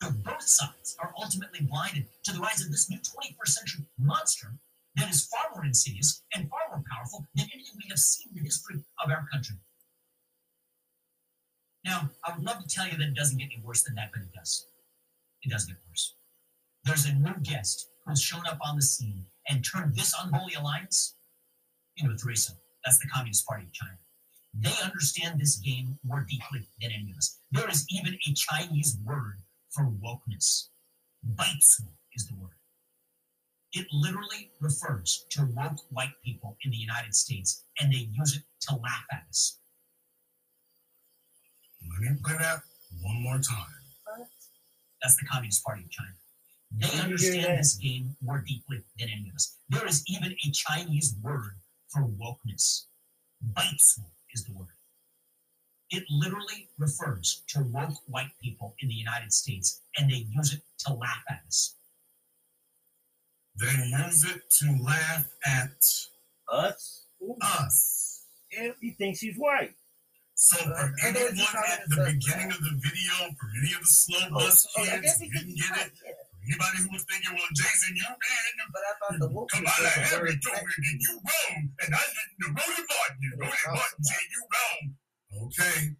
Both sides are ultimately blinded to the rise of this new 21st century monster that is far more insidious and far more powerful than anything we have seen in the history of our country. Now, I would love to tell you that it doesn't get any worse than that, but it does. It does get worse. There's a new guest who's shown up on the scene and turned this unholy alliance into a threesome. That's the Communist Party of China. They understand this game more deeply than any of us. There is even a Chinese word for wokeness. Baizu is the word. It literally refers to woke white people in the United States, and they use it to laugh at us. Let me play that one more time. That's the Communist Party of China. They understand this game more deeply than any of us. There is even a Chinese word for wokeness. Baizu is the word. It literally refers to woke white people in the United States, and they use it to laugh at us. They use it to laugh at Us? us. Yeah, he thinks he's white. So for Uh, and anyone at the a- beginning of the video, for any of the slow bus Oh, kids who didn't get it, for anybody who was thinking, well, Jason, you're man, But I thought the woke Kamala was a Harris told me that you wrong, and I listened to Roland Martin, and Roland Martin said you wrong. Okay.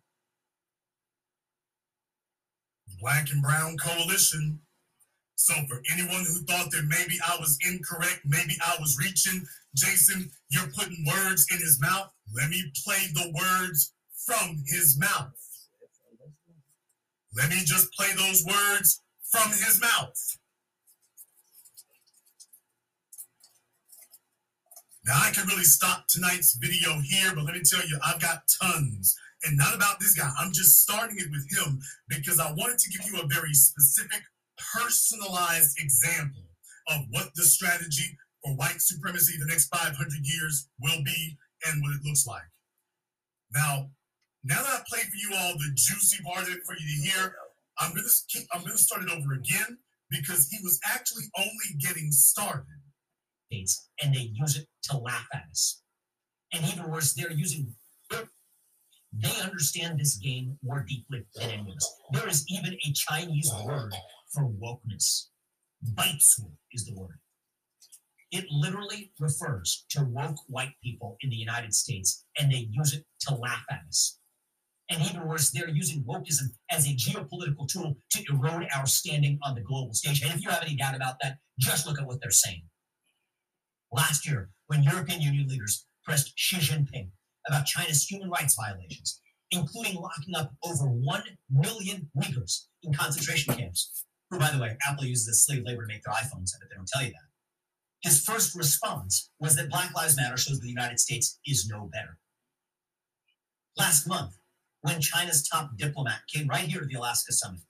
Black and Brown Coalition. So for anyone who thought that maybe I was incorrect, maybe I was reaching, Jason, you're putting words in his mouth. Let me play the words from his mouth. Let me just play those words from his mouth. Now I can really stop tonight's video here, but let me tell you, I've got tons. And not about this guy. I'm just starting it with him because I wanted to give you a very specific, personalized example of what the strategy for white supremacy the next 500 years will be and what it looks like. Now, now that I played for you all the juicy part of it for you to hear, I'm gonna I'm gonna start it over again because he was actually only getting started. States, and they use it to laugh at us. And even worse, they're using they understand this game more deeply than any of us. There is even a Chinese word for wokeness. Baizu is the word. It literally refers to woke white people in the United States, and they use it to laugh at us. And even worse, they're using wokeism as a geopolitical tool to erode our standing on the global stage. And if you have any doubt about that, just look at what they're saying. Last year, when European Union leaders pressed Xi Jinping about China's human rights violations, including locking up over 1 million Uyghurs in concentration camps, who, by the way, Apple uses as slave labor to make their iPhones, but they don't tell you that. His first response was that Black Lives Matter shows the United States is no better. Last month, when China's top diplomat came right here to the Alaska summit,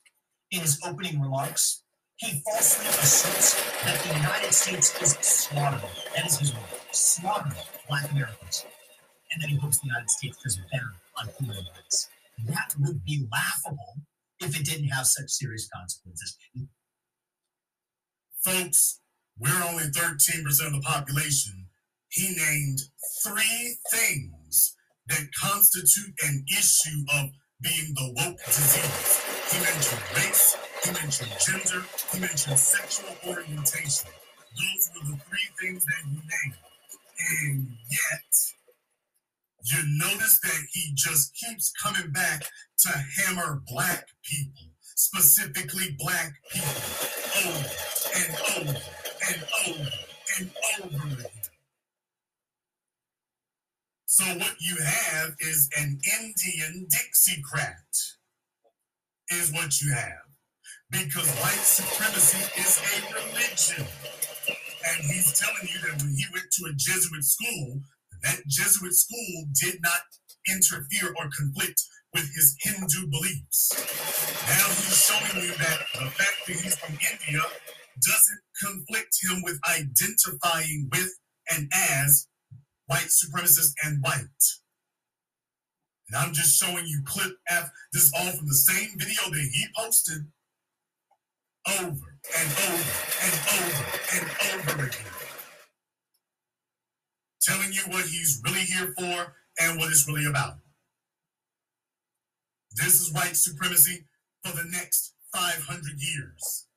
in his opening remarks, he falsely asserts that the United States is slaughtering, that is his word, slaughtering Black Americans and then he hopes the United States does better on human rights. That would be laughable if it didn't have such serious consequences. Folks, we're only 13% of the population. He named three things that constitute an issue of being the woke disease. He mentioned race, he mentioned gender, he mentioned sexual orientation. Those were the three things that he named. And yet, you notice that he just keeps coming back to hammer black people, specifically black people, over and over and over and over again. So what you have is an Indian Dixiecrat, is what you have. Because white supremacy is a religion. And he's telling you that when he went to a Jesuit school, that Jesuit school did not interfere or conflict with his Hindu beliefs. Now he's showing you that the fact that he's from India doesn't conflict him with identifying with and as white supremacists and white. And I'm just showing you clip after this all from the same video that he posted over and over and over and over again telling you what he's really here for and what it's really about. This is white supremacy for the next 500 years.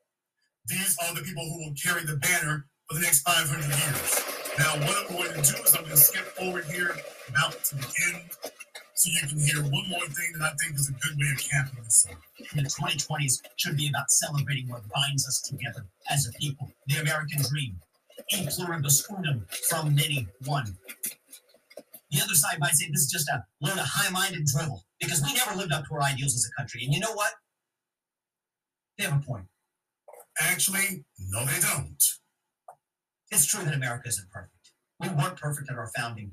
These are the people who will carry the banner for the next 500 years. Now, what I'm going to do is I'm going to skip forward here about to the end so you can hear one more thing that I think is a good way of off. The 2020s should be about celebrating what binds us together as a people, the American dream. In pluribus unum, from many, one. The other side might say this is just a load of high-minded drivel because we never lived up to our ideals as a country. And you know what? They have a point. Actually, no, they don't. It's true that America isn't perfect. We weren't perfect at our founding.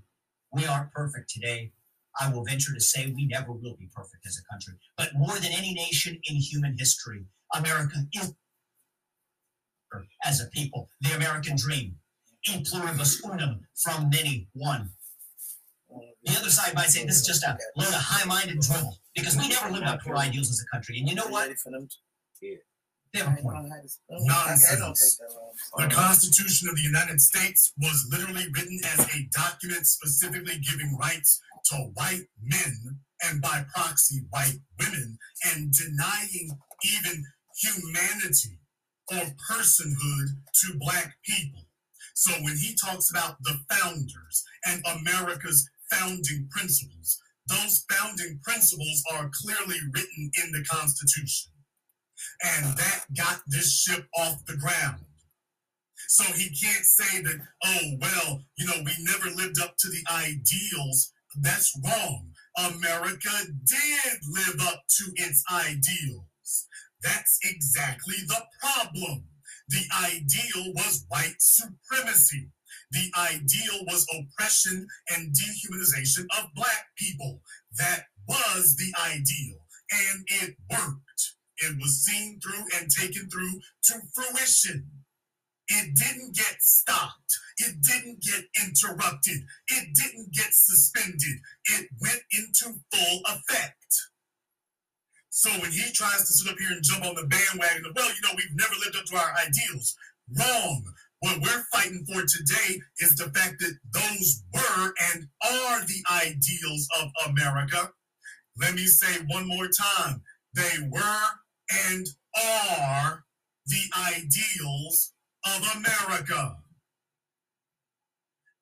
We aren't perfect today. I will venture to say we never will be perfect as a country. But more than any nation in human history, America is as a people, the American dream. In pluribus unum, from many, one. The other side might say this is just a load of high-minded drivel because we never lived up to our ideals as a country. And you know what? They have a point. Nonsense. The Constitution of the United States was literally written as a document specifically giving rights to white men and by proxy white women and denying even humanity or personhood to black people. So when he talks about the founders and America's founding principles, those founding principles are clearly written in the Constitution. And that got this ship off the ground. So he can't say that, oh, well, you know, we never lived up to the ideals. That's wrong. America did live up to its ideals. That's exactly the problem. The ideal was white supremacy. The ideal was oppression and dehumanization of black people. That was the ideal, and it worked. It was seen through and taken through to fruition. It didn't get stopped. It didn't get interrupted. It didn't get suspended. It went into full effect. So when he tries to sit up here and jump on the bandwagon of, well, you know, we've never lived up to our ideals, wrong. What we're fighting for today is the fact that those were and are the ideals of America. Let me say one more time they were and are the ideals of America.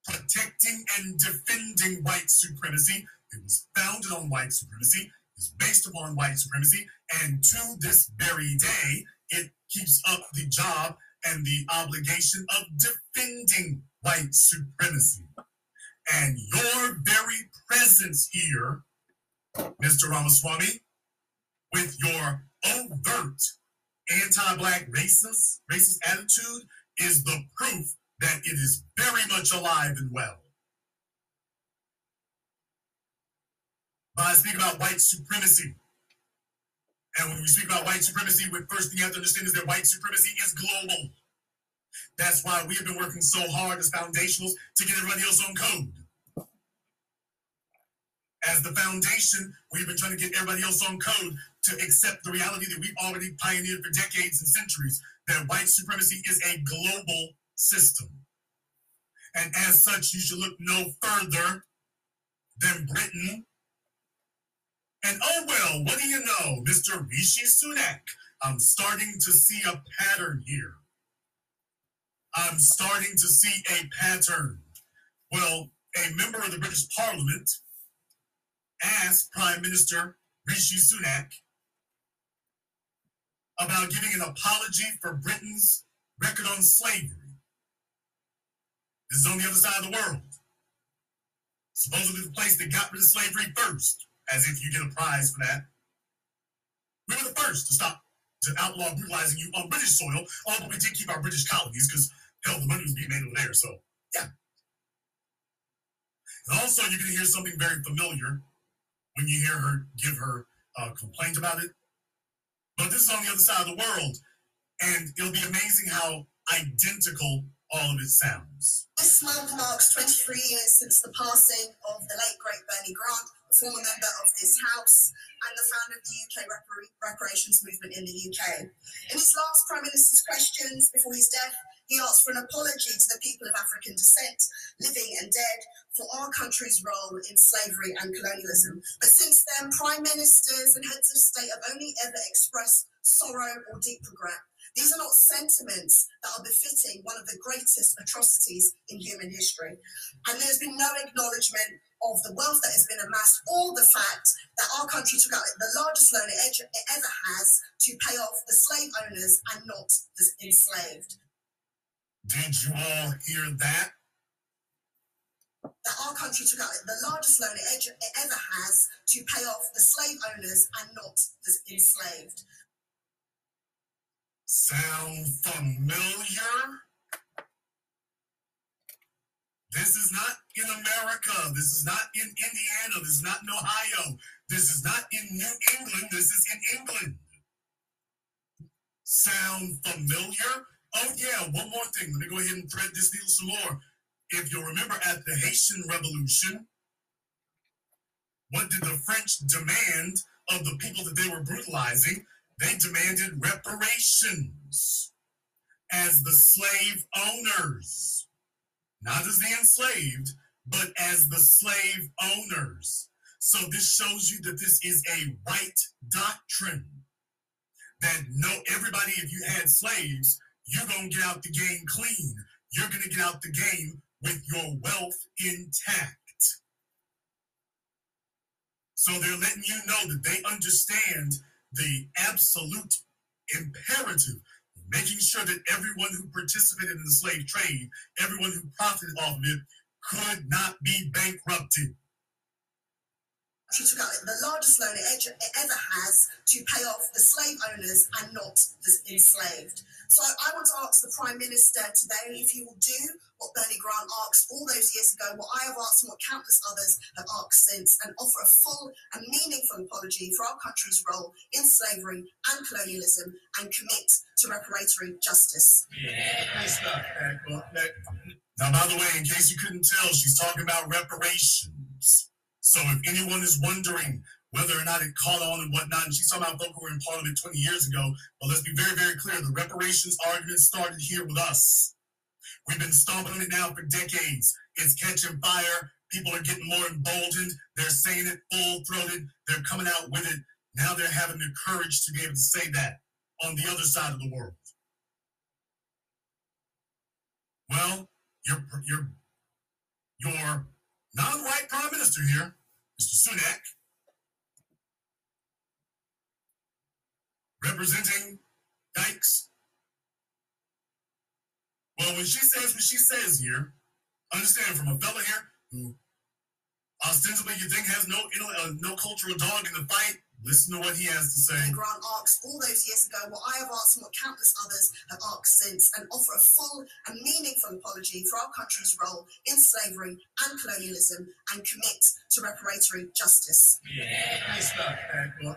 Protecting and defending white supremacy. It was founded on white supremacy, is based upon white supremacy, and to this very day, it keeps up the job and the obligation of defending white supremacy. And your very presence here, Mr. Ramaswamy, with your overt anti-black racist racist attitude is the proof that it is very much alive and well. But I speak about white supremacy. And when we speak about white supremacy, the first thing you have to understand is that white supremacy is global. That's why we have been working so hard as foundationals to get everybody else on code. As the foundation, we've been trying to get everybody else on code to accept the reality that we've already pioneered for decades and centuries that white supremacy is a global system. And as such, you should look no further than Britain. And oh well, what do you know, Mr. Rishi Sunak? I'm starting to see a pattern here. I'm starting to see a pattern. Well, a member of the British Parliament asked Prime Minister Rishi Sunak about giving an apology for Britain's record on slavery. This is on the other side of the world. Supposedly the place that got rid of slavery first, as if you get a prize for that. We were the first to stop, to outlaw brutalizing you on British soil, although we did keep our British colonies because, hell, the money was being made over there, so, yeah. And also, you're going to hear something very familiar when you hear her give her uh, complaint about it. But this is on the other side of the world, and it'll be amazing how identical all of it sounds. This month marks 23 years since the passing of the late great Bernie Grant, a former member of this House and the founder of the UK repar- reparations movement in the UK. In his last Prime Minister's questions before his death, he asked for an apology to the people of African descent, living and dead, for our country's role in slavery and colonialism. But since then, prime ministers and heads of state have only ever expressed sorrow, or deep regret. These are not sentiments that are befitting one of the greatest atrocities in human history. And there's been no acknowledgement of the wealth that has been amassed or the fact that our country took out the largest loan it ever has to pay off the slave owners and not the enslaved. Did you all hear that? That our country took out the largest loan it ever has to pay off the slave owners and not the enslaved. Sound familiar? This is not in America. This is not in Indiana. This is not in Ohio. This is not in New England. This is in England. Sound familiar? Oh, yeah, one more thing. Let me go ahead and thread this needle some more. If you'll remember at the Haitian Revolution, what did the French demand of the people that they were brutalizing? They demanded reparations as the slave owners, not as the enslaved, but as the slave owners. So this shows you that this is a white doctrine. That no, everybody, if you had slaves, you're gonna get out the game clean. You're gonna get out the game with your wealth intact. So they're letting you know that they understand the absolute imperative making sure that everyone who participated in the slave trade, everyone who profited off of it, could not be bankrupted. She took out the largest loan it ever has to pay off the slave owners and not the enslaved. So I want to ask the Prime Minister today if he will do what Bernie Grant asked all those years ago, what I have asked and what countless others have asked since, and offer a full and meaningful apology for our country's role in slavery and colonialism and commit to reparatory justice. Yeah. Now, by the way, in case you couldn't tell, she's talking about reparations. So if anyone is wondering whether or not it caught on and whatnot. And she's talking about folk who were in Parliament 20 years ago. But let's be very, very clear. The reparations argument started here with us. We've been stomping on it now for decades. It's catching fire. People are getting more emboldened. They're saying it full throated. They're coming out with it. Now they're having the courage to be able to say that on the other side of the world. Well, your your your non-white prime minister here, Mr. Sunak, representing Dykes. Well, when she says what she says here, understand from a fella here who ostensibly you think has no you know, uh, no cultural dog in the fight, listen to what he has to say. Grant asked all those years ago what I have asked and what countless others have asked since, and offer a full and meaningful apology for our country's role in slavery and colonialism and commit to reparatory justice. Yeah. Uh, no,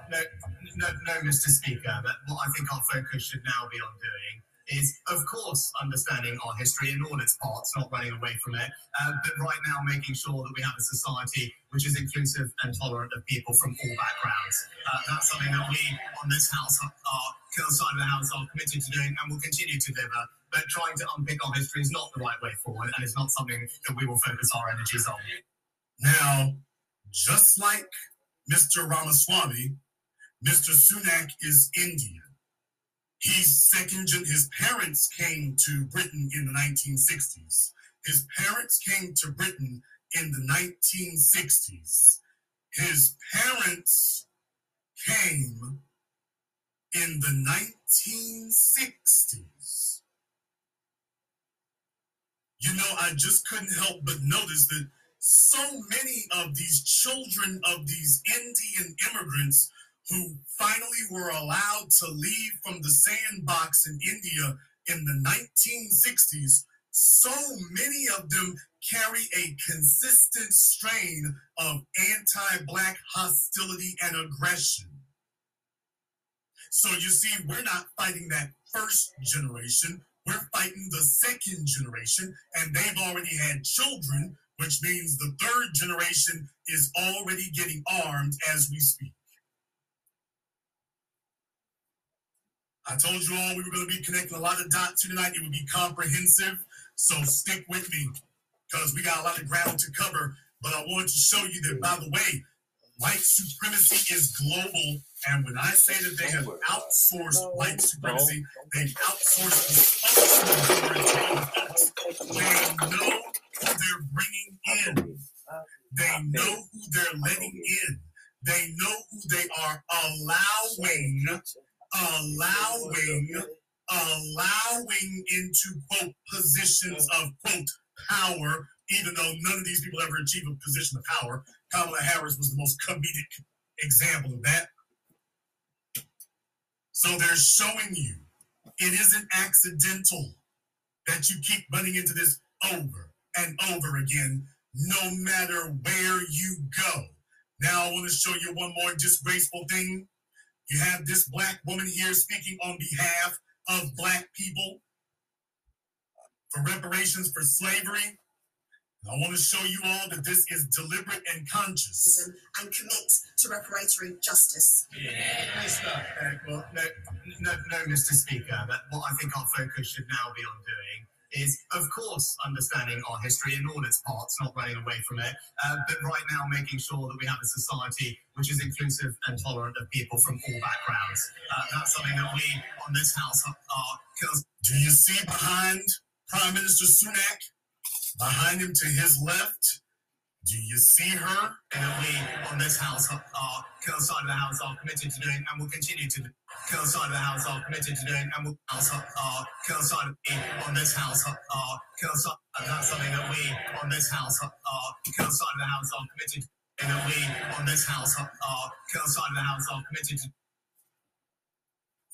no, no, Mr. Speaker, but what I think our focus should now be on doing is, of course, understanding our history in all its parts, not running away from it, uh, but right now making sure that we have a society which is inclusive and tolerant of people from all backgrounds. Uh, that's something that we on this house, our side of the house, are committed to doing and will continue to deliver. But trying to unpick our history is not the right way forward, and it's not something that we will focus our energies on. Now, just like Mr. Ramaswamy, Mr. Sunak is Indian. He's second. His parents came to Britain in the 1960s. His parents came to Britain in the 1960s. His parents came in the 1960s. You know, I just couldn't help but notice that so many of these children of these Indian immigrants who finally were allowed to leave from the sandbox in India in the 1960s, so many of them carry a consistent strain of anti Black hostility and aggression. So you see, we're not fighting that first generation, we're fighting the second generation, and they've already had children, which means the third generation is already getting armed as we speak. I told you all we were going to be connecting a lot of dots tonight. It would be comprehensive. So stick with me because we got a lot of ground to cover. But I wanted to show you that, by the way, white supremacy is global And when I say that they have outsourced white supremacy, they've outsourced the They know who they're bringing in. They know who they're letting in. They know who they are allowing, allowing, allowing into quote positions of quote power, even though none of these people ever achieve a position of power. Kamala Harris was the most comedic example of that. So they're showing you it isn't accidental that you keep running into this over and over again, no matter where you go. Now, I want to show you one more disgraceful thing. You have this black woman here speaking on behalf of black people for reparations for slavery. I want to show you all that this is deliberate and conscious. And commit to reparatory justice. Yeah, uh, well, no, no, no, Mr. Speaker, but what I think our focus should now be on doing is, of course, understanding our history in all its parts, not running away from it, uh, but right now making sure that we have a society which is inclusive and tolerant of people from all backgrounds. Uh, that's something that we on this house are. Do you see behind Prime Minister Sunak? Behind him to his left, do you see her? And we on this house uh, are, kill side of the house are committed to doing and will continue to kill side of the house are committed to doing and will uh, house uh, are kill side of on this house kill side that's something that we on this house kill side of the house are committed to and that we on this house are kill side of the house are committed to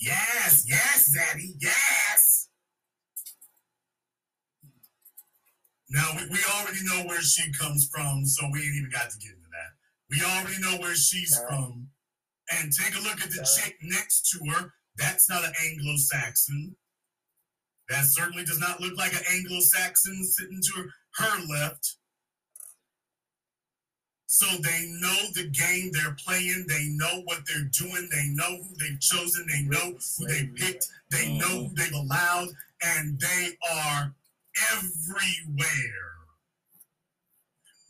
Yes, yes, Zaddy, yes. Now we, we already know where she comes from, so we ain't even got to get into that. We already know where she's from. And take a look at the chick next to her. That's not an Anglo-Saxon. That certainly does not look like an Anglo-Saxon sitting to her, her left. So they know the game they're playing. They know what they're doing. They know who they've chosen. They know who they picked. They mm-hmm. know who they've allowed. And they are everywhere.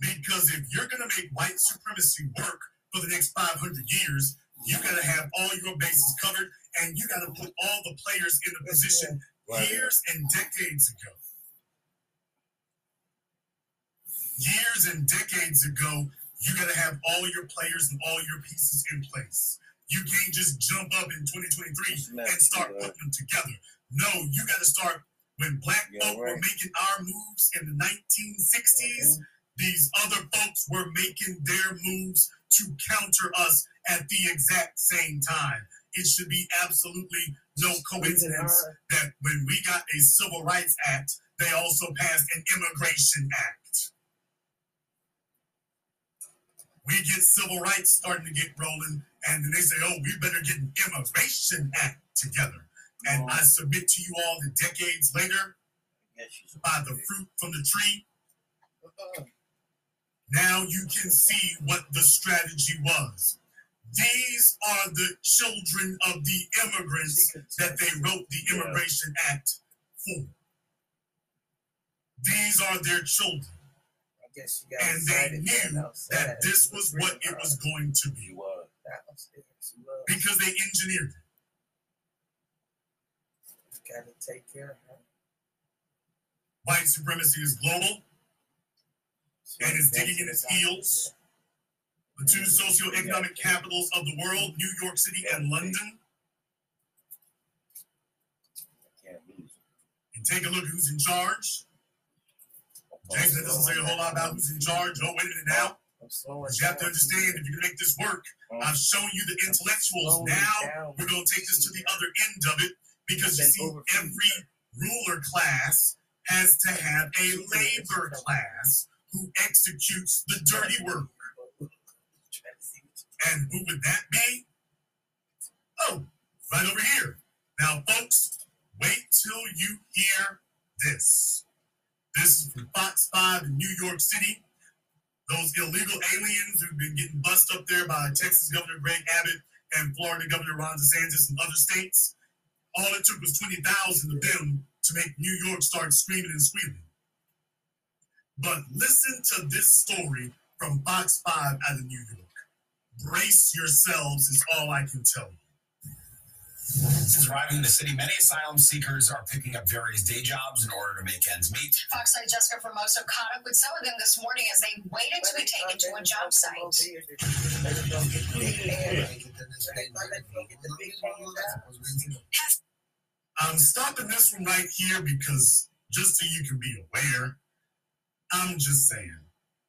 Because if you're going to make white supremacy work for the next 500 years, you got to have all your bases covered and you got to put all the players in a position years and decades ago. Years and decades ago, you got to have all your players and all your pieces in place. You can't just jump up in 2023 and start putting them together. No, you got to start when black yeah, folk right. were making our moves in the 1960s. Mm-hmm. These other folks were making their moves to counter us at the exact same time. It should be absolutely no coincidence that when we got a Civil Rights Act, they also passed an Immigration Act. We get civil rights starting to get rolling, and then they say, oh, we better get an Immigration Act together. And I submit to you all that decades later, by the fruit from the tree, now you can see what the strategy was. These are the children of the immigrants that they wrote the Immigration Act for. These are their children. and they knew that this was what it was going to be. Because they engineered it. Gotta take care of her. White supremacy is global and is digging in its heels. The two socioeconomic capitals of the world, New York City and London. And take a look at who's in charge. James doesn't say a whole lot about who's in charge. Oh, wait a minute now. You have to understand if you're gonna make this work. I've shown you the intellectuals. Now we're going to take this to the other end of it because you see, every ruler class has to have a labor class who executes the dirty work. And who would that be? Oh, right over here. Now, folks, wait till you hear this. This is from Fox 5 in New York City. Those illegal aliens who've been getting bust up there by Texas Governor Greg Abbott and Florida Governor Ron DeSantis and other states all it took was 20,000 of them to make New York start screaming and squealing. But listen to this story from Fox 5 out of New York. Brace yourselves is all I can tell you. Since arriving in the city, many asylum seekers are picking up various day jobs in order to make ends meet. Fox 9 Jessica Formoso caught up with some of them this morning as they waited to be taken to a job site. I'm stopping this one right here because just so you can be aware, I'm just saying,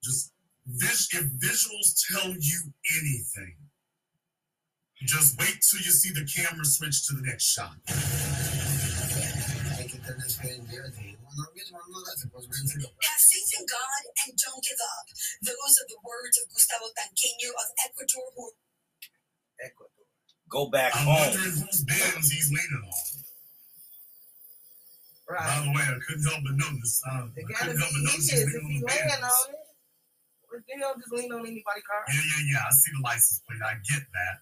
just vis- if visuals tell you anything, just wait till you see the camera switch to the next shot. Have faith in God and don't give up. Those are the words of Gustavo Tanqueño of Ecuador, who Ecuador. Go back I'm home. wondering whose Benz he's leaning on. Right. By the way, I couldn't help but notice. Um, It I gotta couldn't help but notice he's if leaning on the land Benz. on it. But just lean on anybody's car. Yeah, yeah, yeah. I see the license plate. I get that.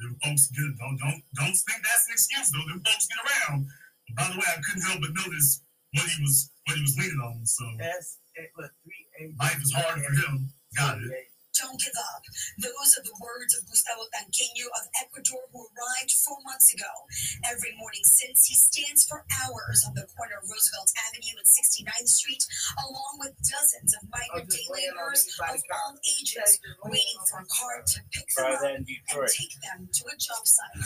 Them folks good. Don't don't don't think that's an excuse though. Them folks get around. But by the way, I couldn't help but notice what he was what he was leaning on. So That's it. Look, three eight. life is hard for him. Got it. Don't give up. Those are the words of Gustavo Tanqueño of Ecuador, who arrived four months ago. Every morning since, he stands for hours on the corner of Roosevelt Avenue and 69th Street, along with dozens of migrant just day laborers of all ages, waiting for a car to pick them up and take them to a job site.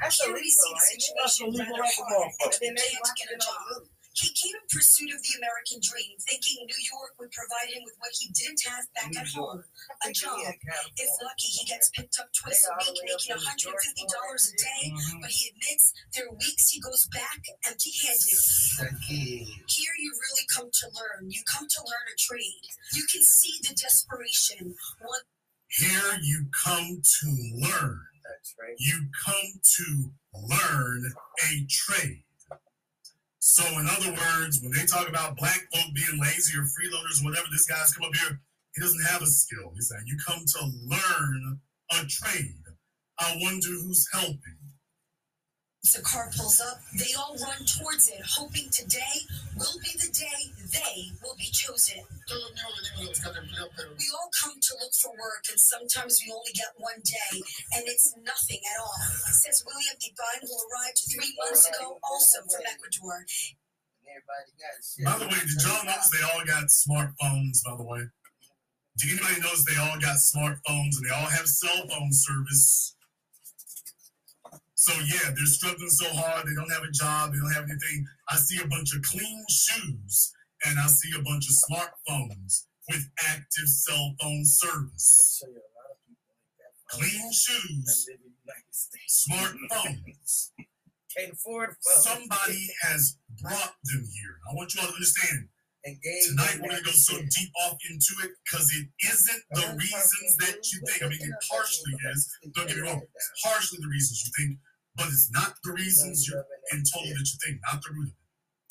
That's Here we see the situation illegal rather like a hard, motherfucker. and can't get a job. The movie. He came in pursuit of the American dream, thinking New York would provide him with what he didn't have back at home. A job. If lucky, he gets picked up twice a week, making $150 a day. Mhm. But he admits there are weeks he goes back empty handed. Here you really come to learn. You come to learn a trade. You can see the desperation. One Here you come to learn. That's right. You come to learn a trade. So, in other words, when they talk about black folk being lazy or freeloaders or whatever, this guy's come up here, he doesn't have a skill. He's saying you come to learn a trade. I wonder who's helping. As the car pulls up, they all run towards it, hoping today will be the day they will be chosen. We all come to look for work, and sometimes we only get one day, and it's nothing at all, says William Devine, who arrived three months ago, also from Ecuador. Everybody got shit. By the way, did y'all notice they all got smartphones, by the way? Did anybody notice they all got smartphones and they all have cell phone service? So yeah, they're struggling so hard, they don't have a job, they don't have anything. I see a bunch of clean shoes and I see a bunch of smartphones with active cell phone service. Show you a lot of people like that. Clean shoes, live in the United States. smartphones. Can't afford phones. Somebody has brought them here. I want you all to understand. and Tonight we're gonna go so deep off into it because it isn't the reasons that you think. I mean, it partially is. Don't get me wrong. It's partially the reasons you think, but it's not the reasons you're in total that you think. Not the root of it.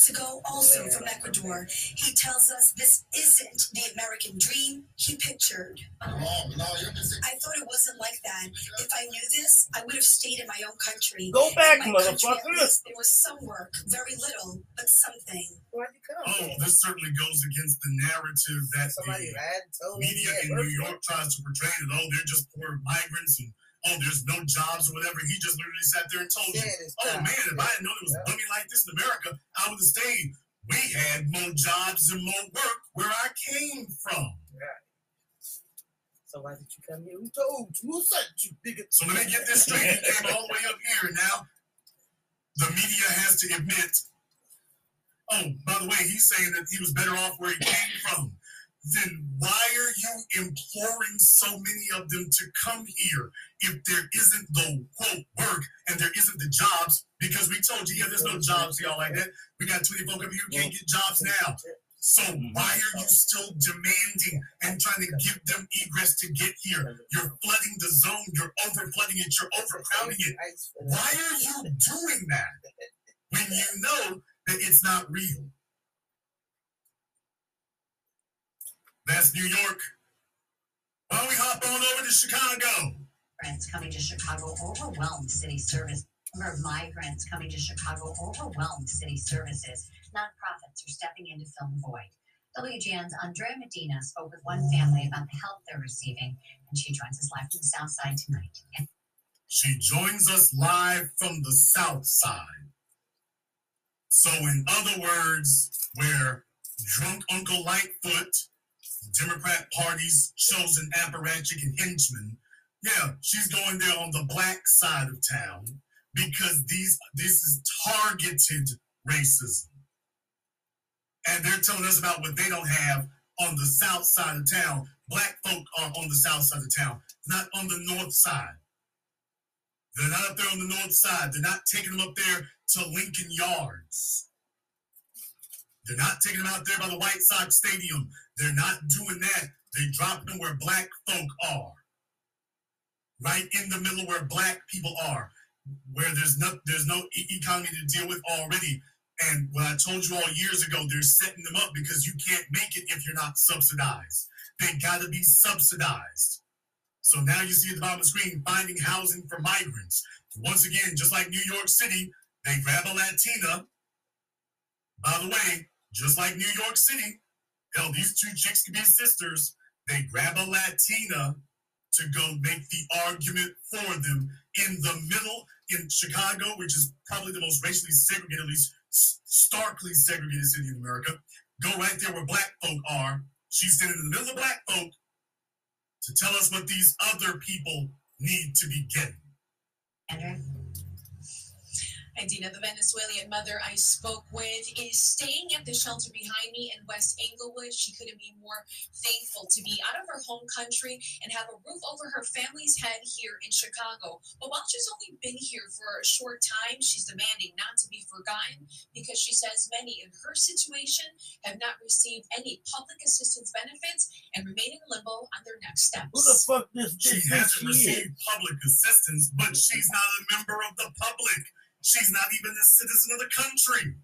To go also from Ecuador, he tells us this isn't the American dream he pictured. I thought it wasn't like that. If I knew this, I would have stayed in my own country. Go back, In my country, at motherfucker. There was some work, very little, but something. Why'd you come? Oh, this certainly goes against the narrative that Somebody the lied told media that in New York tries to portray that oh they're just poor migrants and oh there's no jobs or whatever. He just literally sat there and told you, oh man, if I had known it was bummy like this in America, I would have stayed. We had more jobs and more work where I came from. So why did you come here? Who told you? Who sent you, nigga? So let me get this straight. He came all the way up here, now the media has to admit. Oh, by the way, he's saying that he was better off where he came from. Then why are you imploring so many of them to come here if there isn't the quote work and there isn't the jobs? Because we told you, yeah, there's no jobs, y'all like that. We got 20 folk up here who can't get jobs now. So mm-hmm. why are you still demanding and trying to give them egress to get here? You're flooding the zone. You're over flooding it. You're overcrowding it. Why are you doing that when you know that it's not real? That's New York. Why don't we hop on over to Chicago? Migrants coming to Chicago overwhelmed city service. Number of migrants coming to Chicago overwhelmed city services. Nonprofits are stepping in to fill the void. WGN's Andrea Medina spoke with one family about the help they're receiving, and she joins us live from the South Side tonight. She joins us live from the South Side. So, in other words, where drunk Uncle Lightfoot, Democrat Party's chosen apparatchik and henchman, yeah, she's going there on the black side of town because these this is targeted racism. And they're telling us about what they don't have on the south side of town. Black folk are on the south side of town, not on the north side. They're not up there on the north side. They're not taking them up there to Lincoln Yards. They're not taking them out there by the White Sox Stadium. They're not doing that. They drop them where black folk are. Right in the middle where black people are, where there's no there's no economy to deal with already. And what I told you all years ago, they're setting them up because you can't make it if you're not subsidized. They gotta be subsidized. So now you see at the bottom of the screen, finding housing for migrants. Once again, just like New York City, they grab a Latina. By the way, just like New York City, hell, these two chicks could be sisters. They grab a Latina to go make the argument for them in the middle in Chicago, which is probably the most racially segregated, at least starkly segregated city in America. Go right there where black folk are. She's standing in the middle of black folk to tell us what these other people need to be getting. Andrea? And Dina, the Venezuelan mother I spoke with, is staying at the shelter behind me in West Englewood. She couldn't be more thankful to be out of her home country and have a roof over her family's head here in Chicago. But while she's only been here for a short time, she's demanding not to be forgotten because she says many in her situation have not received any public assistance benefits and remain in limbo on their next steps. Who the fuck this She hasn't think she is? received public assistance, but she's not a member of the public. She's not even a citizen of the country.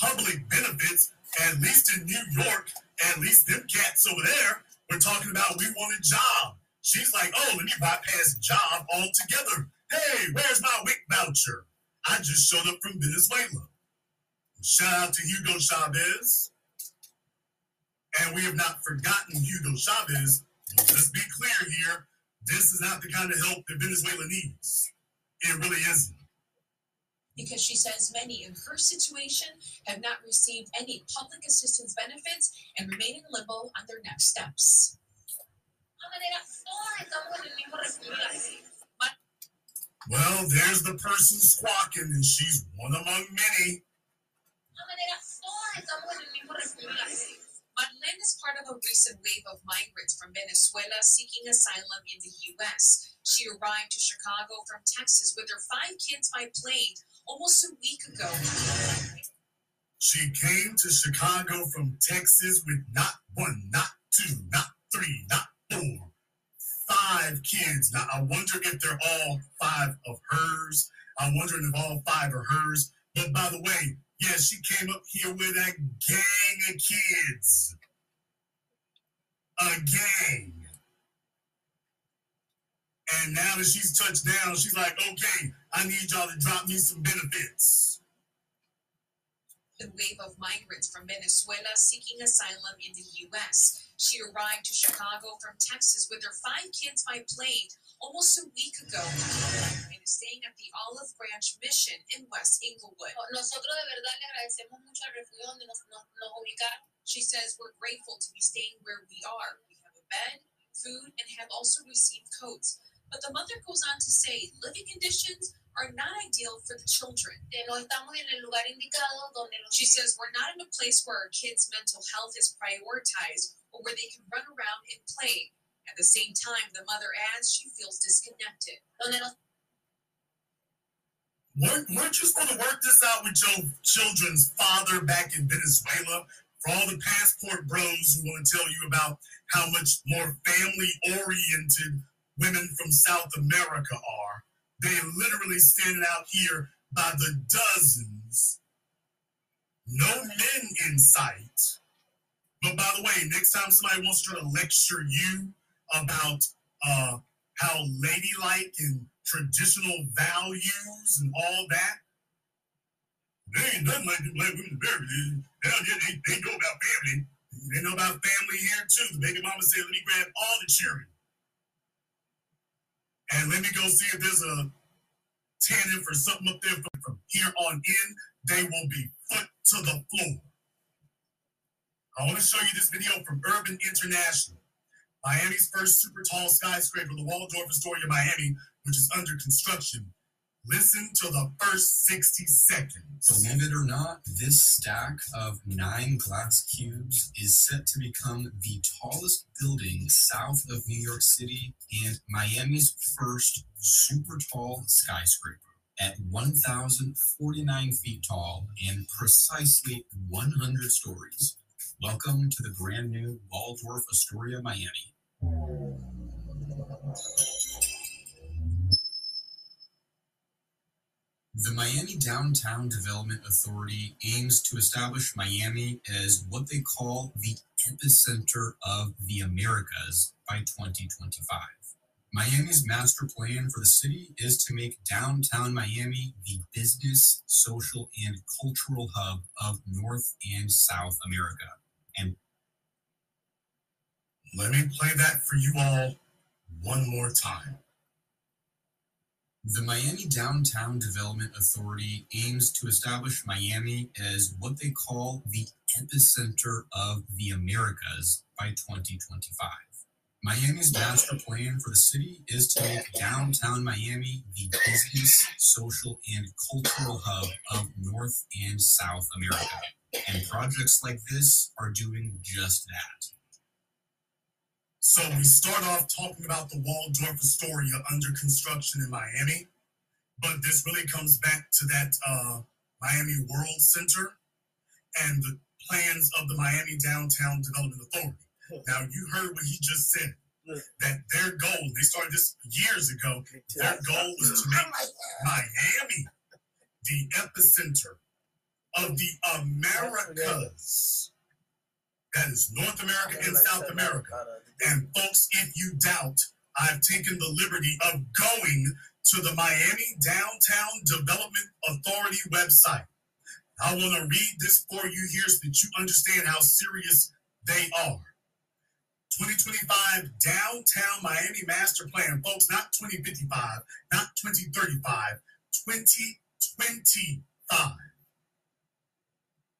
Public benefits, at least in New York, at least them cats over there, we're talking about we want a job. She's like, oh, let me bypass job altogether. Hey, where's my WIC voucher? I just showed up from Venezuela. Shout out to Hugo Chavez. And we have not forgotten Hugo Chavez. Let's be clear here. This is not the kind of help that Venezuela needs. It really isn't. because she says many in her situation have not received any public assistance benefits and remain in limbo on their next steps. Well, there's the person squawking, and she's one among many. Madeleine is part of a recent wave of migrants from Venezuela seeking asylum in the U.S. She arrived to Chicago from Texas with her five kids by plane almost a week ago. She came to Chicago from Texas with not one, not two, not three, not four, five kids. Now, I wonder if they're all five of hers. I'm wondering if all five are hers. But by the way, yeah, she came up here with a gang of kids. A gang. And now that she's touched down, she's like, okay, I need y'all to drop me some benefits. The wave of migrants from Venezuela seeking asylum in the U.S. She arrived to Chicago from Texas with her five kids by plane almost a week ago and is staying at the Olive Branch Mission in West Englewood. Oh, nosotros de verdad le agradecemos mucho al refugio donde nos, nos, nos ubicaron. She says we're grateful to be staying where we are. We have a bed, food, and have also received coats. But the mother goes on to say living conditions are not ideal for the children. No estamos en el lugar indicado donde los She says we're not in a place where our kids' mental health is prioritized or where they can run around and play. At the same time, the mother adds she feels disconnected. donde nos Weren't, weren't you supposed to work this out with your children's father back in Venezuela? For all the passport bros who want to tell you about how much more family oriented women from South America are, they literally standing out here by the dozens. No men in sight. But by the way, next time somebody wants to try to lecture you about uh, how ladylike and traditional values and all that, They ain't nothing like the black women yeah, they, they know about family. They know about family here too. The baby mama said, let me grab all the cherry. And let me go see if there's a tannin for something up there from, from here on in. They will be foot to the floor. I want to show you this video from Urban International. Miami's first super tall skyscraper, the Waldorf Astoria Miami, which is under construction. Listen to the first 60 seconds. Believe it or not, this stack of nine glass cubes is set to become the tallest building south of New York City and Miami's first super tall skyscraper. At 1,049 feet tall and precisely 100 stories. Welcome to the brand new Waldorf Astoria, Miami. The Miami Downtown Development Authority aims to establish Miami as what they call the epicenter of the Americas by 2025. Miami's master plan for the city is to make downtown Miami the business, social, and cultural hub of North and South America. And Let me play that for you all one more time. The Miami Downtown Development Authority aims to establish Miami as what they call the epicenter of the Americas by 2025. Miami's master plan for the city is to make downtown Miami the business, social, and cultural hub of North and South America. And projects like this are doing just that. So we start off talking about the Waldorf Astoria under construction in Miami, but this really comes back to that uh, Miami World Center and the plans of the Miami Downtown Development Authority. Now you heard what he just said. That their goal, they started this years ago. Their goal was to make Miami the epicenter of the Americas. That is North America and South America. And folks, if you doubt, I've taken the liberty of going to the Miami Downtown Development Authority website. I want to read this for you here so that you understand how serious they are. 2025 Downtown Miami Master Plan, folks, not 2055, not 2035, 2025.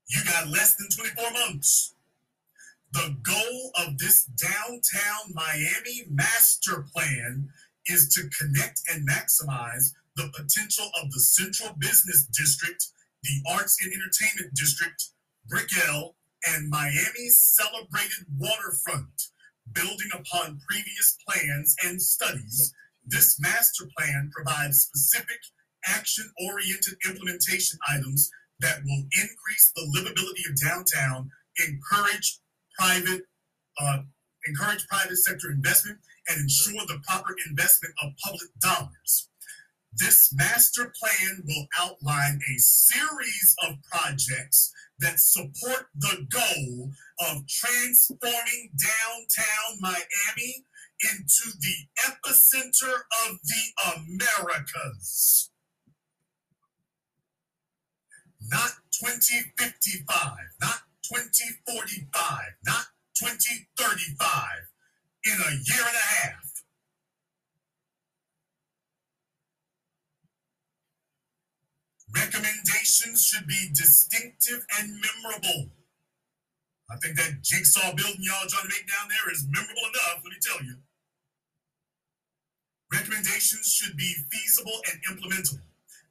You got less than 24 months. The goal of this downtown Miami master plan is to connect and maximize the potential of the Central Business District, the Arts and Entertainment District, Brickell, and Miami's celebrated waterfront. Building upon previous plans and studies, this master plan provides specific action oriented implementation items that will increase the livability of downtown, encourage private uh, encourage private sector investment and ensure the proper investment of public dollars. This master plan will outline a series of projects that support the goal of transforming downtown Miami into the epicenter of the Americas. Not 2055, not 2045, not 2035, in a year and a half. Recommendations should be distinctive and memorable. I think that jigsaw building y'all trying to make down there is memorable enough, let me tell you. Recommendations should be feasible and implementable.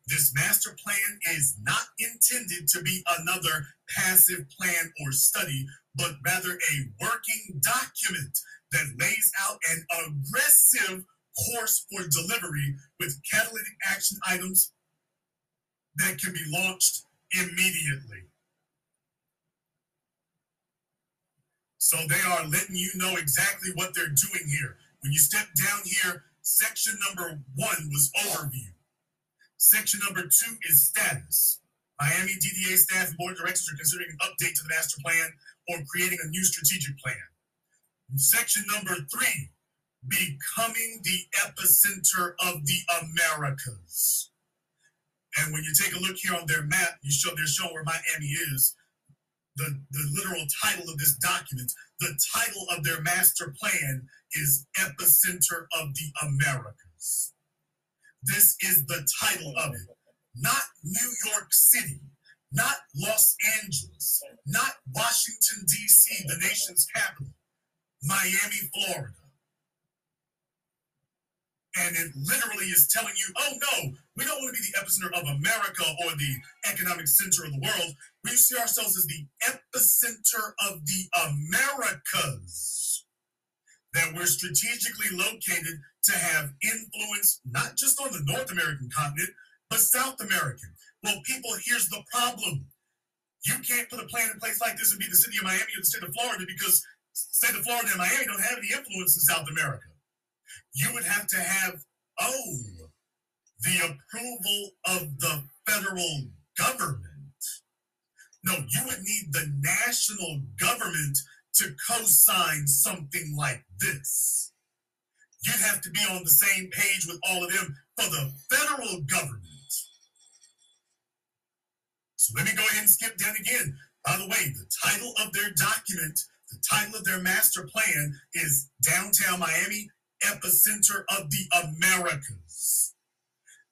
This master plan is not intended to be another passive plan or study, but rather a working document that lays out an aggressive course for delivery with catalytic action items that can be launched immediately. So they are letting you know exactly what they're doing here. When you step down here, section number one was overview. Section number two is status. Miami DDA staff and board of directors are considering an update to the master plan or creating a new strategic plan. Section number three, becoming the epicenter of the Americas. And when you take a look here on their map, you show they're showing where Miami is. The, the literal title of this document, the title of their master plan is Epicenter of the Americas. This is the title of it. Not New York City, not Los Angeles, not Washington, D.C., the nation's capital, Miami, Florida. And it literally is telling you, oh no, we don't want to be the epicenter of America or the economic center of the world. We see ourselves as the epicenter of the Americas. That we're strategically located to have influence not just on the North American continent, but South American. Well, people, here's the problem. You can't put a plan in place like this and be the city of Miami or the state of Florida because state of Florida and Miami don't have any influence in South America. You would have to have, oh, the approval of the federal government. No, you would need the national government to co sign something like this. You'd have to be on the same page with all of them for the federal government. So let me go ahead and skip down again. By the way, the title of their document, the title of their master plan is Downtown Miami, Epicenter of the Americas.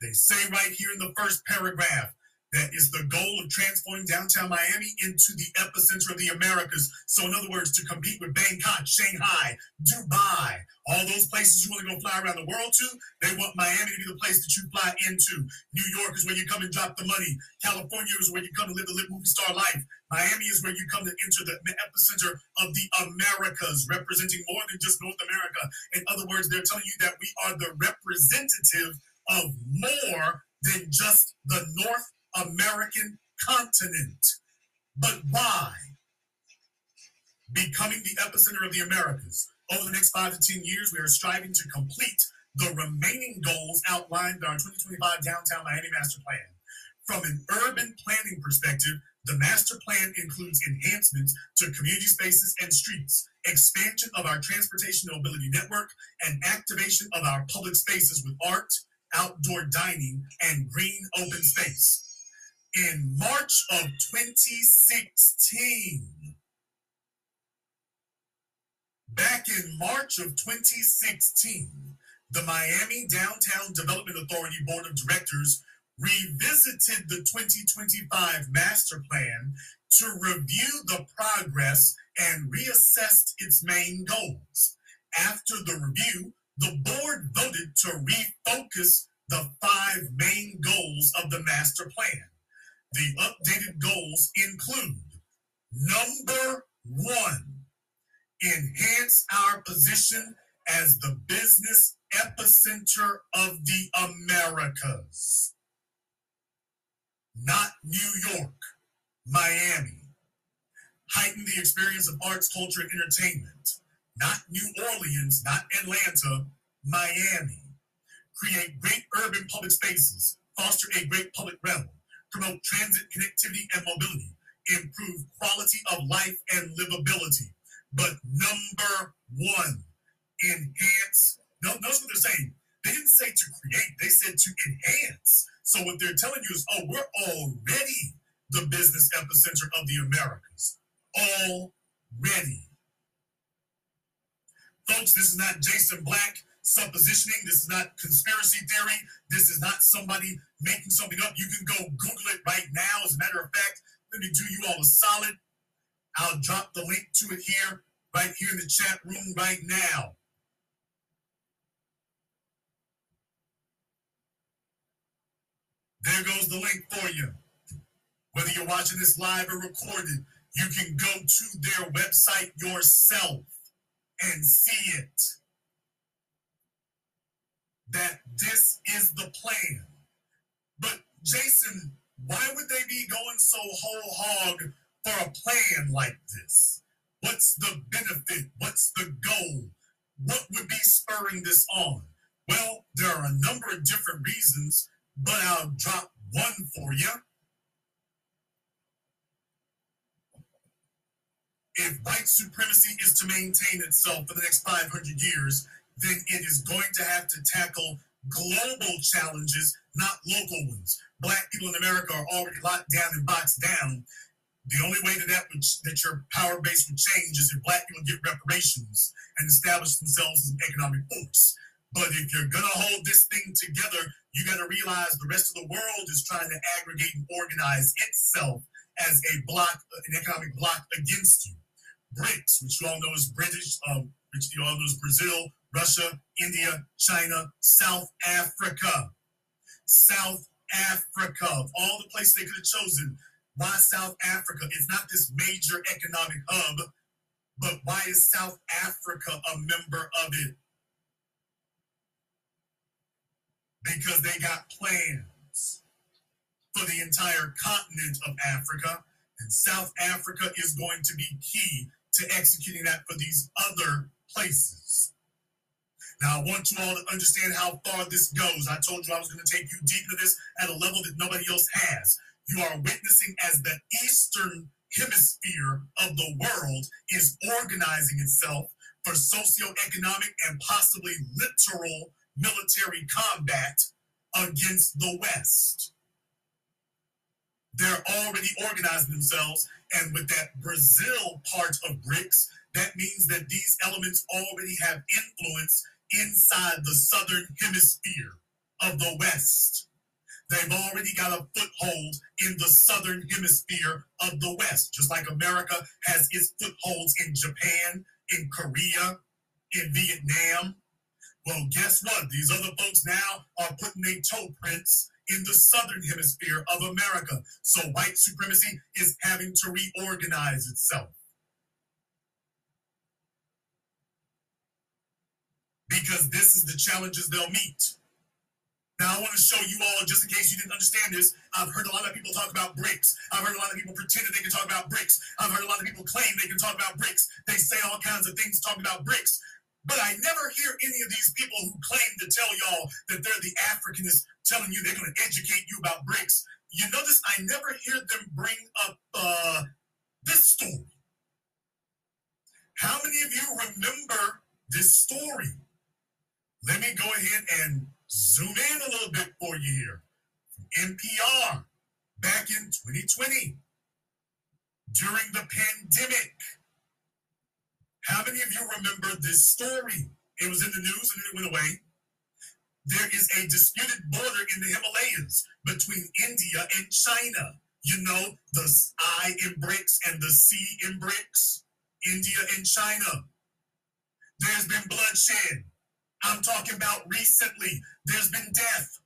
They say right here in the first paragraph that is the goal of transforming downtown Miami into the epicenter of the Americas. So, in other words, to compete with Bangkok, Shanghai, Dubai, all those places you want to go fly around the world to, they want Miami to be the place that you fly into. New York is where you come and drop the money. California is where you come to live the live movie star life. Miami is where you come to enter the epicenter of the Americas, representing more than just North America. In other words, they're telling you that we are the representative of more than just the North American continent. But why? Becoming the epicenter of the Americas. Over the next five to 10 years, we are striving to complete the remaining goals outlined in our 2025 Downtown Miami Master Plan. From an urban planning perspective, the master plan includes enhancements to community spaces and streets, expansion of our transportation mobility network, and activation of our public spaces with art, outdoor dining, and green open space in March of 2016. Back in March of 2016, the Miami Downtown Development Authority Board of Directors revisited the 2025 master plan to review the progress and reassessed its main goals. After the review, the board voted to refocus the five main goals of the master plan. The updated goals include number one, enhance our position as the business epicenter of the Americas. Not New York, Miami. Heighten the experience of arts, culture, and entertainment. Not New Orleans, not Atlanta, Miami. Create great urban public spaces. Foster a great public realm promote transit connectivity and mobility, improve quality of life and livability. But number one, enhance. No, notice what they're saying. They didn't say to create, they said to enhance. So what they're telling you is, oh, we're already the business epicenter of the Americas. Already. Folks, this is not Jason Black suppositioning. This is not conspiracy theory. This is not somebody making something up. You can go Google it right now. As a matter of fact, let me do you all a solid. I'll drop the link to it here, right here in the chat room right now. There goes the link for you. Whether you're watching this live or recorded, you can go to their website yourself and see it that this is the plan. But Jason, why would they be going so whole hog for a plan like this? What's the benefit? What's the goal? What would be spurring this on? Well, there are a number of different reasons, but I'll drop one for you. If white supremacy is to maintain itself for the next 500 years, then it is going to have to tackle global challenges, not local ones. Black people in America are already locked down and boxed down. The only way that that, would, that your power base would change is if black people get reparations and establish themselves as an economic force. But if you're gonna hold this thing together, you gotta realize the rest of the world is trying to aggregate and organize itself as a block, an economic block against you. BRICS, which you all know is British, um, which you all know is Brazil, Russia, India, China, South Africa. South Africa, of all the places they could have chosen, why South Africa? It's not this major economic hub, but why is South Africa a member of it? Because they got plans for the entire continent of Africa, and South Africa is going to be key to executing that for these other places. Now, I want you all to understand how far this goes. I told you I was going to take you deep into this at a level that nobody else has. You are witnessing as the Eastern hemisphere of the world is organizing itself for socioeconomic and possibly literal military combat against the West. They're already organizing themselves, and with that Brazil part of BRICS, that means that these elements already have influence inside the southern hemisphere of the West. They've already got a foothold in the southern hemisphere of the West, just like America has its footholds in Japan, in Korea, in Vietnam. Well, guess what? These other folks now are putting their toe prints in the southern hemisphere of America. So white supremacy is having to reorganize itself. Because this is the challenges they'll meet. Now, I want to show you all, just in case you didn't understand this, I've heard a lot of people talk about BRICS. I've heard a lot of people pretend that they can talk about BRICS. I've heard a lot of people claim they can talk about BRICS. They say all kinds of things talking about BRICS. But I never hear any of these people who claim to tell y'all that they're the Africanists telling you they're going to educate you about BRICS. You notice I never hear them bring up uh, this story. How many of you remember this story? Let me go ahead and zoom in a little bit for you here. NPR back in 2020 during the pandemic. How many of you remember this story? It was in the news and it went away. There is a disputed border in the Himalayas between India and China. You know, the I in BRICS and the C in BRICS, India and China. There's been bloodshed. I'm talking about recently. There's been death.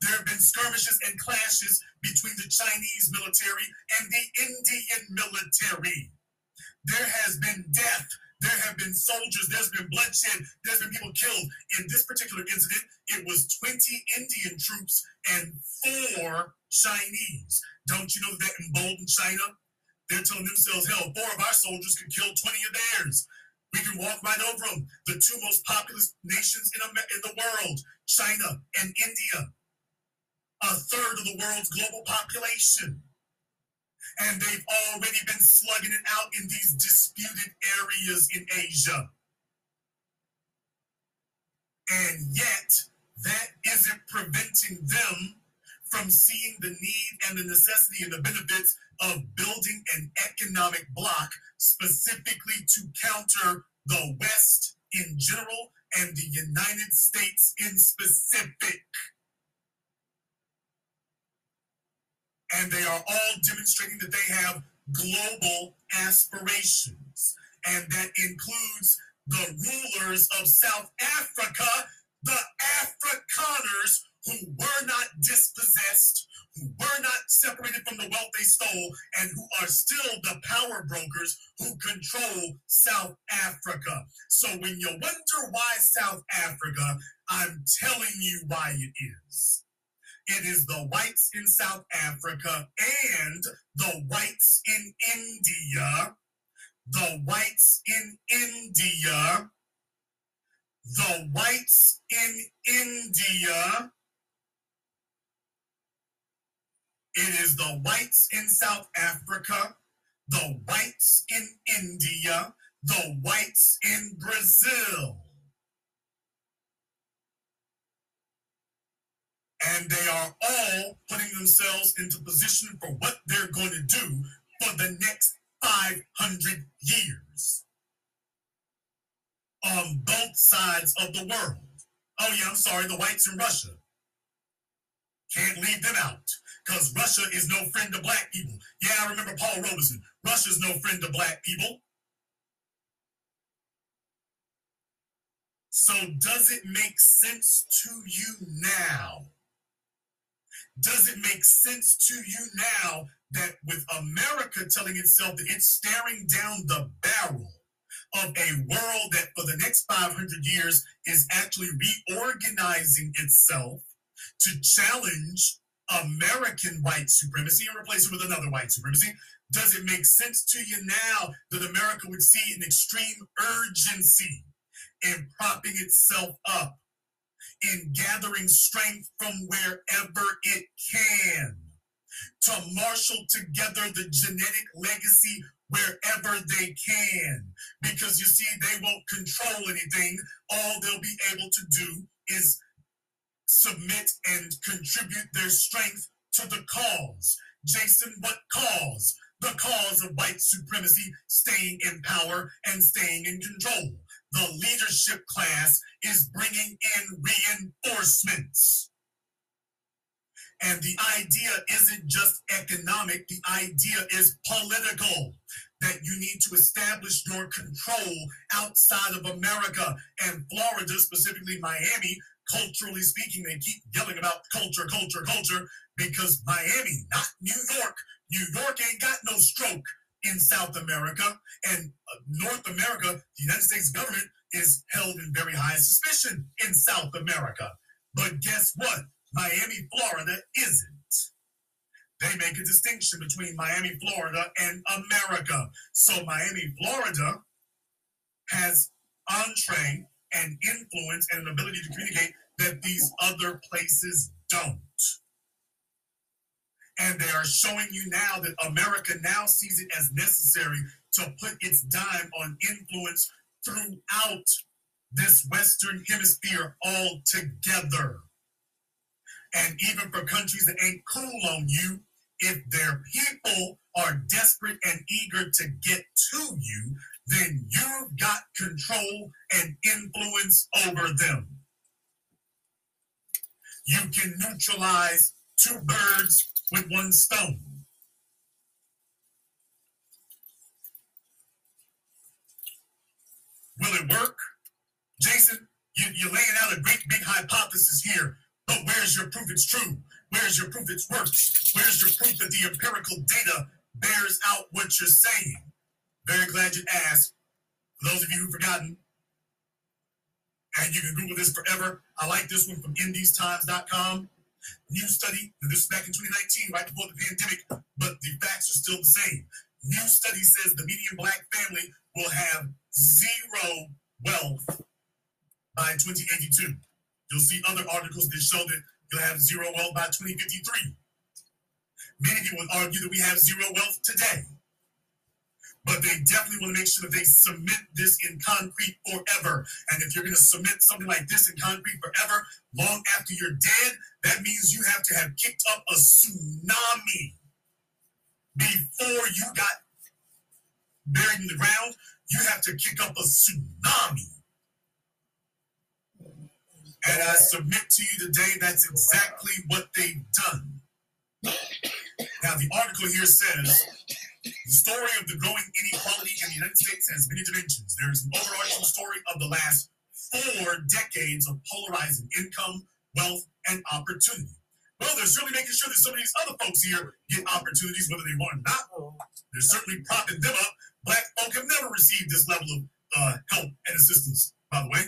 There have been skirmishes and clashes between the Chinese military and the Indian military. There has been death. There have been soldiers. There's been bloodshed. There's been people killed. In this particular incident, it was 20 Indian troops and four Chinese. Don't you know that emboldened China? They're telling themselves, hell, four of our soldiers could kill 20 of theirs. We can walk right over them. The two most populous nations in, in the world, China and India, a third of the world's global population. And they've already been slugging it out in these disputed areas in Asia. And yet, that isn't preventing them from seeing the need and the necessity and the benefits of building an economic bloc specifically to counter the West in general and the United States in specific. And they are all demonstrating that they have global aspirations. And that includes the rulers of South Africa, the Afrikaners who were not dispossessed, who were not separated from the wealth they stole, and who are still the power brokers who control South Africa. So when you wonder why South Africa, I'm telling you why it is. It is the whites in South Africa and the whites in India, the whites in India, the whites in India It is the whites in South Africa, the whites in India, the whites in Brazil. And they are all putting themselves into position for what they're going to do for the next 500 years on both sides of the world. Oh, yeah, I'm sorry, the whites in Russia. Can't leave them out because Russia is no friend to black people. Yeah, I remember Paul Robeson. Russia's no friend to black people. So, does it make sense to you now? Does it make sense to you now that with America telling itself that it's staring down the barrel of a world that for the next 500 years is actually reorganizing itself to challenge American white supremacy and replace it with another white supremacy? Does it make sense to you now that America would see an extreme urgency in propping itself up, in gathering strength from wherever it can, to marshal together the genetic legacy wherever they can? Because you see, they won't control anything. All they'll be able to do is submit and contribute their strength to the cause. Jason, what cause? The cause of white supremacy staying in power and staying in control. The leadership class is bringing in reinforcements. And the idea isn't just economic, the idea is political. That you need to establish your control outside of America and Florida, specifically Miami, culturally speaking, they keep yelling about culture, culture, culture, because Miami, not New York, New York ain't got no stroke in South America. And uh, North America, the United States government is held in very high suspicion in South America. But guess what? Miami, Florida isn't. They make a distinction between Miami, Florida, and America. So Miami, Florida has entree and influence and an ability to communicate that these other places don't. And they are showing you now that America now sees it as necessary to put its dime on influence throughout this Western hemisphere altogether. And even for countries that ain't cool on you, if their people are desperate and eager to get to you, then you've got control and influence over them. You can neutralize two birds with one stone. Will it work? Jason, you, you're laying out a great big hypothesis here, but where's your proof it's true? Where's your proof it's works? Where's your proof that the empirical data bears out what you're saying? Very glad you asked. For those of you who've forgotten, and you can Google this forever, I like this one from InTheseTimes.com. New study, this is back in 2019, right before the pandemic, but the facts are still the same. New study says the median black family will have zero wealth by 2082. You'll see other articles that show that you'll have zero wealth by 2053. Many people would argue that we have zero wealth today. But they definitely want to make sure that they submit this in concrete forever. And if you're going to submit something like this in concrete forever, long after you're dead, that means you have to have kicked up a tsunami before you got buried in the ground. You have to kick up a tsunami. And I submit to you today that's exactly what they've done. Now, the article here says the story of the growing inequality in the United States has many dimensions. There is an overarching story of the last four decades of polarizing income, wealth, and opportunity. Well, they're certainly making sure that some of these other folks here get opportunities, whether they want or not. They're certainly propping them up. Black folk have never received this level of uh, help and assistance, by the way.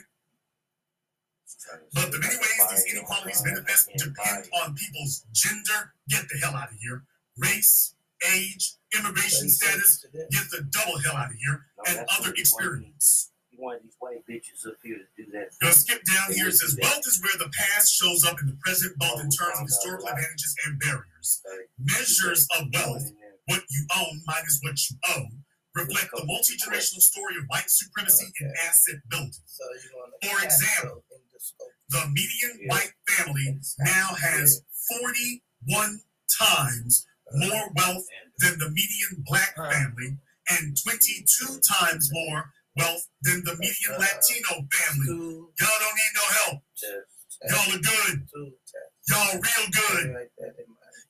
But the many ways these inequalities manifest depend on people's gender, get the hell out of here, race, age, immigration status, get the double hell out of here, and other experience. You want these white bitches up here to do that. Gonna skip down here. It says wealth is where the past shows up in the present, both in terms of historical advantages and barriers. Measures of wealth, what you own minus what you owe, reflect the multi-generational story of white supremacy and asset building. For example, the median white family now has 41 times more wealth than the median black family and 22 times more wealth than the median Latino family. Y'all don't need no help. Y'all are good. Y'all real good.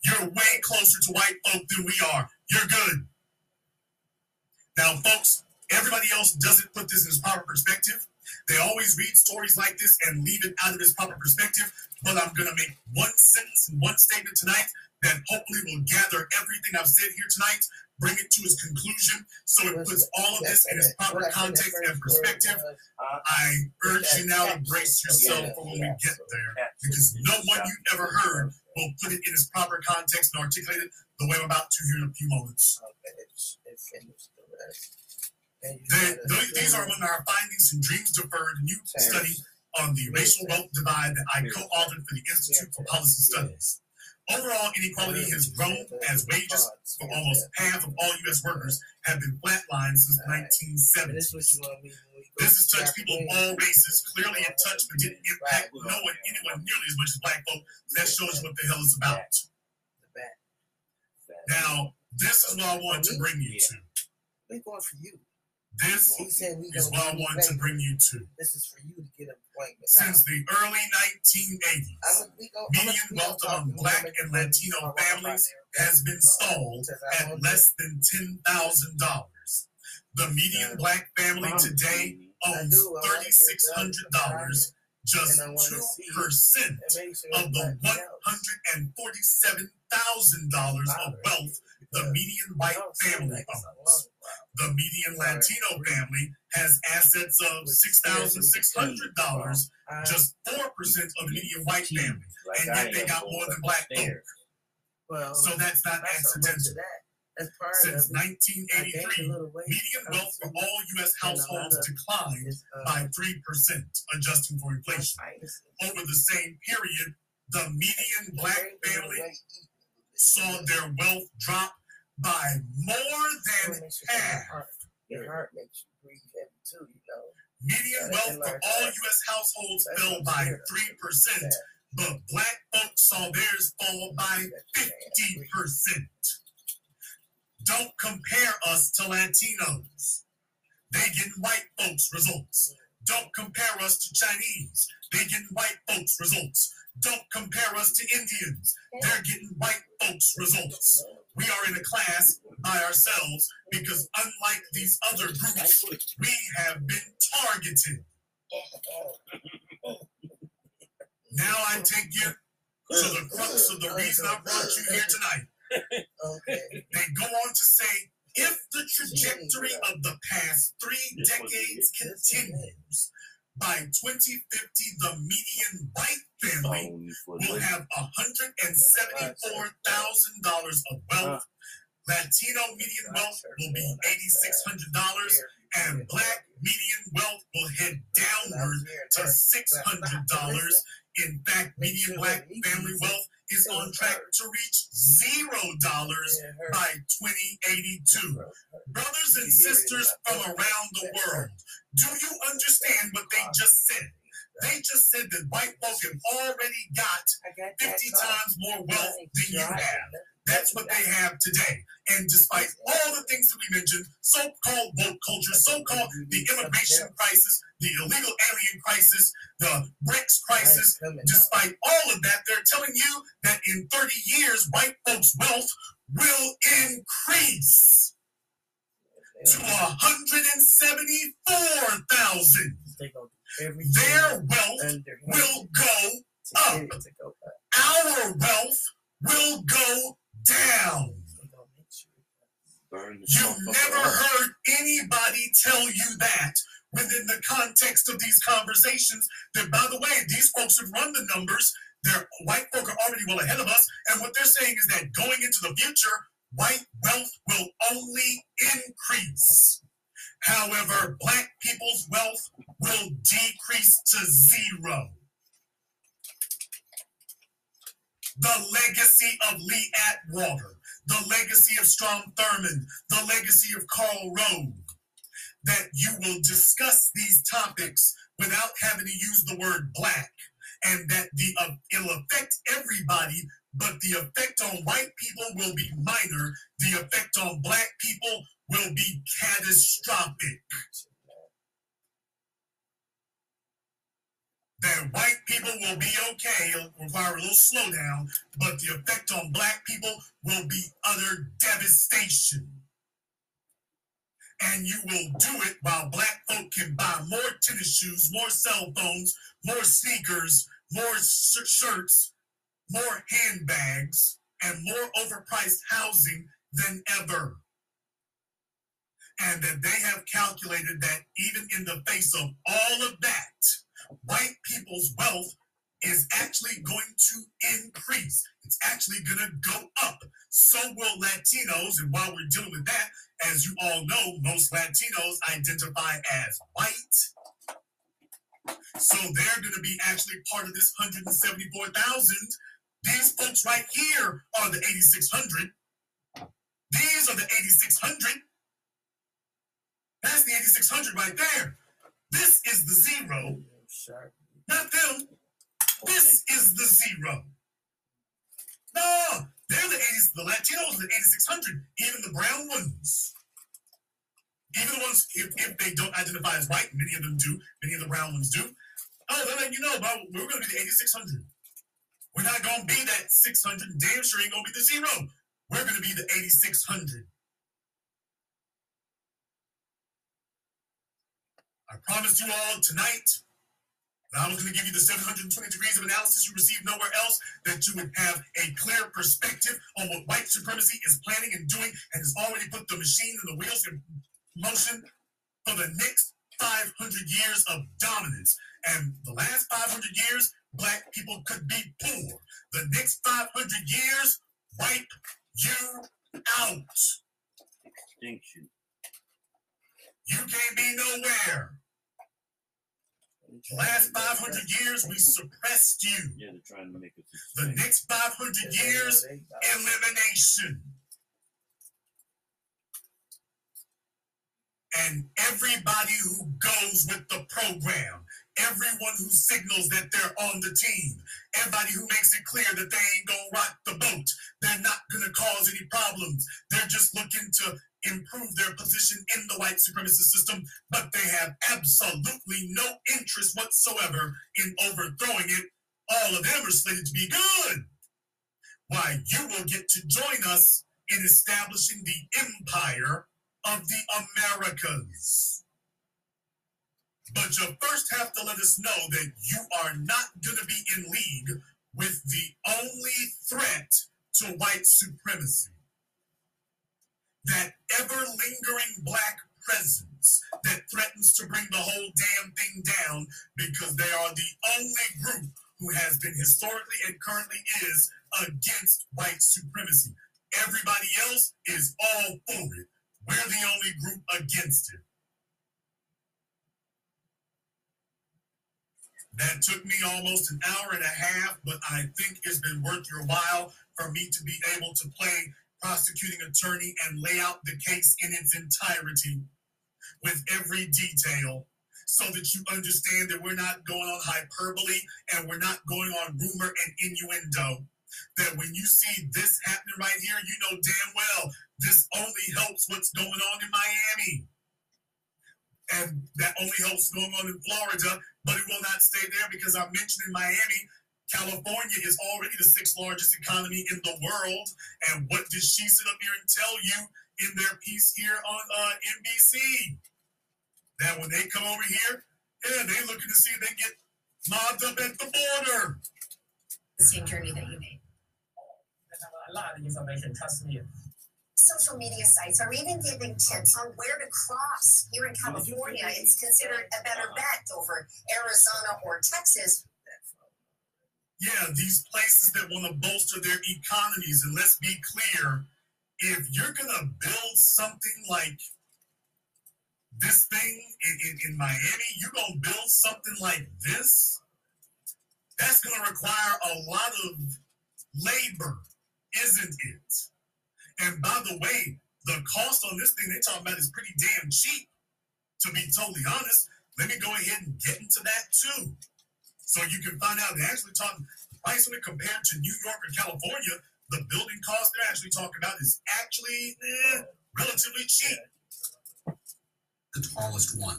You're way closer to white folk than we are. You're good. Now, folks, everybody else doesn't put this in its proper perspective. They always read stories like this and leave it out of its proper perspective. But I'm going to make one sentence and one statement tonight that hopefully will gather everything I've said here tonight, bring it to its conclusion, so it puts all of this in its proper context and perspective. I urge you now to brace yourself for when we get there, because no one you've ever heard will put it in its proper context and articulate it the way I'm about to here in a few moments. The- the- these are among our findings and dreams deferred a new study on the racial wealth divide that I co-authored for the Institute for Policy Studies. Overall inequality has grown as wages for almost half of all U.S. workers have been flatlined since 1970. This has touched people of all races, clearly in touch, but didn't impact no one, anyone nearly as much as black folk. That shows you what the hell it's about. Now, this is what I want to bring you to. We going for you. This He said we is what I want to bring you to. This is for you to get an appointment. Since the early 1980s, I'm, we go, median wealth among black and Latino families has been stalled at less than $10,000. The median black family today owns $3,600, just 2% of the $147,000 of wealth the median white family owns. The median Latino family has assets of $6,600, just 4% of the median white family, and yet they got more than black folk. Well, So that's not that's so much accidental. of part Since of it. I gained 1983, a little weight. median wealth for all U.S. households declined uh, by 3%, adjusting for inflation. Over the same period, the median black family saw their wealth drop by more than half. Your heart makes you breathe heavy too, you know. Median wealth for all U.S. households fell by 3%, but black folks saw theirs fall by 50%. Don't compare us to Latinos. They get white folks results. Don't compare us to Chinese. They get white folks results. Don't compare us to Indians. They're getting white folks results. We are in a class by ourselves because unlike these other groups, we have been targeted. Now I take you to the crux of the reason I brought you here tonight. They go on to say if the trajectory of the past three decades continues, by 2050, the median white family will have $174,000 of wealth. Latino median wealth will be $8,600, and black median wealth will head downward to $600. In fact, median black family wealth is on track to reach zero dollars by 2082. Brothers and sisters from around the world, do you understand what they just said? They just said that white folk have already got 50 times more wealth than you have. That's what they have today. And despite all the things that we mentioned, so-called woke culture, so-called the immigration crisis, the illegal alien crisis, the BRICS crisis, despite all of that, they're telling you that in 30 years, white folks' wealth will increase to 174,000. Their wealth will go up. Our wealth will go down. You've never heard anybody tell you that within the context of these conversations. That, by the way, these folks have run the numbers. Their white folk are already well ahead of us. And what they're saying is that going into the future, white wealth will only increase. However, black people's wealth will decrease to zero. The legacy of Lee Atwater, the legacy of Strom Thurmond, the legacy of Karl Rove, that you will discuss these topics without having to use the word black and that the uh, it'll affect everybody, but the effect on white people will be minor. The effect on black people will be catastrophic. That white people will be okay, it'll require a little slowdown, but the effect on black people will be utter devastation. And you will do it while black folk can buy more tennis shoes, more cell phones, more sneakers, more sh- shirts, more handbags, and more overpriced housing than ever. And that they have calculated that even in the face of all of that, white people's wealth is actually going to increase. It's actually going to go up. So will Latinos. And while we're dealing with that, as you all know, most Latinos identify as white. So they're going to be actually part of this 174,000. These folks right here are the 8,600. These are the 8,600. That's the 8,600 right there. This is the zero. Not them. This is the zero. No, they're the 80s, the Latinos the 8,600, even the brown ones. Even the ones, if, if they don't identify as white, many of them do, many of the brown ones do. Oh, they're letting you know, but we're going to be the 8,600. We're not going to be that 600, damn sure ain't going to be the zero. We're going to be the 8,600. I promised you all tonight that I was going to give you the 720 degrees of analysis you receive nowhere else, that you would have a clear perspective on what white supremacy is planning and doing and has already put the machine and the wheels in motion for the next 500 years of dominance. And the last 500 years, black people could be poor. The next 500 years, wipe you out. Extinction. You can't be nowhere. The last 500 years, we suppressed you. Yeah, they're trying to make us. The next 500 years, elimination. And everybody who goes with the program, everyone who signals that they're on the team, everybody who makes it clear that they ain't gonna rock the boat, they're not gonna cause any problems. They're just looking to improve their position in the white supremacist system, but they have absolutely no interest whatsoever in overthrowing it. All of them are slated to be good. Why, you will get to join us in establishing the empire of the Americas. But you first have to let us know that you are not going to be in league with the only threat to white supremacy. That ever lingering black presence that threatens to bring the whole damn thing down because they are the only group who has been historically and currently is against white supremacy. Everybody else is all for it. We're the only group against it. That took me almost an hour and a half, but I think it's been worth your while for me to be able to play prosecuting attorney and lay out the case in its entirety with every detail so that you understand that we're not going on hyperbole and we're not going on rumor and innuendo. That when you see this happening right here, you know damn well this only helps what's going on in Miami. And that only helps going on in Florida, but it will not stay there because I mentioned in Miami, California is already the sixth largest economy in the world. And what did she sit up here and tell you in their piece here on uh, NBC? That when they come over here, yeah, they're looking to see if they get mobbed up at the border. The same journey that you made. A lot of information, trust me. social media sites are even giving tips on where to cross. Here in California, it's considered a better bet over Arizona or Texas. Yeah, these places that want to bolster their economies. And let's be clear if you're going to build something like this thing in, in, in Miami, you're going to build something like this, that's going to require a lot of labor, isn't it? And by the way, the cost on this thing they're talking about is pretty damn cheap, to be totally honest. Let me go ahead and get into that too. So you can find out they're actually talking when it compared to New York or California, the building cost they're actually talking about is actually eh, relatively cheap. the tallest one,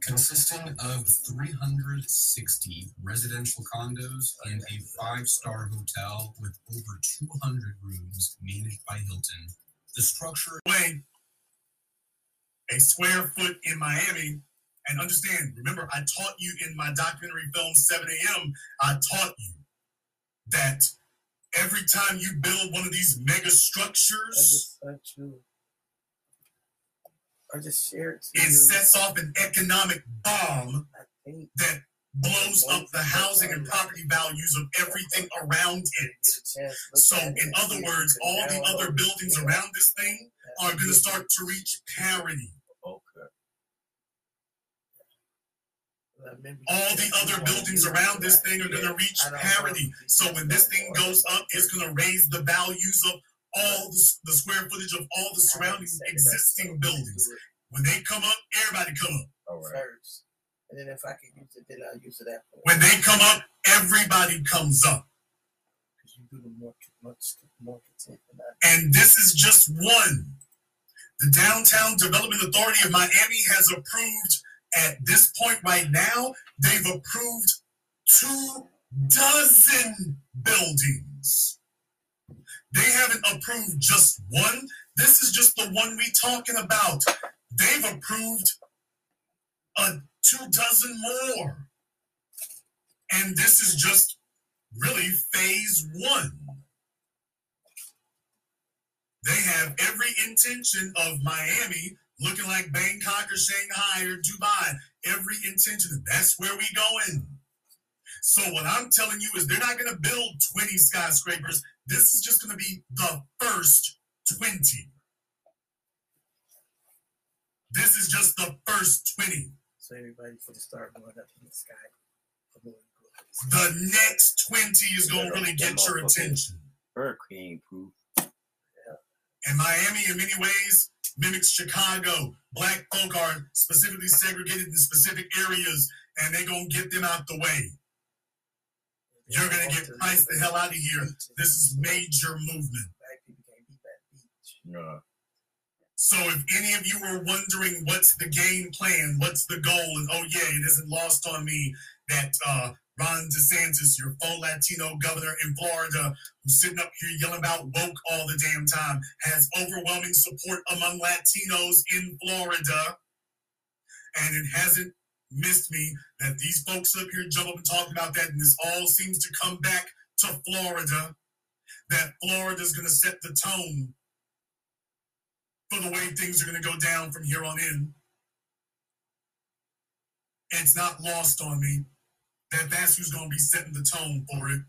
consisting of 360 residential condos and a five star hotel with over 200 rooms managed by Hilton. The structure Way a square foot in Miami. And understand, remember, I taught you in my documentary film 7 a.m., I taught you that every time you build one of these mega structures, just sent you. I just shared to it you. sets off an economic bomb that blows up the housing and property values of everything around it. a chance to look So, in other words, all the other buildings around this thing are going to start to reach parity. Okay. one. I remember you All the other buildings around this thing are going to reach I don't know parity. So, when this thing goes up, it's going to raise the values of all the, the square footage of all the surrounding Set it up existing so we can buildings. When they come up, everybody come up. All right. First. And then if I can use it, then I'll use it after. When they come up, everybody comes up. Because you do the more, much more content And this is just one. The Downtown Development Authority of Miami has approved, at this point right now, they've approved two dozen buildings. They haven't approved just one. This is just the one we're talking about. They've approved a two dozen more. And this is just really phase one. They have every intention of Miami looking like Bangkok or Shanghai or Dubai. Every intention. That's where we going. So what I'm telling you is they're not going to build 20 skyscrapers. This is just going to be the first 20. This is just the first 20. So everybody for the start going up in the sky. The next 20 is going to really get your attention. Hurricane proof. And Miami, in many ways, mimics Chicago. Black folk are specifically segregated in specific areas, and they're going to get them out the way. You're going to get priced the hell out of here. This is major movement. Black people can't beat that beach. No. So if any of you are wondering what's the game plan, what's the goal, and oh yeah, it isn't lost on me that uh, Ron DeSantis, your faux Latino governor in Florida, who's sitting up here yelling about woke all the damn time, has overwhelming support among Latinos in Florida. And it hasn't missed me that these folks up here jump up and talk about that, and this all seems to come back to Florida. That Florida's going to set the tone for the way things are going to go down from here on in. It's not lost on me that that's who's going to be setting the tone for it.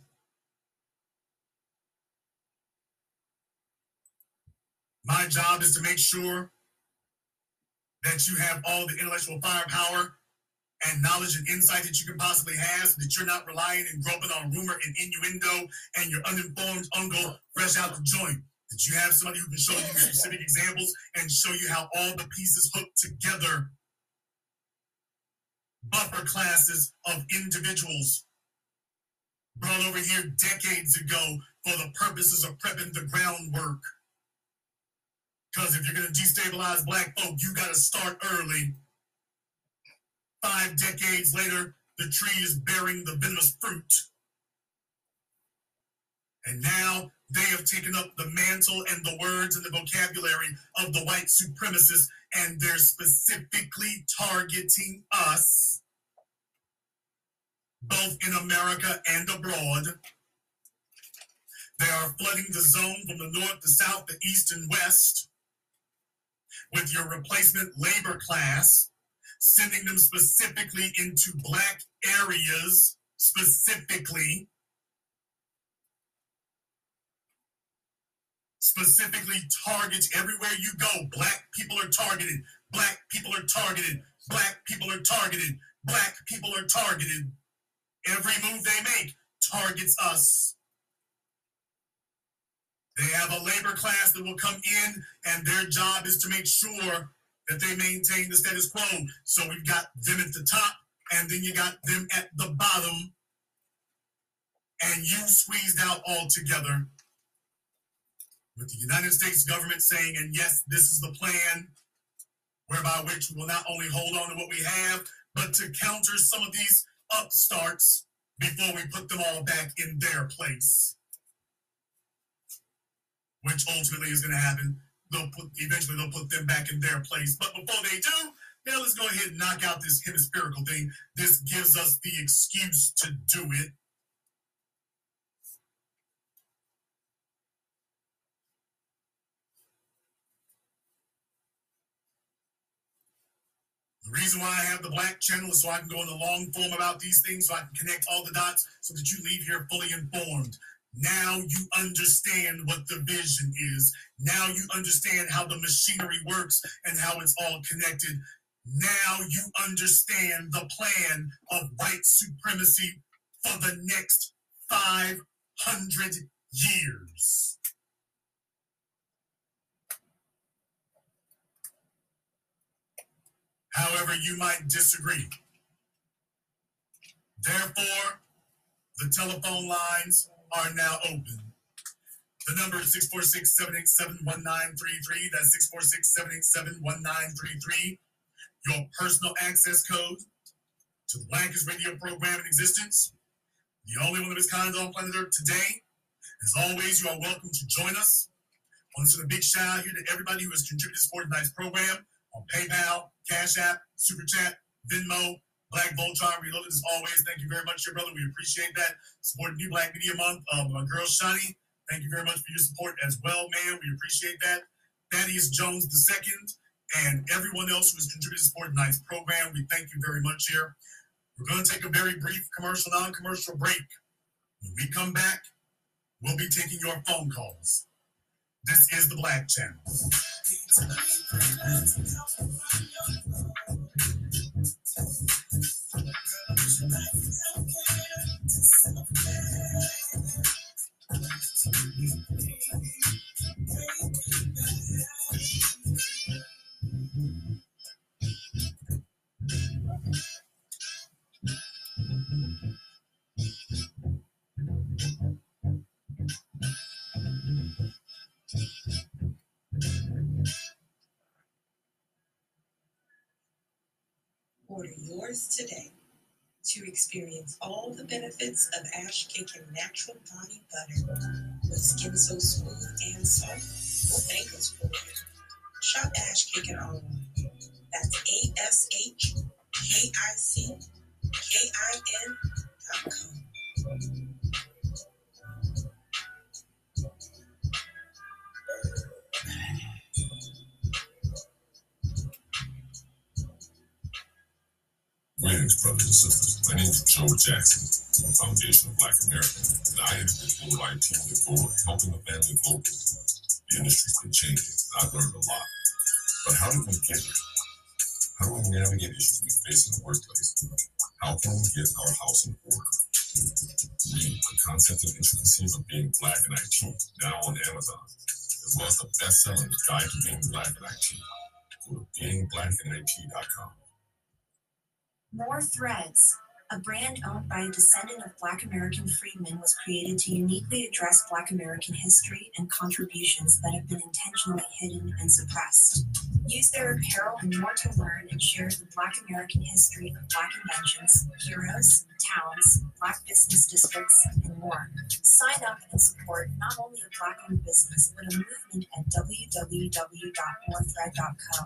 My job is to make sure that you have all the intellectual firepower and knowledge and insight that you can possibly have so that you're not relying and groping on rumor and innuendo and your uninformed uncle fresh out the joint. That you have somebody who can show you specific examples and show you how all the pieces hook together. Buffer classes of individuals brought over here decades ago for the purposes of prepping the groundwork. Because if you're going to destabilize black folk, you got to start early. Five decades later, the tree is bearing the venomous fruit. And now they have taken up the mantle and the words and the vocabulary of the white supremacists, and they're specifically targeting us, both in America and abroad. They are flooding the zone from the north, the south, the east, and west with your replacement labor class, sending them specifically into black areas, specifically. Specifically targets everywhere you go. Black people are targeted. Black people are targeted. Black people are targeted. Black people are targeted. Every move they make targets us. They have a labor class that will come in, and their job is to make sure that they maintain the status quo. So we've got them at the top, and then you got them at the bottom, and you squeezed out altogether with the United States government saying, and yes, this is the plan, whereby which we will not only hold on to what we have, but to counter some of these upstarts before we put them all back in their place. Which ultimately is going to happen. They'll put eventually they'll put them back in their place. But before they do, now let's go ahead and knock out this hemispherical thing. This gives us the excuse to do it. The reason why I have the black channel is so I can go in the long form about these things, so I can connect all the dots so that you leave here fully informed. Now you understand what the vision is. Now you understand how the machinery works and how it's all connected. Now you understand the plan of white supremacy for the next 500 years. However, you might disagree. Therefore, the telephone lines are now open. The number is 646 787 1933. That's 646 787 1933. Your personal access code to the blankest radio program in existence. The only one of its kind on planet Earth today. As always, you are welcome to join us. I want to send a big shout out here to everybody who has contributed to tonight's program on PayPal, Cash App, Super Chat, Venmo, Black Voltron Reloaded. As always, thank you very much, your brother. We appreciate that. Supporting New Black Media Month. Um, my girl Shani, thank you very much for your support as well, man. We appreciate that. Thaddeus Jones II and everyone else who has contributed to support tonight's program. We thank you very much here. We're going to take a very brief commercial, non-commercial break. When we come back, we'll be taking your phone calls. This is the Black Channel. Yours today to experience all the benefits of Ashkickin natural body butter with skin so smooth and soft. We'll thank us for it. Shop Ashkickin online. That's A S H K I C K I N dot com. Greetings, brothers and sisters. My name is Joe Jackson from the Foundation of Black America, and I am the global IT team the goal helping the family globally. The industry's been changing, and I've learned a lot. But how did we get here? How do we navigate issues we face in the workplace? How can we get our house in order? Read The Concept and Intricacies of Being Black in IT, now on Amazon, as well as the best-selling Guide to Being Black in IT. Go to beingblackiniT.com. More Threads, a brand owned by a descendant of Black American freedmen, was created to uniquely address Black American history and contributions that have been intentionally hidden and suppressed. Use their apparel and more to learn and share the Black American history of Black inventions, heroes, towns, Black business districts, and more. Sign up and support not only a Black owned business, but a movement at www.morethread.co.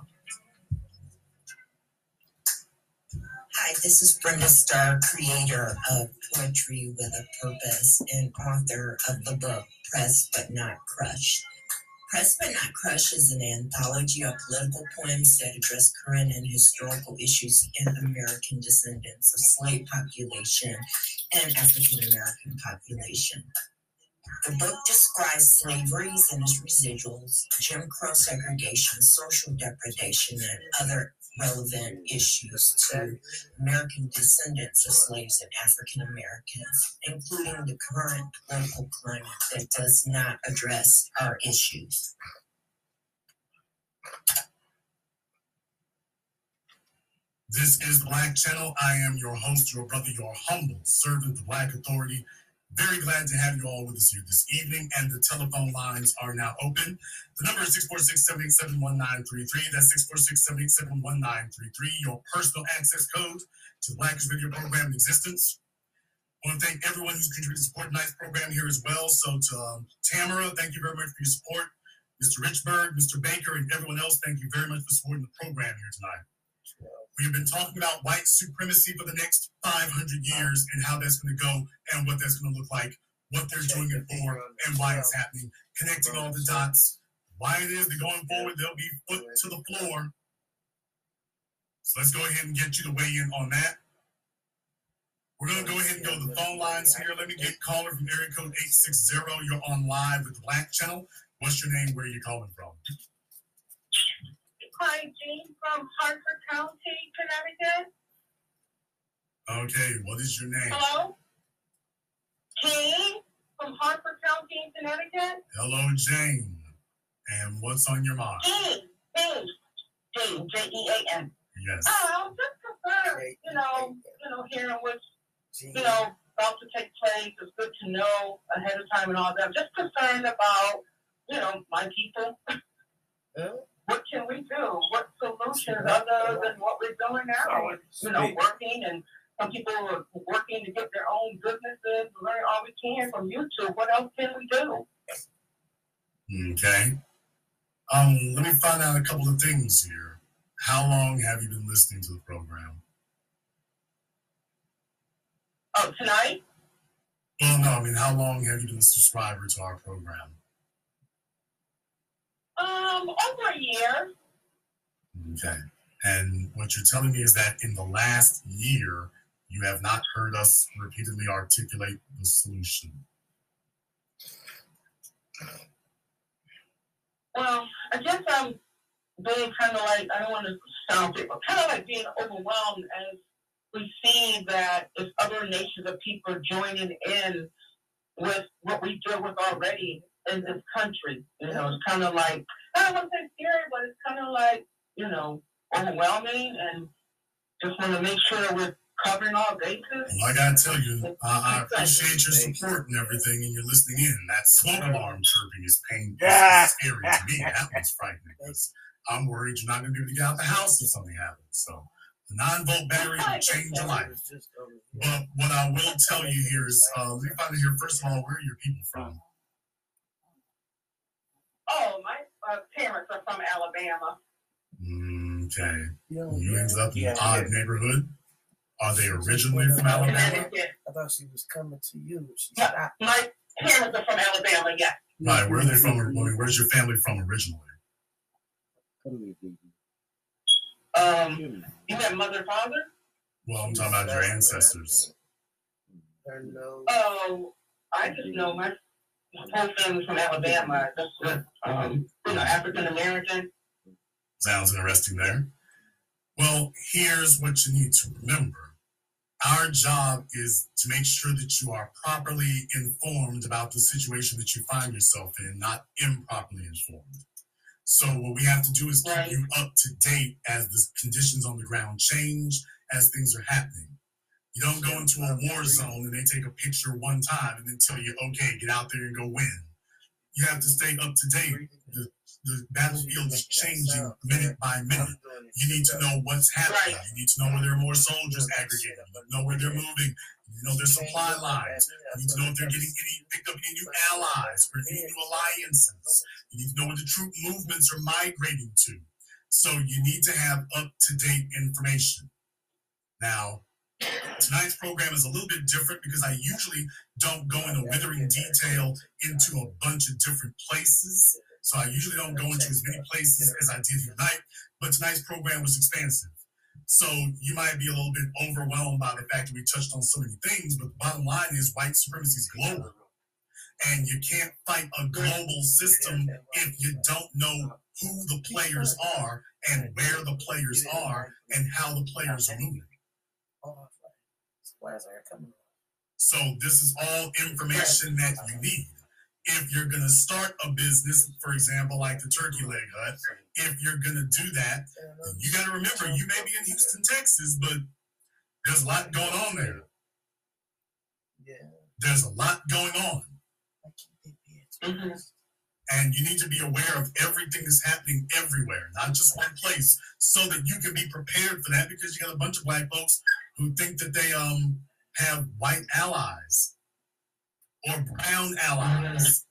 Hi, this is Brenda Starr, creator of Poetry with a Purpose and author of the book Press But Not Crushed. Press But Not Crushed is an anthology of political poems that address current and historical issues in American descendants of slave population and African American population. The book describes slavery and its residuals, Jim Crow segregation, social depredation, and other relevant issues to American descendants of slaves and African Americans, including the current political climate that does not address our issues. This is Black Channel. I am your host, your brother, your humble servant, the Black Authority, Very glad to have you all with us here this evening, and the telephone lines are now open. The number is 646-787-1933. That's 646-787-1933, your personal access code to the Blackest Radio program in existence. I want to thank everyone who's contributed to support tonight's program here as well. So to um, Tamara, thank you very much for your support. Mr. Richburg, Mr. Baker, and everyone else, thank you very much for supporting the program here tonight. We have been talking about white supremacy for the next 500 years and how that's going to go and what that's going to look like, what they're doing it for, and why it's happening. Connecting all the dots, why it is that going forward they'll be foot to the floor. So let's go ahead and get you to weigh in on that. We're going to go ahead and go to the phone lines here. Let me get caller from area code 860. You're on live with the Black Channel. What's your name? Where are you calling from? Hi, Jean from Hartford County, Connecticut. Okay, what is your name? Hello? Jean from Hartford County, Connecticut. Hello, Jane. And what's on your mind? Jean, Jean, Jean, J E A N. Yes. Oh, I'm just concerned, you know, you know, hearing what's, you know, about to take place. It's good to know ahead of time and all that. I'm just concerned about, you know, my people. What can we do? What solutions other than what we're doing now? You know, working and some people are working to get their own businesses, learn all we can from YouTube. What else can we do? Okay. Um, let me find out a couple of things here. How long have you been listening to the program? Oh, tonight? Well, no, I mean, how long have you been a subscriber to our program? Um, over a year. Okay. And what you're telling me is that in the last year, you have not heard us repeatedly articulate the solution. Well, I guess I'm being kind of like, I don't want to sound big, but kind of like being overwhelmed as we see that if other nations of people are joining in with what we deal with already in this country. You know, it's kind of like, I don't want to say scary, but it's kind of like, you know, overwhelming and just want to make sure we're covering all bases. Well, I gotta tell you, I, I appreciate your support and everything, and you're listening in. That smoke alarm chirping is painful, Yeah. scary to me. That was frightening because I'm worried you're not gonna be able to get out the house if something happens. So, the nine volt battery will change your life. But what I will tell you here is, uh, let me find out here. First of all, where are your people from? Oh, my uh, parents are from Alabama. Okay, you ended up in an odd neighborhood. Are they originally from Alabama? Connecticut. I thought she was coming to you. She Yeah, my parents are from Alabama, yeah. Right, where are they from? I mean, Where's your family from originally? Um, you meant mother, father? Well, I'm talking about your ancestors. Oh, I just know my family's from Alabama. Uh, um, you know, African American. Sounds interesting there. Well, here's what you need to remember. Our job is to make sure that you are properly informed about the situation that you find yourself in, not improperly informed. So what we have to do is keep you up to date as the conditions on the ground change, as things are happening. You don't go into a war zone and they take a picture one time and then tell you, okay, get out there and go win. You have to stay up to date. The, the battlefield is changing minute by minute. You need to know what's happening. You need to know where there are more soldiers aggregated. You know where they're moving. You know their supply lines. You need to know if they're getting any picked up any new allies or any new alliances. You need to know where the troop movements are migrating to. So you need to have up to date information. Now, tonight's program is a little bit different because I usually don't go into withering detail into a bunch of different places. So I usually don't go into as many places as I did tonight, but tonight's program was expansive. So you might be a little bit overwhelmed by the fact that we touched on so many things, but the bottom line is white supremacy is global. And you can't fight a global system if you don't know who the players are and where the players are and how the players are moving. So this is all information that you need. If you're going to start a business, for example, like the Turkey Leg Hut, if you're going to do that, you got to remember you may be in Houston, Texas, but there's a lot going on there. Yeah. There's a lot going on. Mm-hmm. And you need to be aware of everything that's happening everywhere, not just one place, so that you can be prepared for that because you got a bunch of black folks who think that they um have white allies or brown allies.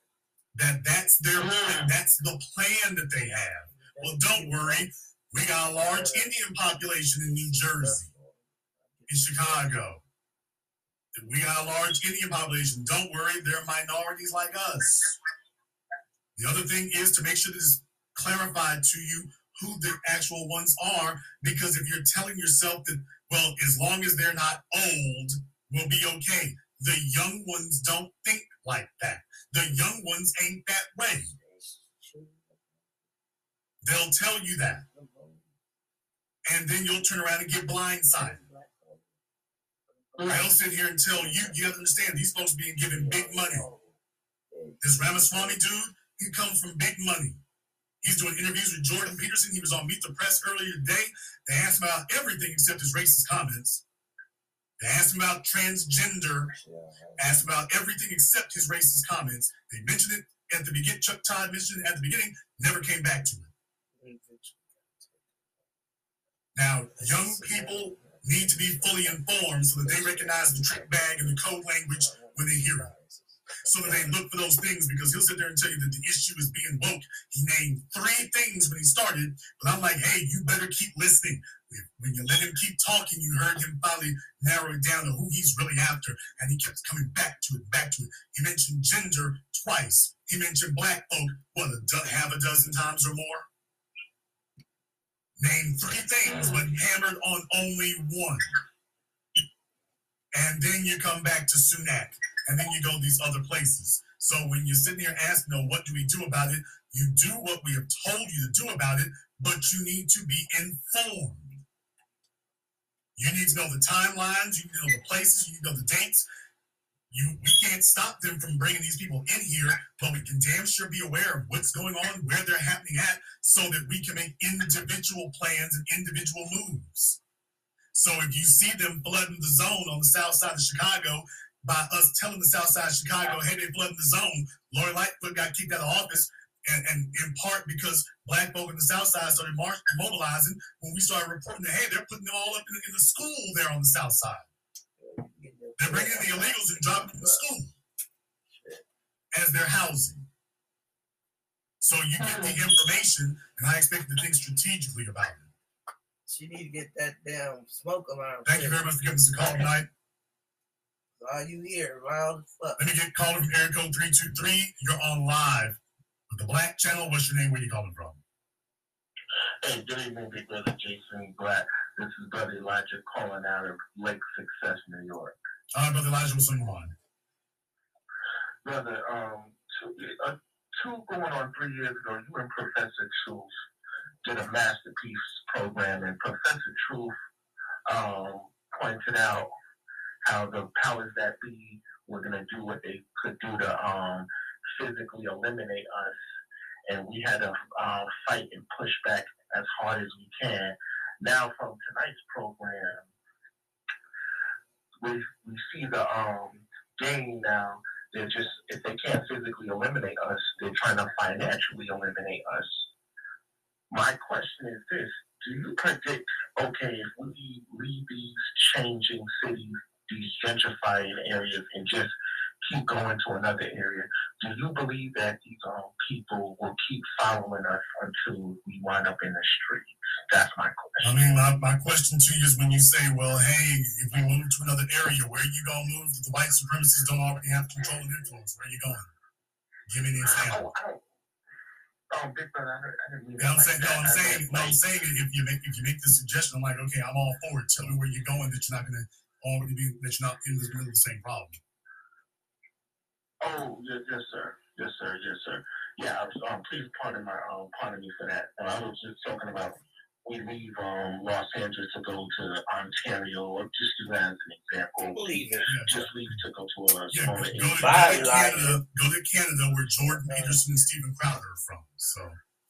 That that's their that's the plan that they have. Well, don't worry. We got a large Indian population in New Jersey, in Chicago. We got a large Indian population. Don't worry, they're minorities like us. The other thing is to make sure that it's clarified to you who the actual ones are, because if you're telling yourself that, well, as long as they're not old, we'll be okay. The young ones don't think like that. The young ones ain't that way. They'll tell you that. And then you'll turn around and get blindsided. They'll sit here and tell you, you have to understand, these folks being given big money. This Ramaswamy dude, he comes from big money. He's doing interviews with Jordan Peterson. He was on Meet the Press earlier today. They asked him about everything except his racist comments. They asked him about transgender, asked about everything except his racist comments. They mentioned it at the beginning. Chuck Todd mentioned it at the beginning, never came back to it. Now, young people need to be fully informed so that they recognize the trick bag and the code language when they hear it. So that they look for those things because he'll sit there and tell you that the issue is being woke. He named three things when he started, but I'm like, hey, you better keep listening. When you let him keep talking, you heard him finally narrow it down to who he's really after, and he kept coming back to it, back to it. He mentioned gender twice. He mentioned black folk, what, a do- half a dozen times or more? Name three things, but hammered on only one. And then you come back to Sunak, and then you go to these other places. So when you're sitting there asking, no, what do we do about it? You do what we have told you to do about it, but you need to be informed. You need to know the timelines, you need to know the places, you need to know the dates. You we can't stop them from bringing these people in here, but we can damn sure be aware of what's going on, where they're happening at, so that we can make individual plans and individual moves. So if you see them flooding the zone on the south side of Chicago, by us telling the south side of Chicago, hey, they're flooding the zone, Lori Lightfoot got kicked out of office, and, and in part because black folk in the south side started march, mobilizing when we started reporting that, hey, they're putting them all up in, in the school there on the south side. They're bringing in the illegals and dropping them in the school as their housing. So you get the uh-huh. information, and I expect to think strategically about it. She need to get that damn smoke alarm. Thank you very much for giving us a call tonight. Are you here? Loud as fuck. Let me get called from area code 323. You're on live with the Black Channel. What's your name? Where you calling from? Hey, good evening, big brother Jason Black. This is Brother Elijah calling out of Lake Success, New York. All right, Brother Elijah, what's on your mind? Brother, um, two, uh, two going on three years ago, you and Professor Truth did a masterpiece program, and Professor Truth um, pointed out how the powers that be were going to do what they could do to um, physically eliminate us, and we had to uh, fight and push back as hard as we can. Now, from tonight's program, we we see the um, game now. They're just if they can't physically eliminate us, they're trying to financially eliminate us. My question is this: Do you predict, okay, if we leave these changing cities, these areas, and just keep going to another area, do you believe that these um, people will keep following us until we wind up in the streets? That's my question. I mean, my, my question to you is when you say, well, hey, if we move to another area, where are you going to move the white supremacists don't already have control and influence? Where are you going? Give me an example. Oh, I don't. Oh, big brother, I, I didn't mean what I'm it saying? like No, I'm that. Saying, no, I'm saying if you make if you make the suggestion, I'm like, okay, I'm all for it. Tell me where you're going that you're not gonna already be that you're not in the middle the same problem. Oh, yes, yes, sir. Yes, sir. Yes, sir. Yeah, um, please pardon my, um, pardon me for that. I was just talking about we leave, um, Los Angeles to go to Ontario, or just use that as an example. Believe it. Just leave to go to a Yeah, go, smaller go, to, area. go to Canada. Go to Canada, where Jordan Peterson and Steven Crowder are from. So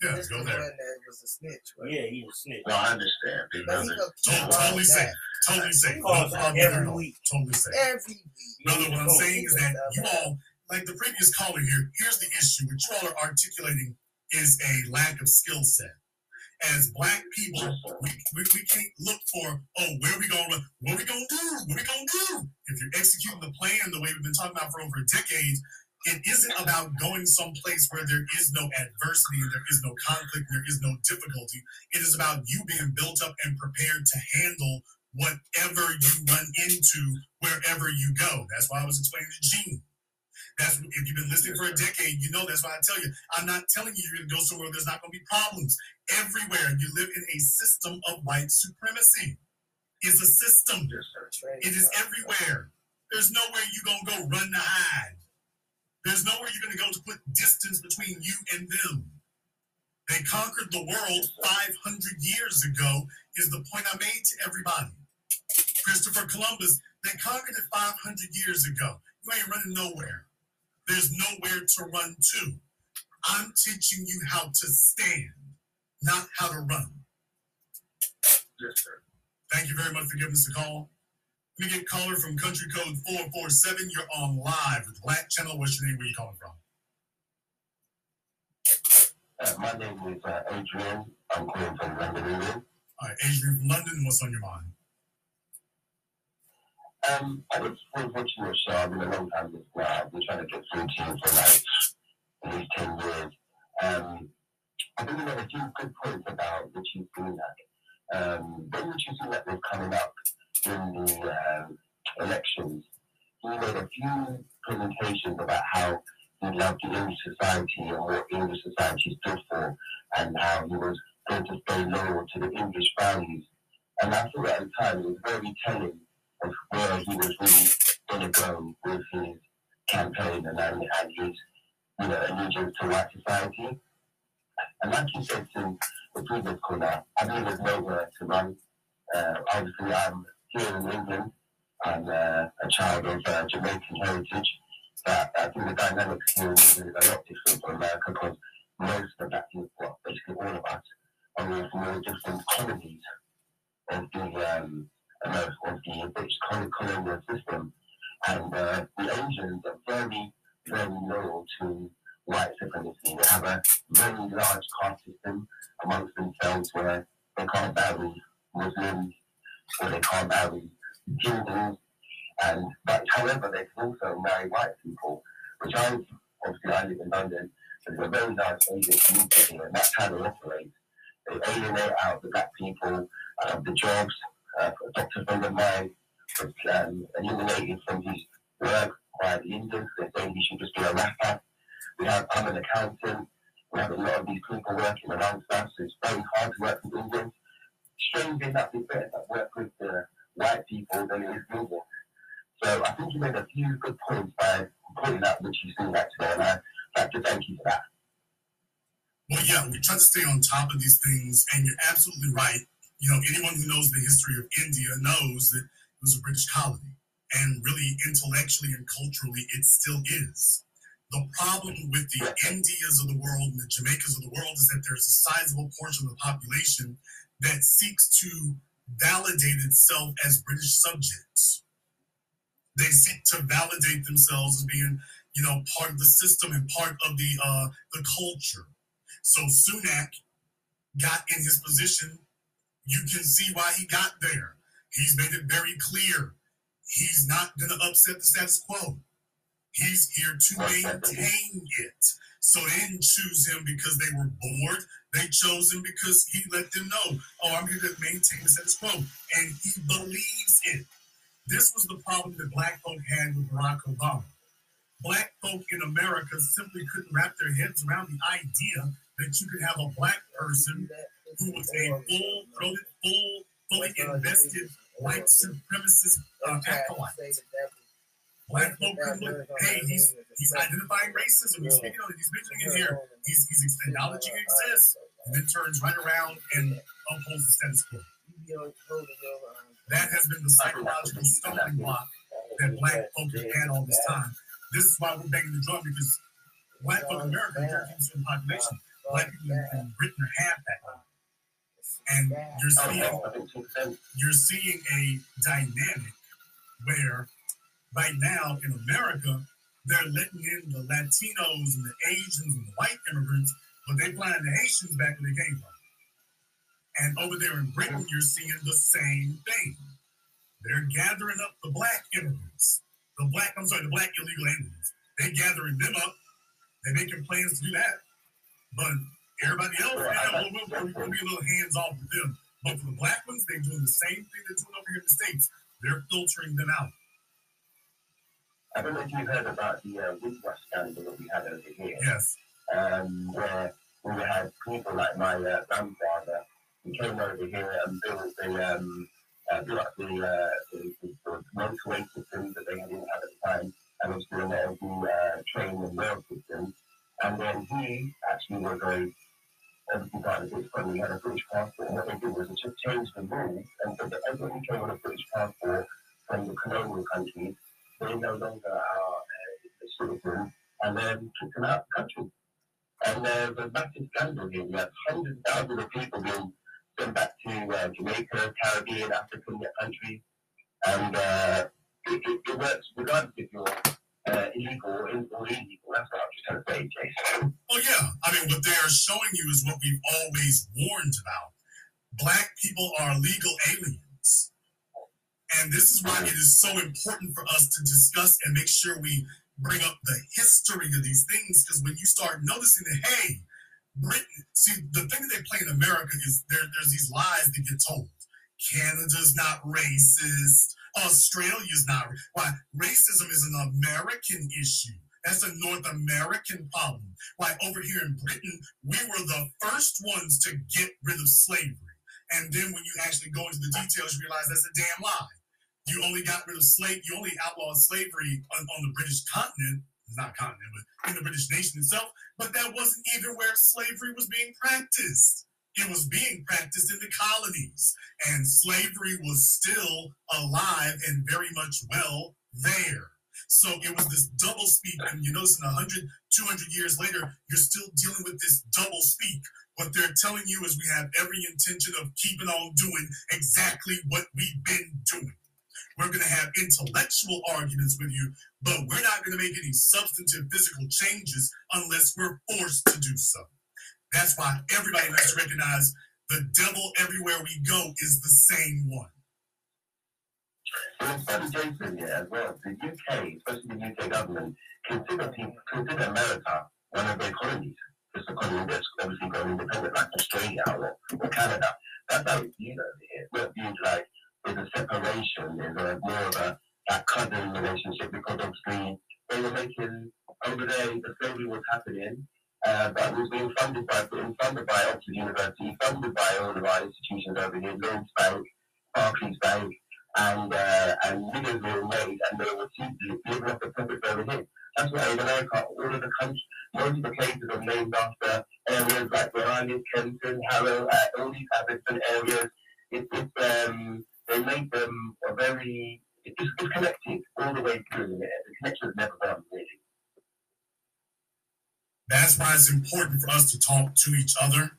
Yeah, This go there. one that was a snitch. Right? Yeah, he's a snitch. No, I understand. Big But he brother. totally safe. Totally safe. Calls problem every at week. Totally safe. Every week. Brother, what oh, I'm saying is that you all, like the previous caller here, here's the issue. What you all are articulating is a lack of skill set. As black people, we, we, we can't look for, oh, where are we going, what are we gonna do, what are we gonna do. If you're executing the plan the way we've been talking about for over a decade, it isn't about going someplace where there is no adversity and there is no conflict and there is no difficulty. It is about you being built up and prepared to handle whatever you run into wherever you go. That's why I was explaining to Jean. That's if you've been listening for a decade, you know that's why I tell you. I'm not telling you you're gonna go somewhere where there's not gonna be problems. Everywhere you live in a system of white supremacy. It's a system. It is everywhere. There's nowhere you're gonna go run to hide. There's nowhere you're gonna go to put distance between you and them. They conquered the world 500 years ago, is the point I made to everybody. Christopher Columbus, they conquered it 500 years ago. You ain't running nowhere. There's nowhere to run to. I'm teaching you how to stand, not how to run. Yes, sir. Thank you very much for giving us a call. Let me get caller from country code 447. You're on live with Black Channel. What's your name? Where you calling from? Uh, my name is uh, Adrian. I'm calling from London, England. All right, Adrian from London. What's on your mind? Um, I was watching your show. I've been a long time listener. I've been trying to get through to you for like at least 10 years. Um, I think you made a few good points about the Rishi Sunak. Um, when the Rishi Sunak was coming up in the um, elections, he made a few presentations about how he loved the English society and what English society stood for, and how he was going to stay loyal to the English values. And I thought at the time it was very telling where he was really go with his campaign and, and his you know, allegiance to white society. And like you said to the previous caller, I believe there's nowhere to run. Uh, obviously, I'm here in England. I'm uh, a child of uh, Jamaican heritage. But I think the dynamics here in England is a lot different from America because most of that people, well, basically all of us, are from all different colonies of the um, Of the British colonial system. And uh, the Asians are very, very loyal to white supremacy. They have a very large caste system amongst themselves where they can't marry Muslims or they can't marry Hindus. And but however, they can also marry white people, which I obviously I live in London. so There's a very large Asian community here, and that's how they operate. They alienate out the black people, uh, the jobs. Uh, a friend of mine was um, eliminated from his work by the Indians. They say he should just be a rapper. We have, I'm an accountant. We have a lot of these people working amongst us. It's very hard to work with Indians. Strange enough, it's better to work with the white people than it is Indians. So I think you made a few good points by pointing out what you see that today, and I'd like to thank you for that. Well, yeah, we try to stay on top of these things, and you're absolutely right. You know, anyone who knows the history of India knows that it was a British colony, and really intellectually and culturally, it still is. The problem with the Indias of the world and the Jamaicas of the world is that there's a sizable portion of the population that seeks to validate itself as British subjects. They seek to validate themselves as being, you know, part of the system and part of the uh, the culture. So Sunak got in his position. You can see why he got there. He's made it very clear. He's not going to upset the status quo. He's here to maintain it. So they didn't choose him because they were bored. They chose him because he let them know, oh, I'm here to maintain the status quo. And he believes it. This was the problem that black folk had with Barack Obama. Black folk in America simply couldn't wrap their heads around the idea that you could have a black person who was a full-throated, full, fully invested white supremacist uh, acolyte. Black folk couldn't look, hey, he's he's identifying racism, he's speaking on it, he's mentioning it here, he's he's acknowledging it exists, and then turns right around and upholds the status quo. That has been the psychological stumbling block that black folk have had all this time. This is why we're banging the drum because black folk in America are a certain population. black people in Britain are half that. And you're seeing you're seeing a dynamic where right now in America, they're letting in the Latinos and the Asians and the white immigrants, but they're flying the Haitians back where they came from. And over there in Britain, you're seeing the same thing. They're gathering up the black immigrants, the black, I'm sorry, the black illegal immigrants. They're gathering them up. They're making plans to do that. But everybody else, yeah, we'll, we'll, we'll be a little hands off with them. But for the black ones, they're doing the same thing they're doing over here in the States. They're filtering them out. I don't know if you've heard about the uh, scandal that we had over here. Yes. Um, where we had people like my uh, grandfather who came over here and built the um, uh, built up the, uh, the, the, the motorway system that they didn't have at the time, and was doing all the uh, train and rail systems. And then he actually was a obviously got a British when he had a British passport. And what they did was they just changed the rules and so that everyone who came with a British passport from the colonial countries, they no longer are uh, citizens, and then kicked them out of the country. And there's a massive scandal here. We have hundreds of thousands of people being sent back to uh, Jamaica, Caribbean, African countries. And uh, it, it, it works regardless if you're Well, yeah. I mean, what they're showing you is what we've always warned about. Black people are legal aliens. And this is why it is so important for us to discuss and make sure we bring up the history of these things. Because when you start noticing that, hey, Britain, see, the thing that they play in America is there, there's these lies that get told. Canada's not racist. Australia's not. Why? Racism is an American issue. That's a North American problem. Why over here in Britain, we were the first ones to get rid of slavery. And then when you actually go into the details, you realize that's a damn lie. You only got rid of slave, you only outlawed slavery on, on the British continent, not continent, but in the British nation itself. But that wasn't even where slavery was being practiced. It was being practiced in the colonies, and slavery was still alive and very much well there. So it was this double speak. And you notice in 100, 200 years later, you're still dealing with this double speak. What they're telling you is we have every intention of keeping on doing exactly what we've been doing. We're going to have intellectual arguments with you, but we're not going to make any substantive physical changes unless we're forced to do so. That's why everybody needs to recognize the devil everywhere we go is the same one. Well, it's as well. The UK, especially the UK government, consider consider America one of their colonies. Just a colony that's obviously going independent, like Australia or, or Canada. That's how it's viewed over here. It's not viewed like there's a separation, there's a more of a that cousin relationship because obviously they were making over there the slavery was happening uh, that was being funded by being funded by Oxford University, funded by all of our institutions over here, Lloyds Bank, Barclays Bank, and uh, and millions were made, and they were living off the profits over here. That's why in America, all of the most of the places are named after areas like where I live, Harrow, uh, all these Abington areas. It, it's um, they make them a very it's, it's connected all the way through. The connection is never done really. That's why it's important for us to talk to each other,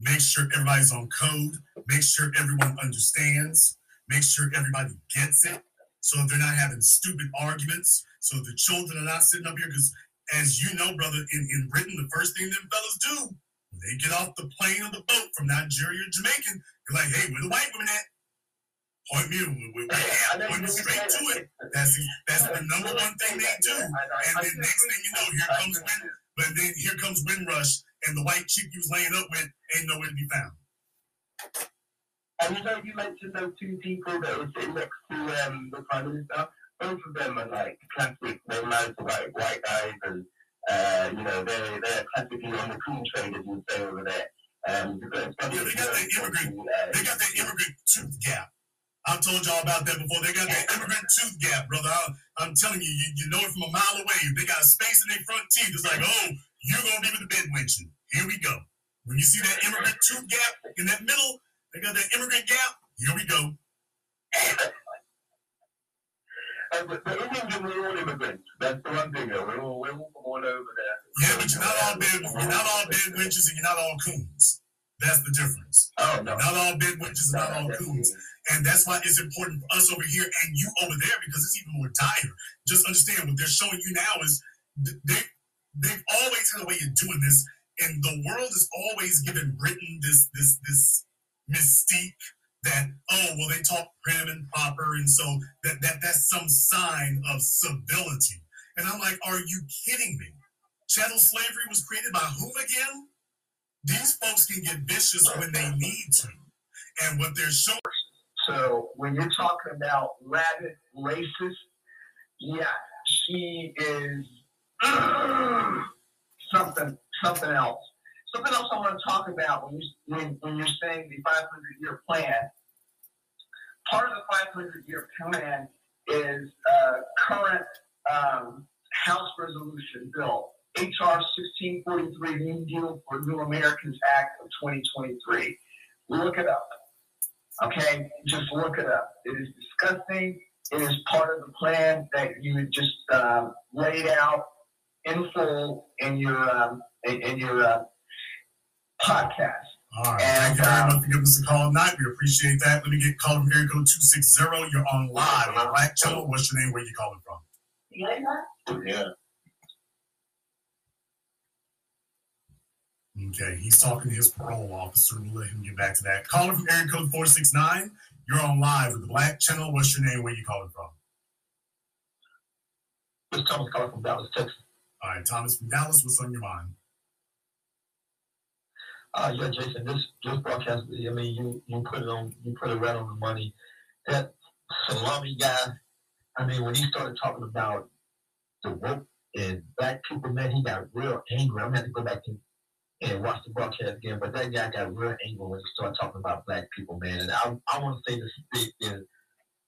make sure everybody's on code, make sure everyone understands, make sure everybody gets it. So they're not having stupid arguments. So the children are not sitting up here because, as you know, brother, in, in Britain, the first thing them fellas do when they get off the plane or the boat from Nigeria or Jamaican, they're like, hey, where the white women at? Point me, we, we, point me straight to it. That's that's the number one thing they do. And then next thing you know, here comes Win, but then here comes Windrush, and the white chick you was laying up with ain't nowhere to be found. And you know, you mentioned those two people that were sitting next to um, the prime minister. Both of them are like classic. They're married to like white guys, and uh, you know, they're they're classically on the clean trade, as you say over there. Um, yeah, they got that immigrant. They got that immigrant tooth gap. I've told y'all about that before. They got that immigrant tooth gap, brother. I, am telling you, you, you know it from a mile away. They got space in their front teeth. It's like, oh, you're gonna be with the bed winching. Here we go. When you see that immigrant tooth gap in that middle, they got that immigrant gap. Here we go. Uh, but the Indians their own immigrants. That's the one thing. We're all, we won't come on over there. Yeah, but you're not all bed, you're not all bed witches and you're not all coons. That's the difference. Oh no. Not all bed witches and not all coons. And that's why it's important for us over here and you over there because it's even more dire. Just understand what they're showing you now is they they've always had a way of doing this, and the world has always given Britain this this this mystique that oh well they talk prim and proper and so that that that's some sign of civility. And I'm like, are you kidding me? Chattel slavery was created by whom again? These folks can get vicious when they need to. And what they're showing So when you're talking about rabid racist, yeah, she is something something else. Something else I want to talk about when you when, when you're saying the 500 year plan. Part of the 500 year plan is uh, current um, House resolution bill HR 1643 New Deal for New Americans Act of 2023. Look it up. Okay, just look it up. It is disgusting. It is part of the plan that you just um, laid out in full in your um, in, in your uh, podcast. All right. Thank you very much for giving us a call tonight. We appreciate that. Let me get called from area code 260. You're on live on Black Channel. What's your name? Where you calling from? Yeah. Okay, he's talking to his parole officer. We'll let him get back to that. Caller from area code 469. You're on live with the Black Channel. What's your name? Where you calling from? It's Thomas calling from Dallas, Texas. All right, Thomas from Dallas. What's on your mind? Uh, yeah, Jason, this this broadcast, I mean, you you put it on, you put it right on the money. That salami guy, I mean, when he started talking about the woke and black people, man, he got real angry. I'm gonna have to go back and, and watch the broadcast again, but that guy got real angry when he started talking about black people, man. And I, I want to say this: the, the,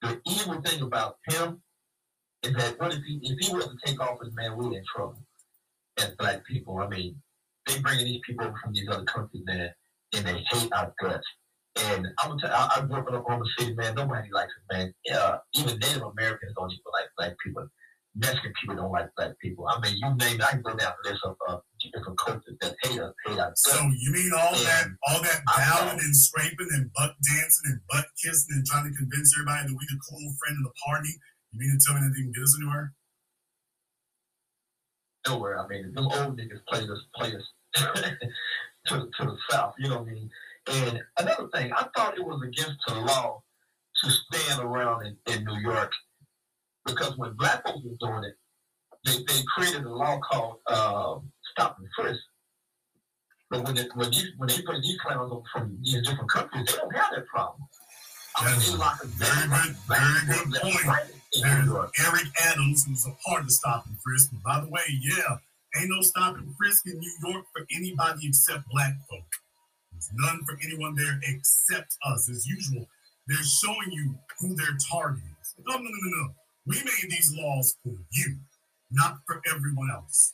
the evil thing about him is that what if he if he was to take office, man, we're in trouble as black people. I mean, they bringing these people from these other countries, man, and they hate our guts. And I'm gonna tell you, I, I grew up in Oklahoma City, man. Nobody likes it, man. Yeah, even Native Americans don't even like black people. Mexican people don't like black people. I mean, you name it, I can go down the list of different cultures that hate us, hate guts. So you mean all that, all that bowing and scraping and butt dancing and butt kissing and trying to convince everybody that we the cool friend of the party? You mean to tell me that they can get us anywhere? nowhere. I mean, them old niggas played us, played us to, to the south. You know what I mean? And another thing, I thought it was against the law to stand around in, in New York because when black folks were doing it, they, they created a law called uh, stop and frisk. But when it, when these when they bring these clowns over from these different countries, they don't have that problem. I mean, lock us Very good, very good point. There's Eric Adams, who's a part of the Stop and Frisk. And by the way, yeah, ain't no Stop and Frisk in New York for anybody except black folk. There's none for anyone there except us. As usual, they're showing you who their target is. No, no, no, no, no. We made these laws for you, not for everyone else.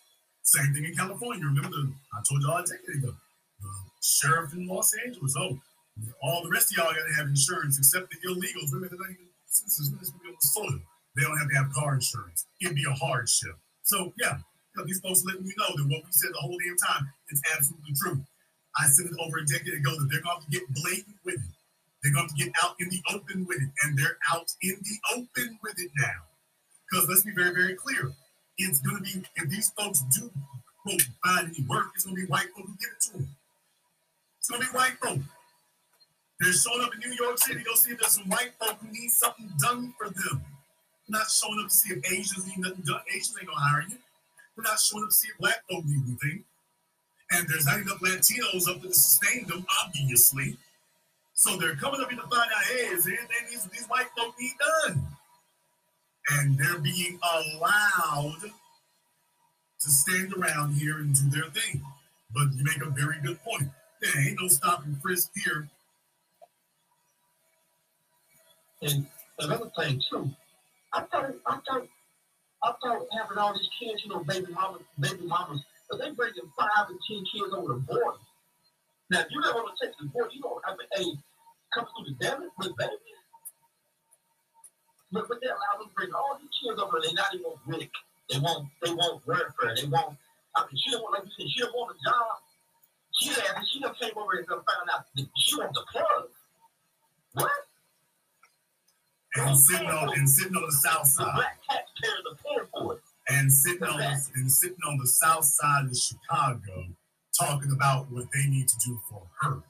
Same thing in California. Remember, the, I told y'all a decade ago, the sheriff in Los Angeles. Oh, all the rest of y'all got to have insurance except the illegals. Remember, they're not even citizens. They don't have to have car insurance. It'd be a hardship. So, yeah, you know, these folks letting you know that what we said the whole damn time is absolutely true. I said it over a decade ago that they're going to get blatant with it. They're going to get out in the open with it, and they're out in the open with it now. Because let's be very, very clear. It's to be, if these folks do, quote, find any work, it's to be white folks who give it to them. It's to be white folks. They're showing up in New York City go see if there's some white folk who need something done for them. They're not showing up to see if Asians need nothing done. Asians ain't to hire you. They're not showing up to see if black folk need anything. And there's not enough Latinos up to sustain them, obviously. So they're coming up here to find out, hey, is there anything these, these white folk need done? And they're being allowed to stand around here and do their thing. But you make a very good point. There ain't no stop and frisk here. And another thing too, I thought, I thought, I thought having all these kids, you know, baby mamas, baby mamas, but they bringing five and ten kids over the border. Now, if you live on the Texas border, you don't have a hey, come through the desert with babies. But, but they allow them to bring all these kids over. They not even Rick. They won't they want welfare. They want. I mean, she don't want like you said. She don't want a job. She had. She done came over and done found out that she wants a plug. What? And sitting on and sitting on the south The side. black taxpayers are paying for it. and sitting on the, and sitting on the south side of Chicago, talking about what they need to do for her.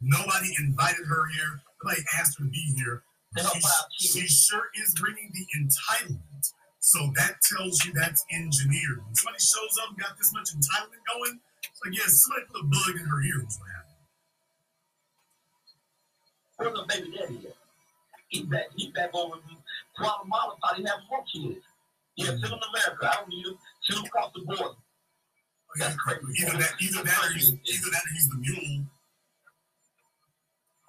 Nobody invited her here. Nobody asked her to be here. She, she sure is bringing the entitlement. So that tells you that's engineered. When somebody shows up and got this much entitlement going, it's like, yeah, somebody put a bug in her ear. was what happened. Where's the baby daddy at? He back, he back over in Guatemala. Thought he had more kids. Yeah, him to America. I don't need him. Send him across the border. Oh, that's crazy. Either that, either that, or he's, either that, or he's the mule.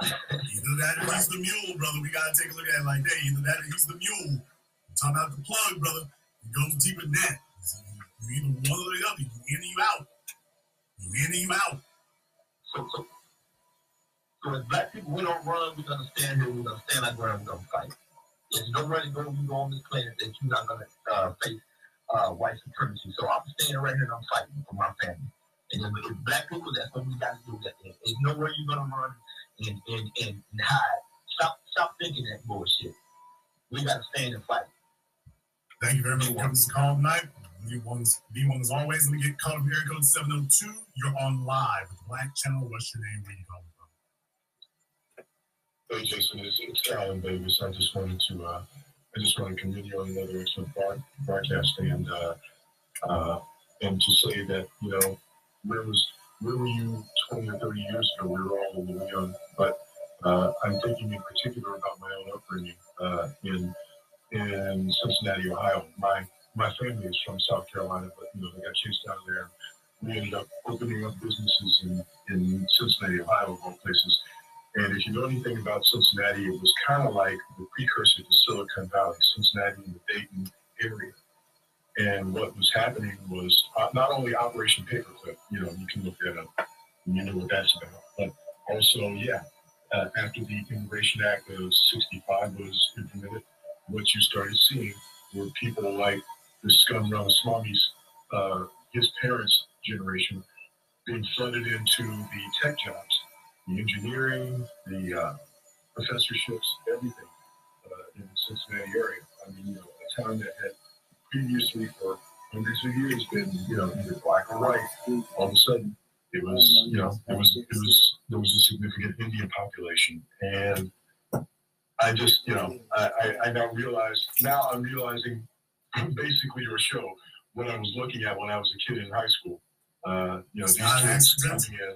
Either that, or he's the mule, brother. We gotta take a look at it like that. Either that, or he's the mule. I'm talking about the plug, brother. It goes deeper than that. You either one or the other. You in or you out. You in or you out. So, so, so as black people, we don't run. We're gonna stand here. We're gonna stand our ground. We're gonna fight. There's nowhere to go. You go on this planet that you're not gonna uh, face uh, white supremacy. So I'm standing right here and I'm fighting for my family. And with black people, that's what we got to do. There's nowhere you're gonna run and, and, and hide. Stop stop thinking that bullshit. We got to stand and fight. Thank you very much for coming to the call tonight. You ones, be one as always. Let me get called up here. Code 702. You're on live with Black Channel. What's your name? Where you calling from? Hey Jason, it's, it's Alan Davis. I just wanted to uh, I just want to commend you on another excellent broad, broadcast and uh, uh, and to say that you know where was where were you 20 or 30 years ago? We were all a little young, but uh, I'm thinking in particular about my own upbringing uh, in in Cincinnati, Ohio. My my family is from South Carolina, but you know they got chased out of there. We ended up opening up businesses in, in Cincinnati, Ohio, of all places. And if you know anything about Cincinnati, it was kind of like the precursor to Silicon Valley, Cincinnati and the Dayton area. And what was happening was uh, not only Operation Paperclip, you know, you can look that up, you know what that's about, but also, yeah, uh, after the Immigration Act of 65 was implemented, what you started seeing were people like the scum Ramaswamy's, uh, his parents' generation, being flooded into the tech jobs, the engineering, the uh, professorships, everything uh, in the Cincinnati area. I mean, you know, a town that had previously for hundreds of years been, you know, either black or white. All of a sudden, it was, you know, it was, it was, there was a significant Indian population, and I just, you know, I, I, I now realize, now I'm realizing basically your show what I was looking at when I was a kid in high school. Uh, you know, It's these kids coming in.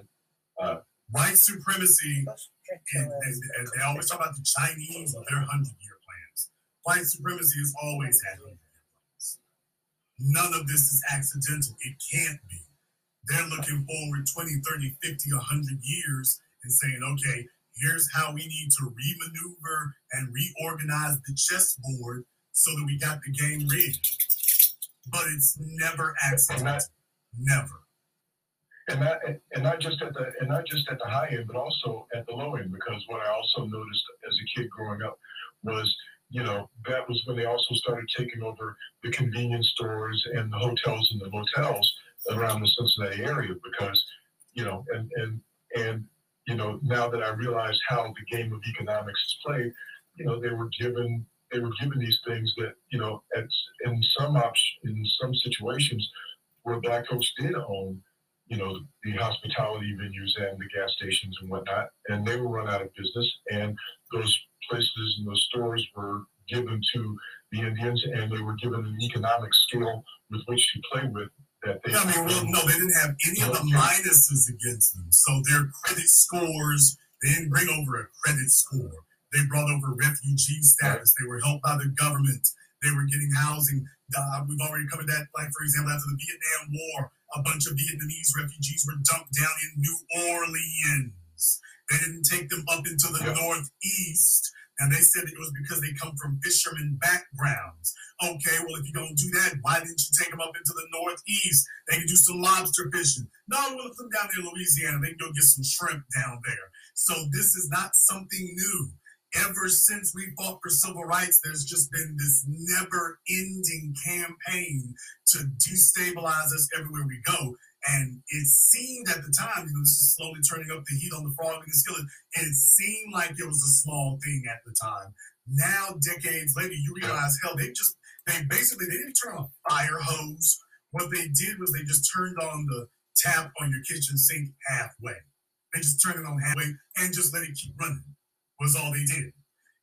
Uh, White supremacy, and, and, and they always talk about the Chinese and their hundred year plans. White supremacy has always had hundred year plans. None of this is accidental. It can't be. They're looking forward 20, 30, 50, 100 years and saying, okay, here's how we need to remaneuver and reorganize the chessboard so that we got the game rigged. But it's never accidental. Never. and not and not just at the and not just at the high end, but also at the low end. Because what I also noticed as a kid growing up was, you know, that was when they also started taking over the convenience stores and the hotels and the motels around the Cincinnati area. Because, you know, and and and you know, now that I realize how the game of economics is played, you know, they were given they were given these things that you know, at in some op- in some situations where black folks did own you know, the hospitality venues and the gas stations and whatnot, and they were run out of business. And those places and those stores were given to the Indians, and they were given an economic scale with which to play with. That they, Yeah, I mean, well, no, they didn't have any of the minuses against them. So their credit scores, they didn't bring over a credit score. They brought over refugee status. They were helped by the government. They were getting housing. Uh, we've already covered that. Like, for example, after the Vietnam War, a bunch of Vietnamese refugees were dumped down in New Orleans. They didn't take them up into the Northeast. And they said it was because they come from fishermen backgrounds. Okay, well, if you're going to do that, why didn't you take them up into the Northeast? They can do some lobster fishing. No, we'll put them down there in Louisiana. They can go get some shrimp down there. So this is not something new. Ever since we fought for civil rights, there's just been this never ending campaign to destabilize us everywhere we go. And it seemed at the time, you know, this is slowly turning up the heat on the frog and the skillet. It seemed like it was a small thing at the time. Now, decades later, you realize, hell, they just, they basically, they didn't turn on a fire hose. What they did was they just turned on the tap on your kitchen sink halfway. They just turned it on halfway and just let it keep running was all they did.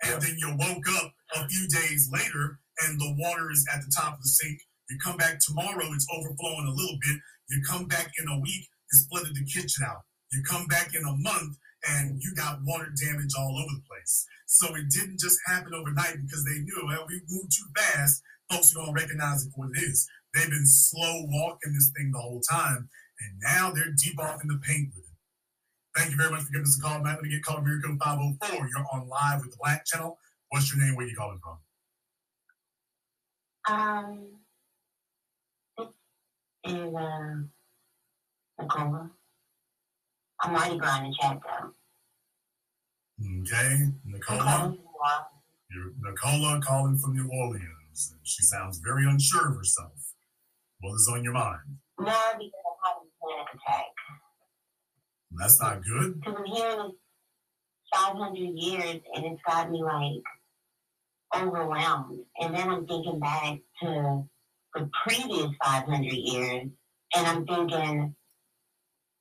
And then you woke up a few days later and the water is at the top of the sink. You come back tomorrow, it's overflowing a little bit. You come back in a week, it's flooded the kitchen out. You come back in a month and you got water damage all over the place. So it didn't just happen overnight because they knew, well, we moved too fast. Folks are going to recognize it for what it is. They've been slow walking this thing the whole time. And now they're deep off in the paint with it. Thank you very much for giving us a call. I'm going to get called Miracle 504. You're on live with the Black Channel. What's your name? Where you calling from? Um, this is uh, Nicola. I'm already going to chat though. Okay, Nicola. You're Nicola calling from New Orleans. She sounds very unsure of herself. What is on your mind? No, because I'm having a panic attack. That's not good. Because I'm hearing this 500 years and it's got me like overwhelmed. And then I'm thinking back to the previous 500 years and I'm thinking,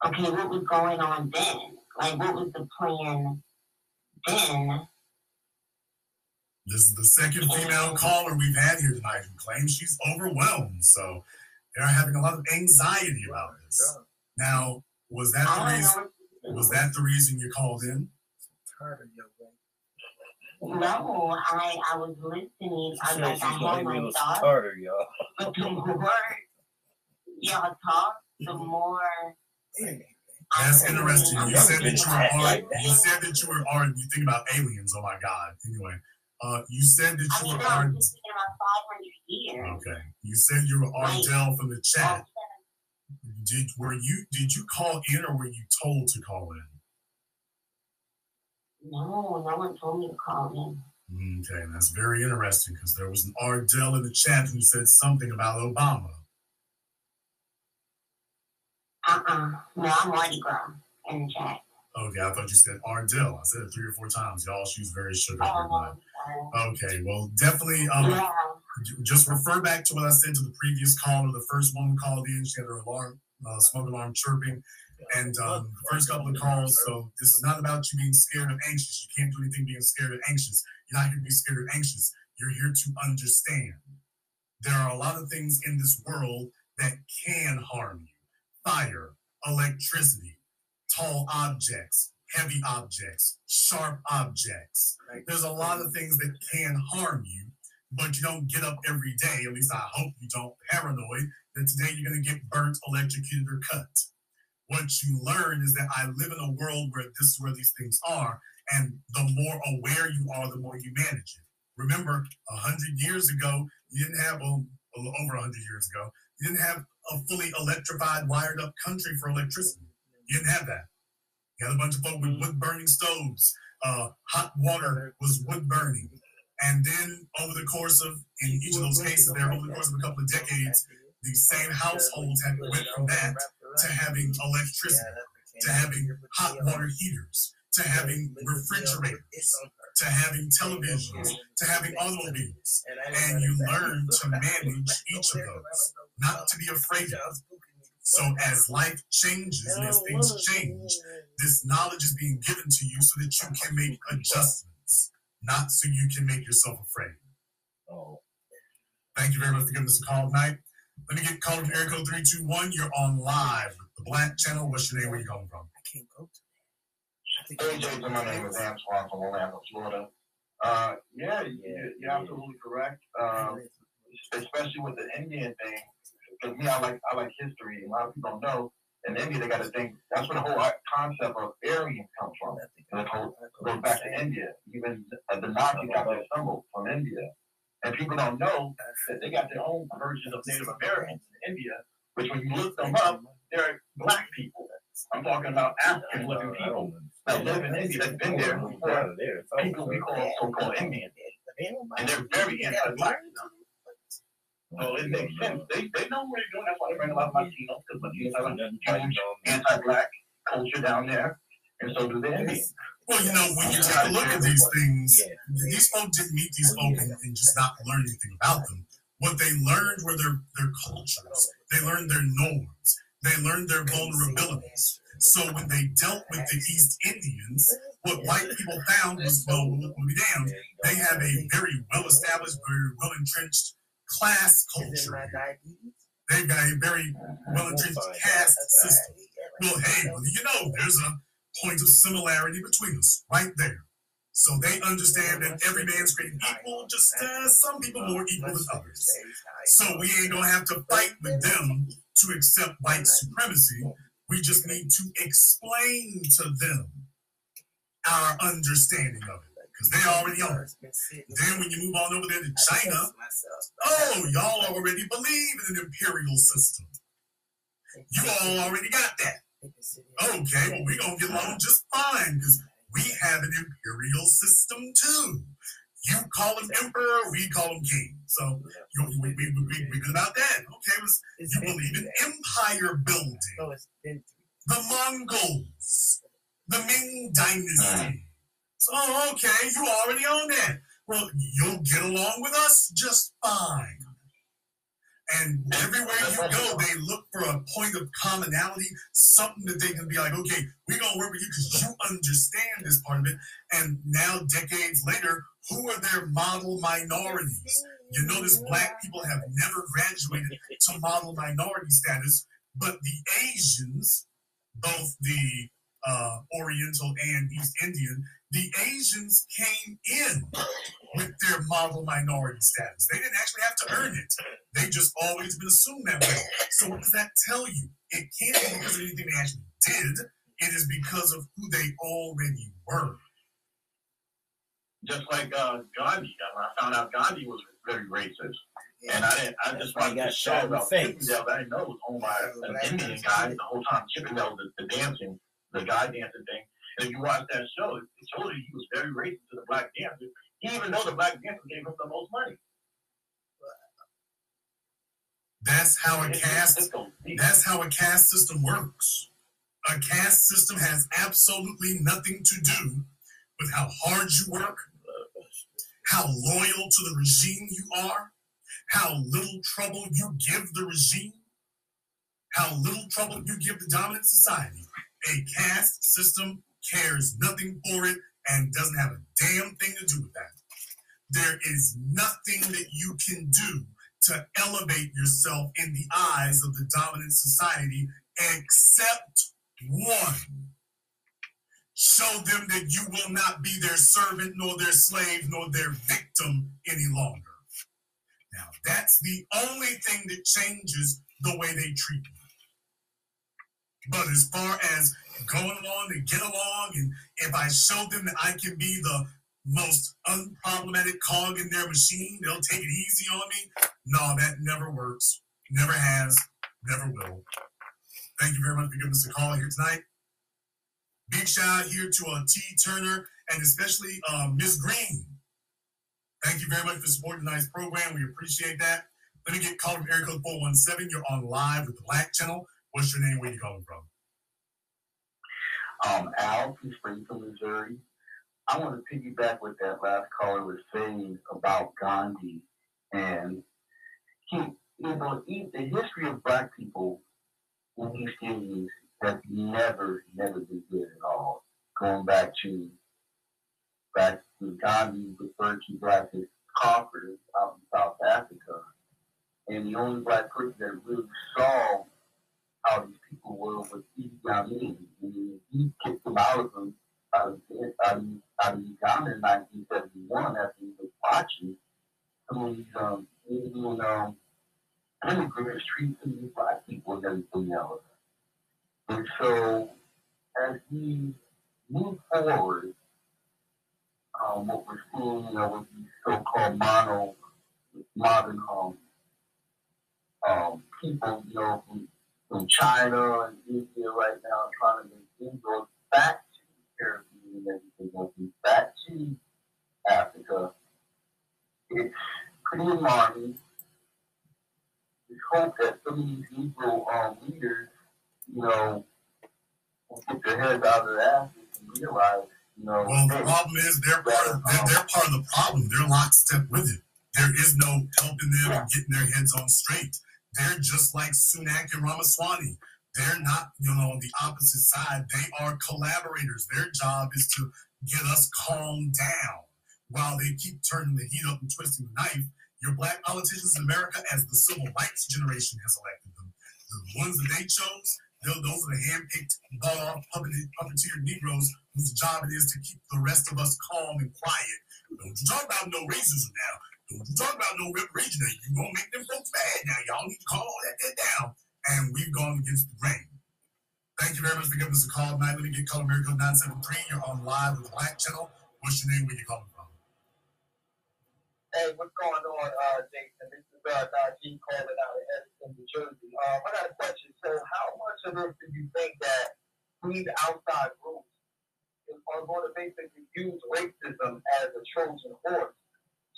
okay, what was going on then? Like, what was the plan then? This is the second female caller we've had here tonight who claims she's overwhelmed. So they're having a lot of anxiety about this. Now, was that the reason? Was that the reason you called in? No, I I was listening. I Said like I had my thoughts, Carter, y'all. but the more y'all talk, the more That's interesting. You said that you were Like already, that. you said that you were already you think about aliens. Oh my God. Anyway, uh, you said that I you mean, were no, I'm already just thinking about 500 years. okay. You said you were Like, Ardell from the chat. Did were you did you call in or were you told to call in? No, no one told me to call in. Okay, that's very interesting because there was an Ardell in the chat who said something about Obama. Uh-uh. No, I'm Mardi Gras in the chat. Okay, I thought you said Ardell. I said it three or four times. Y'all, she's very sugar. Oh, Okay, well, definitely. Um, Yeah. just refer back to what I said to the previous caller. The first one who called in, she had her alarm, uh, smoke alarm chirping, and um, the first couple of calls. So this is not about you being scared or anxious. You can't do anything being scared or anxious. You're not here to be scared or anxious. You're here to understand. There are a lot of things in this world that can harm you: fire, electricity, tall objects, heavy objects, sharp objects. There's a lot of things that can harm you, but you don't get up every day. At least I hope you don't paranoid that today you're going to get burnt, electrocuted, or cut. What you learn is that I live in a world where this is where these things are, and the more aware you are, the more you manage it. Remember, a hundred years ago, you didn't have well, over a hundred years ago, you didn't have a fully electrified, wired up country for electricity. You didn't have that. You had a bunch of folk with wood burning stoves. Uh, hot water was wood burning. And then over the course of, in each of those cases there, over the course of a couple of decades, these same households had went from that to having electricity, to having hot water heaters, to having refrigerators, to having televisions, to having automobiles. And you learn to manage each of those, not to be afraid of. So as life changes and as things change, this knowledge is being given to you so that you can make adjustments, not so you can make yourself afraid. Oh. Thank you very much for giving us a call tonight. Let me get called from Air Code 321. You're on live the Black Channel. What's your name? Where you calling from? I can't vote today. Hey, Jason, my name is Antoine from Orlando, Florida. Uh, yeah, you- you're absolutely correct. Um, especially with the Indian thing, because me, I like I like history. A lot of people don't know. In India, they got to think. That's where the whole concept of Aryan comes from. And it goes goes back to India. Even uh, the Nazis got their symbol from India. And people don't know that they got their own version of Native Americans in India, which when you look them up, they're black people. I'm talking about African looking people, that live in India that's been there before people we call so-called Indians. And they're very anti-black. So it makes sense. They, they know what they're doing. That's why they bring a lot of Latinos, because Latinos have a huge anti-black culture down there. And so do the Indians. Well, you know, when you take a look at these things, these folk didn't meet these folk and, and just not learn anything about them. What they learned were their, their cultures. They learned their norms. They learned their vulnerabilities. So when they dealt with the East Indians, what white people found was, well, we'll be. They have a very well established, very well entrenched class culture. They've got a very well entrenched caste system. Well, hey, you know, there's a point of similarity between us right there. So they understand that every man's created equal, just uh, some people more equal than others. So we ain't gonna have to fight with them to accept white supremacy. We just need to explain to them our understanding of it because they already are. Then when you move on over there to China, oh, y'all already believe in an imperial system. You all already got that. Okay, well, we're going to get along just fine because we have an imperial system too. You call him emperor, we call him king. So you know, we, we, we, we good about that. Okay, was, you believe in empire building. The Mongols, the Ming Dynasty. Uh. So, okay, you already own that. Well, you'll get along with us just fine. And everywhere you go, they look for a point of commonality, something that they can be like, okay, we're going to work with you because you understand this part of it. And now, decades later, who are their model minorities? You notice black people have never graduated to model minority status, but the Asians, both the uh, Oriental and East Indian, the Asians came in with their model minority status. They didn't actually have to earn it. They just always been assumed that way. So what does that tell you? It can't be because of anything they actually did. It is because of who they already were. Just like uh, Gandhi. I found out Gandhi was very racist. And I didn't, I just wanted to show about Chippendale that I know was owned by an Indian guy the whole time Chippendale, the, the dancing, the guy dancing thing. If you watch that show, it shows you he was very racist to the black dancers, even though the black dancers gave him the most money. That's how a caste. That's how a caste system works. A caste system has absolutely nothing to do with how hard you work, how loyal to the regime you are, how little trouble you give the regime, how little trouble you give the dominant society. A caste system cares nothing for it and doesn't have a damn thing to do with that. There is nothing that you can do to elevate yourself in the eyes of the dominant society except one. Show them that you will not be their servant, nor their slave, nor their victim any longer. Now, that's the only thing that changes the way they treat you. But as far as going along and get along, and if I show them that I can be the most unproblematic cog in their machine, they'll take it easy on me. No, that never works. Never has. Never will. Thank you very much for giving us a call here tonight. Big shout out here to uh, T. Turner and especially uh, Miss Green. Thank you very much for supporting tonight's program. We appreciate that. Let me get called from area code 417. You're on live with the Black Channel. What's your name? Where you calling from? Um, Al from Springfield, Missouri. I want to piggyback what that last caller was saying about Gandhi. And he, you know, he, the history of black people in East Indies has never, never been good at all. Going back to back to Gandhi referred to blacks as conquerors out in South Africa. And the only black person that really saw how these people were was Idi Amin. And he kicked them out of them out of, out of, of Uganda in 1971 after he was watching some of these um, Indian um, immigrants treat these black people and everything else. And so as we move forward, um, what we're seeing, you know, with these so-called mono, modern um, um, people, you know, from China and India right now trying to make inroads back to the Caribbean and everything else. Back to Africa, it's pretty alarming. We hope that some of these Negro um, leaders, you know, will get their heads out of their asses and realize, you know, Well, the problem is they're part of they're, they're part of the problem. They're lockstep with it. There is no helping them and getting their heads on straight. They're just like Sunak and Ramaswamy. They're not, you know, on the opposite side. They are collaborators. Their job is to get us calmed down while they keep turning the heat up and twisting the knife. Your black politicians in America, as the civil rights generation has elected them, the ones that they chose, those are the hand-picked, bought-off, puppeteered Negroes whose job it is to keep the rest of us calm and quiet. Don't you talk about no racism now. You talk about no reparation now. You gonna make them folks mad now. Y'all need to calm all that, that down. And we've gone against the grain. Thank you very much for giving us a call tonight. Let me get Color Miracle 973. You're on live with the Black Channel. What's your name? Where you calling from? Hey, what's going on, uh, Jason? This is uh, Najee calling out of Edison, New Jersey. Um, I got a question. So, how much of this do you think that these outside groups are going to basically use racism as a Trojan horse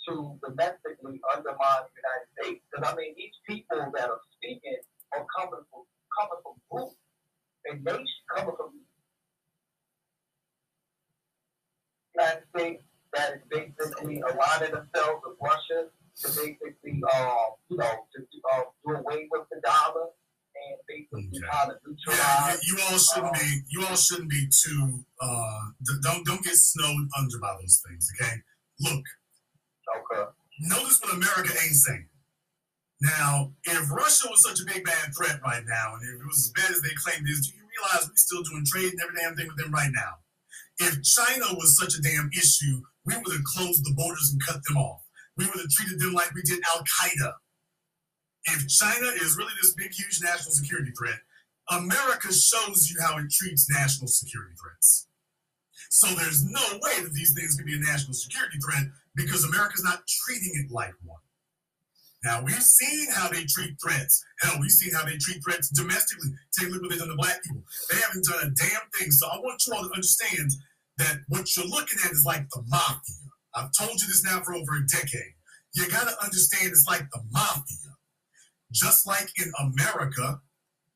to domestically undermine the United States? Because I mean, these people that are speaking are coming from coming from groups and nations coming from the United States that is basically aligning themselves with Russia to basically, uh, you know, to uh, do away with the dollar and basically kind of Yeah, neutralize. you, you all shouldn't be. You all shouldn't be too. Uh, d- don't don't get snowed under by those things. Okay. Look. Okay. Notice what America ain't saying. Now, if Russia was such a big bad threat right now, and if it was as bad as they claimed it is, do you realize we're still doing trade and every damn thing with them right now? If China was such a damn issue, we would have closed the borders and cut them off. We would have treated them like we did Al Qaeda. If China is really this big, huge national security threat, America shows you how it treats national security threats. So there's no way that these things can be a national security threat because America's not treating it like one. Now we've seen how they treat threats. Hell, we've seen how they treat threats domestically. Take look what they've done to black people. They haven't done a damn thing. So I want you all to understand that what you're looking at is like the mafia. I've told you this now for over a decade. You gotta understand it's like the mafia. Just like in America,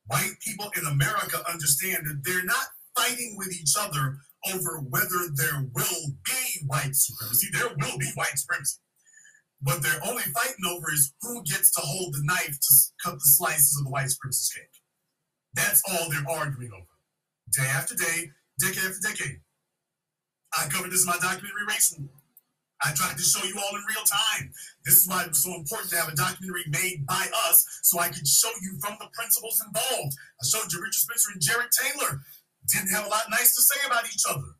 white people in America understand that they're not fighting with each other over whether there will be white supremacy. There will be white supremacy. What they're only fighting over is who gets to hold the knife to cut the slices of the white supremacist cake. That's all they're arguing over. Day after day, decade after decade. I covered this in my documentary Race War. I tried to show you all in real time. This is why it was so important to have a documentary made by us so I could show you from the principles involved. I showed you Richard Spencer and Jared Taylor didn't have a lot nice to say about each other.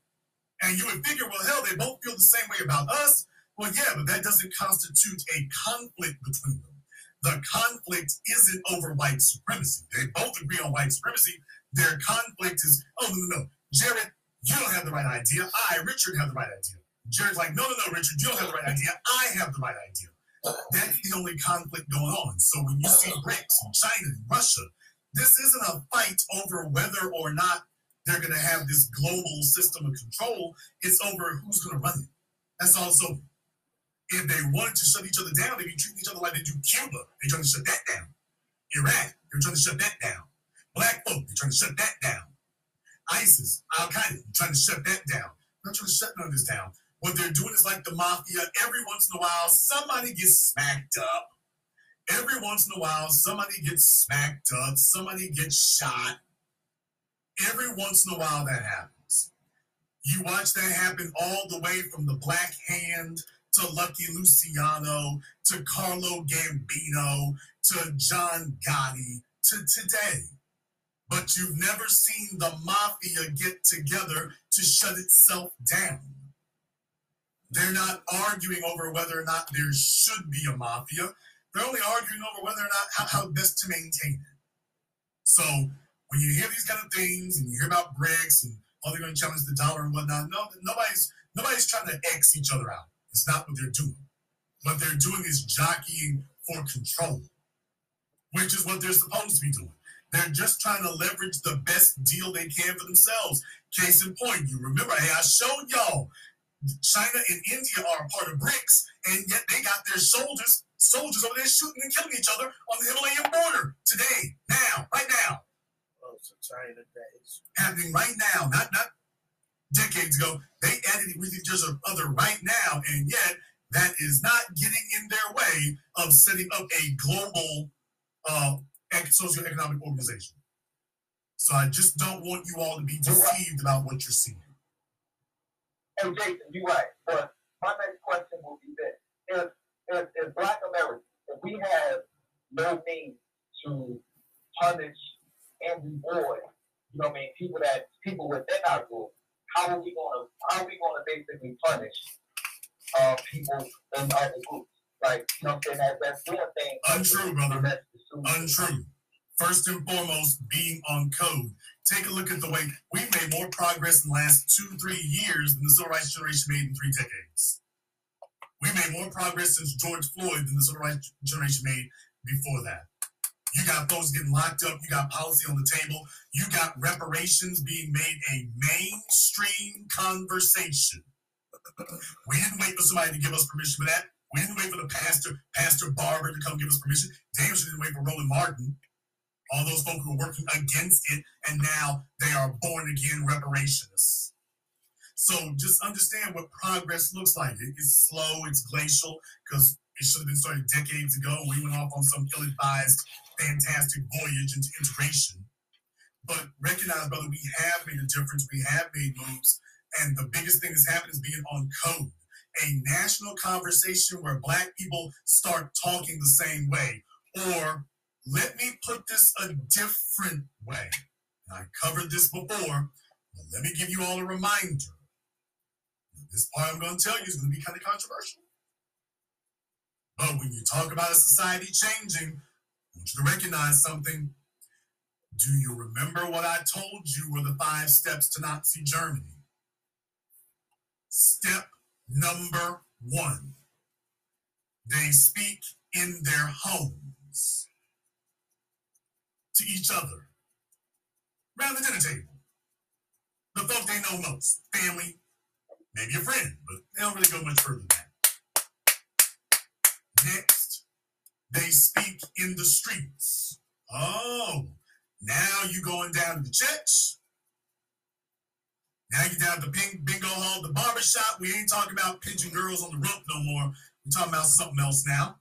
And you would figure, well, hell, they both feel the same way about us. Well, yeah, but that doesn't constitute a conflict between them. The conflict isn't over white supremacy. They both agree on white supremacy. Their conflict is, oh, no, no, no. Jared, you don't have the right idea. I, Richard, have the right idea. Jared's like, no, no, no, Richard, you don't have the right idea. I have the right idea. That's the only conflict going on. So when you see BRICS and China and Russia, this isn't a fight over whether or not they're going to have this global system of control. It's over who's going to run it. That's all. If they wanted to shut each other down, they'd be treating each other like they do Cuba. They're trying to shut that down. Iraq, they're trying to shut that down. Black folk, they're trying to shut that down. ISIS, Al Qaeda, they're trying to shut that down. They're not trying to shut none of this down. What they're doing is like the mafia. Every once in a while, somebody gets smacked up. Every once in a while, somebody gets smacked up. Somebody gets shot. Every once in a while, that happens. You watch that happen all the way from the Black Hand to Lucky Luciano to Carlo Gambino to John Gotti to today. But you've never seen the mafia get together to shut itself down. They're not arguing over whether or not there should be a mafia. They're only arguing over whether or not how, how best to maintain it. So when you hear these kind of things and you hear about BRICS and oh they're going to challenge the dollar and whatnot, no, nobody's nobody's trying to X each other out. It's not what they're doing. What they're doing is jockeying for control, which is what they're supposed to be doing. They're just trying to leverage the best deal they can for themselves. Case in point, you remember, hey, I showed y'all China and India are a part of BRICS, and yet they got their soldiers, soldiers over there shooting and killing each other on the Himalayan border today, now, right now. Oh, so China days. Happening right now, not not decades ago. They added with each other right now, and yet that is not getting in their way of setting up a global uh, socioeconomic organization. So I just don't want you all to be deceived about what you're seeing. Hey, Jason, you're right. But my next question will be this. If, if, if Black America, if we have no means to punish and reward, you know what I mean, people that people within our group, how are we gonna how are we gonna basically punish uh, people in other groups? Like, you know what I'm saying, that, that's doing things. Untrue, brother. Untrue. First and foremost, being on code. Take a look at the way we've made more progress in the last two, three years than the civil rights generation made in three decades. We made more progress since George Floyd than the civil rights generation made before that. You got folks getting locked up. You got policy on the table. You got reparations being made a mainstream conversation. we didn't wait for somebody to give us permission for that. We didn't wait for the pastor, Pastor Barber, to come give us permission. Damn didn't wait for Roland Martin. All those folks who were working against it, and now they are born again reparationists. So just understand what progress looks like. It's slow, it's glacial, because it should have been started decades ago. We went off on some ill-advised, fantastic voyage into integration. But recognize, brother, we have made a difference. We have made moves. And the biggest thing that's happened is being on code. A national conversation where black people start talking the same way. Or let me put this a different way. I covered this before, but let me give you all a reminder. This part I'm going to tell you is going to be kind of controversial. But when you talk about a society changing, want you to recognize something. Do you remember what I told you were the five steps to Nazi Germany? Step number one they speak in their homes to each other around the dinner table. The folk they know most family, maybe a friend, but they don't really go much further than that. Next, they speak in the streets. Oh, now you're going down to the church. Now you're down to the bingo hall, the barber shop. We ain't talking about pinching girls on the rope no more. We're talking about something else now.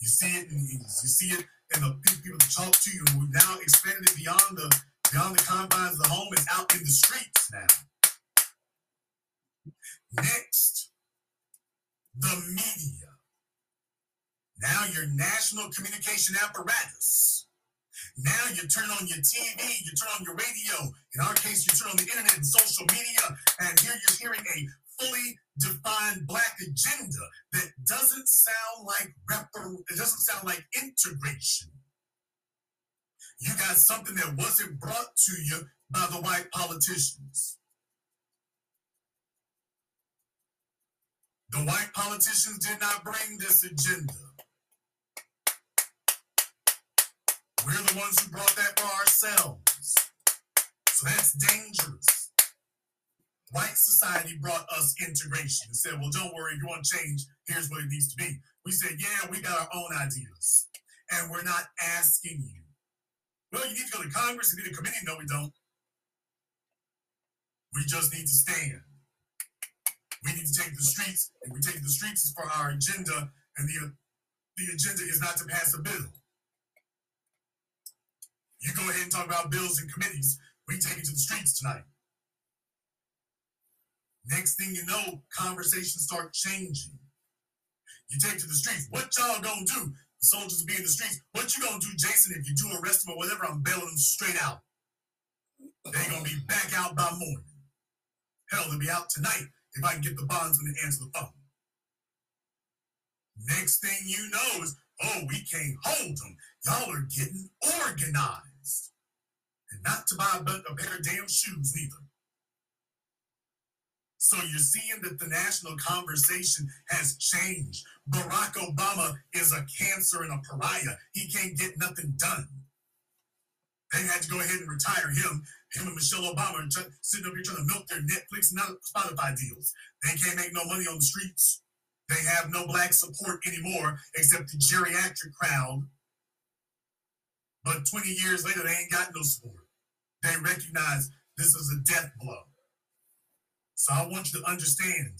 You see it, you see it, and the people that talk to you. We've now expanded it beyond the beyond the confines of the home. It's out in the streets now. Next, the media. Now your national communication apparatus. Now you turn on your TV, you turn on your radio. In our case, you turn on the internet and social media, and here you're hearing a fully defined black agenda that doesn't sound like repar- it doesn't sound like integration. You got something that wasn't brought to you by the white politicians. The white politicians did not bring this agenda. We're the ones who brought that for ourselves. So that's dangerous. White society brought us integration and said, well, don't worry, if you want change, here's what it needs to be. We said, yeah, we got our own ideas. And we're not asking you. Well, you need to go to Congress and need a committee. No, we don't. We just need to stand. We need to take the streets, and we take the streets for our agenda, and the, the agenda is not to pass a bill. You go ahead and talk about bills and committees. We take it to the streets tonight. Next thing you know, conversations start changing. You take to the streets. What y'all gonna do? The soldiers be in the streets. What you gonna do, Jason? If you do arrest them or whatever, I'm bailing them straight out. They gonna be back out by morning. Hell, they'll be out tonight if I can get the bondsman to answer the phone. Next thing you know is, oh, we can't hold them. Y'all are getting organized. And not to buy a pair of damn shoes, neither. So you're seeing that the national conversation has changed. Barack Obama is a cancer and a pariah. He can't get nothing done. They had to go ahead and retire him. Him and Michelle Obama are sitting up here trying to milk their Netflix and Spotify deals. They can't make no money on the streets. They have no black support anymore except the geriatric crowd. But 20 years later, they ain't got no support. They recognize this is a death blow. So I want you to understand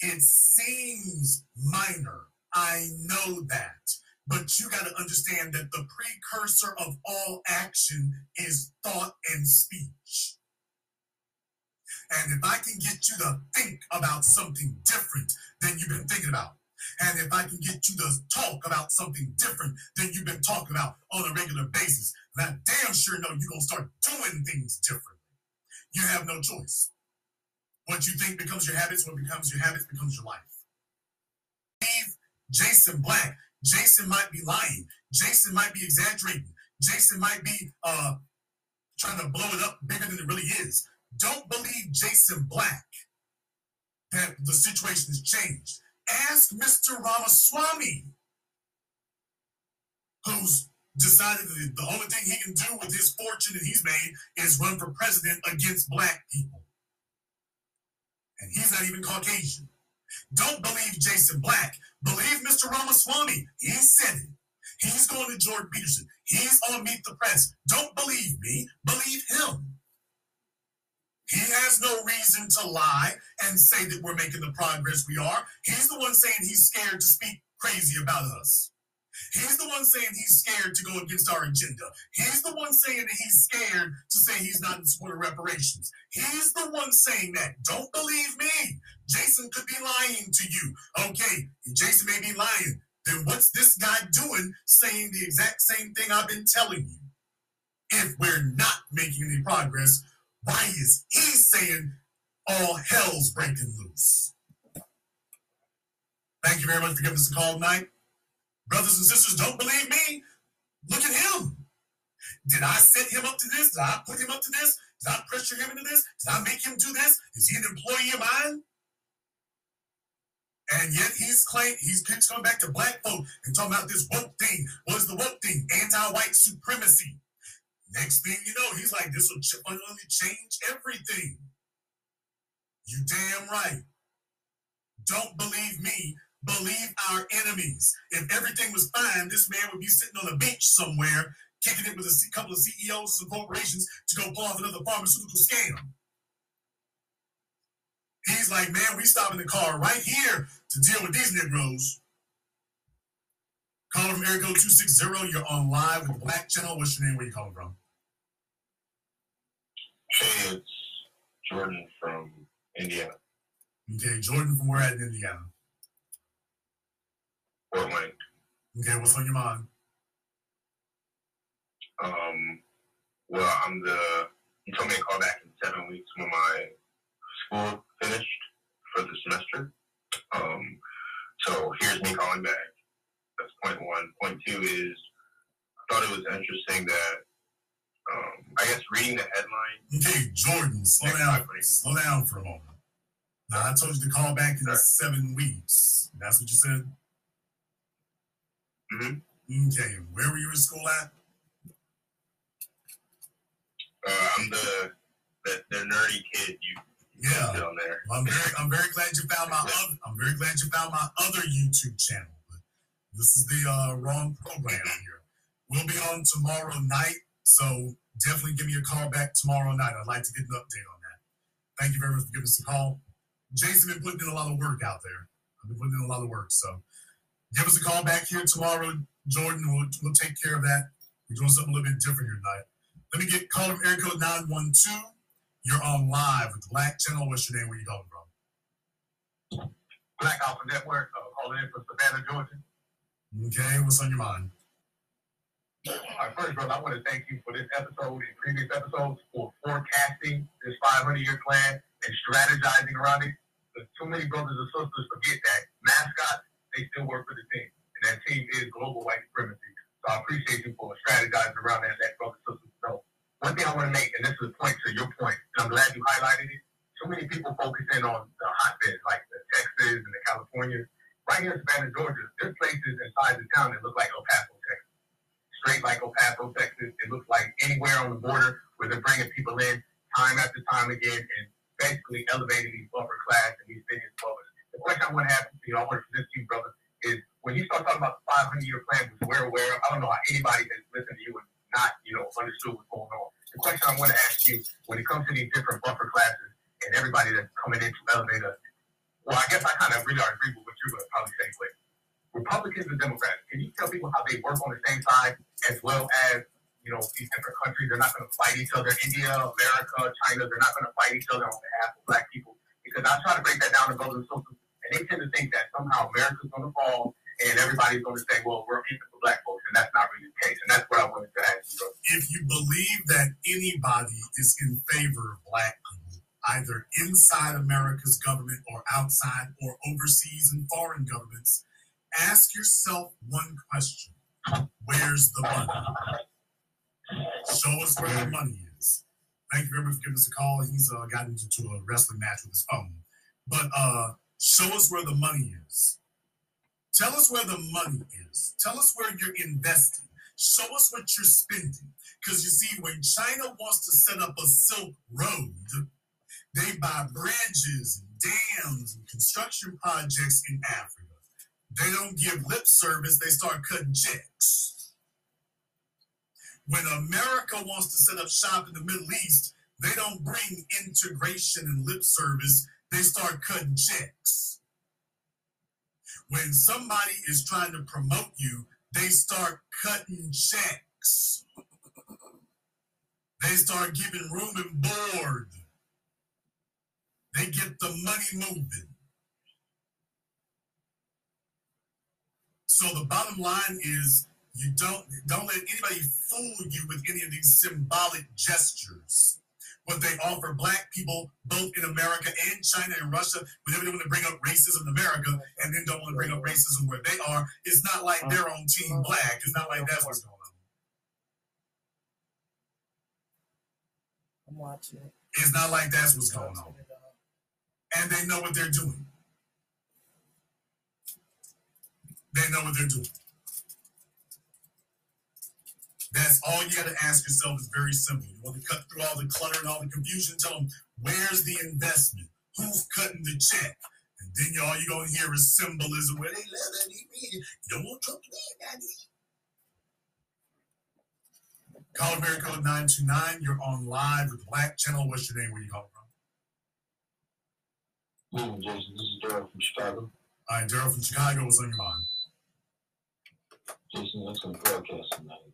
it seems minor. I know that. But you got to understand that the precursor of all action is thought and speech. And if I can get you to think about something different than you've been thinking about, and if I can get you to talk about something different than you've been talking about on a regular basis, then I damn sure know you're going to start doing things differently. You have no choice. What you think becomes your habits, what becomes your habits becomes your life. Leave Jason Black. Jason might be lying. Jason might be exaggerating. Jason might be uh, trying to blow it up bigger than it really is. Don't believe Jason Black that the situation has changed. Ask Mr. Ramaswamy, who's decided that the only thing he can do with his fortune that he's made is run for president against black people. And he's not even Caucasian. Don't believe Jason Black. Believe Mr. Ramaswamy. He said it. He's going to Jordan Peterson. He's on Meet the Press. Don't believe me. Believe him. He has no reason to lie and say that we're making the progress we are. He's the one saying he's scared to speak crazy about us. He's the one saying he's scared to go against our agenda. He's the one saying that he's scared to say he's not in support of reparations. He's the one saying that. Don't believe me. Jason could be lying to you. Okay, Jason may be lying. Then what's this guy doing saying the exact same thing I've been telling you? If we're not making any progress, why is he saying all hell's breaking loose? Thank you very much for giving us a call tonight. Brothers and sisters, don't believe me? Look at him. Did I set him up to this? Did I put him up to this? Did I pressure him into this? Did I make him do this? Is he an employee of mine? And yet he's claiming he's coming back to black folk and talking about this woke thing. What is the woke thing? Anti-white supremacy. Next thing you know, he's like, this will fundamentally change everything. You damn right. Don't believe me. Believe our enemies. If everything was fine, this man would be sitting on a bench somewhere, kicking it with a couple of CEOs and corporations to go pull off another pharmaceutical scam. He's like, man, we stopping the car right here to deal with these Negroes. Calling from code 260. You're on live with Black Channel. What's your name? Where you calling from? Hey, it's Jordan from Indiana. Okay, Jordan from where at in Indiana? Fort Wayne. Okay, what's on your mind? Um, well, I'm the. You told me to call back in seven weeks when my school finished for the semester. Um, so here's me calling back. That's point one. Point two is I thought it was interesting that um, I guess reading the headline. Okay, Jordan, slow down. Slow down for a moment. Now I told you to call back in seven weeks. That's what you said. Mm-hmm. Okay, where were you in school at? Uh, I'm the, the the nerdy kid you Yeah. down there. Well, I'm very, I'm very glad you found my other, I'm very glad you found my other YouTube channel. This is the uh, wrong program here. We'll be on tomorrow night, so definitely give me a call back tomorrow night. I'd like to get an update on that. Thank you very much for giving us a call. Jason been putting in a lot of work out there. I've been putting in a lot of work, so give us a call back here tomorrow, Jordan. We'll, we'll take care of that. We're doing something a little bit different here tonight. Let me get call from air code 912. You're on live with Black Channel. What's your name? Where you calling from? Black Alpha Network, uh, calling in from Savannah, Georgia. Okay, what's on your mind? Right, first, brother, I want to thank you for this episode and previous episodes for forecasting this 500 year plan and strategizing around it. Because too many brothers and sisters forget that mascots, they still work for the team. And that team is global white supremacy. So I appreciate you for strategizing around that, that brothers and sisters know. One thing I want to make, and this is a point to your point, and I'm glad you highlighted it. Too many people focus in on the hotbeds like the Texas and the California. Right here in Savannah, Georgia, there's places inside the town that look like El Paso, Texas. Straight like El Paso, Texas. It looks like anywhere on the border where they're bringing people in time after time again and basically elevating these buffer class and these vineyard dwellers. The question I want to ask you, I want to present to you, brother, is when you start talking about the 500 year plan, which we're aware of, I don't know how anybody has listened to you and not, you know, understood what's going on. The question I want to ask you, when it comes to these different buffer classes and everybody that's coming in to elevate us, well, I guess I kind of really agree with what you're going to probably say, but Republicans and Democrats, can you tell people how they work on the same side as well as, you know, these different countries? They're not going to fight each other. India, America, China, they're not going to fight each other on behalf of black people. Because I try to break that down to brothers and sisters, and they tend to think that somehow America's going to fall and everybody's going to say, well, we're even for black folks. And that's not really the case. And that's what I wanted to ask you. If you believe that anybody is in favor of black people, either inside America's government or outside or overseas in foreign governments, ask yourself one question Where's the money? Show us where the money is. Thank you very much for giving us a call. He's uh, gotten into a wrestling match with his phone. But uh, show us where the money is. Tell us where the money is. Tell us where you're investing. Show us what you're spending. Because you see, when China wants to set up a Silk Road, they buy bridges and dams and construction projects in Africa. They don't give lip service, they start cutting checks. When America wants to set up shop in the Middle East, they don't bring integration and lip service, they start cutting checks. When somebody is trying to promote you, they start cutting checks. They start giving room and board. They get the money moving. So the bottom line is you don't don't let anybody fool you with any of these symbolic gestures. What they offer black people, both in America and China and Russia, whenever they want to bring up racism in America and then don't want to bring up racism where they are, it's not like uh, they're on team uh, black. It's not like that's what's going on. I'm watching it. It's not like that's what's going on. Uh, and they know what they're doing. They know what they're doing. That's all you got to ask yourself is very simple. You want to cut through all the clutter and all the confusion, tell them, where's the investment? Who's cutting the check? And then you all you're going to hear is symbolism where they live and love that. You don't want Trump to be that. Call America Code 929. You're on live with Black Channel. What's your name? Where you calling from? Morning, Jason. This is Daryl from Chicago. All right, Daryl from Chicago. What's on your mind? Jason, that's excellent broadcast tonight.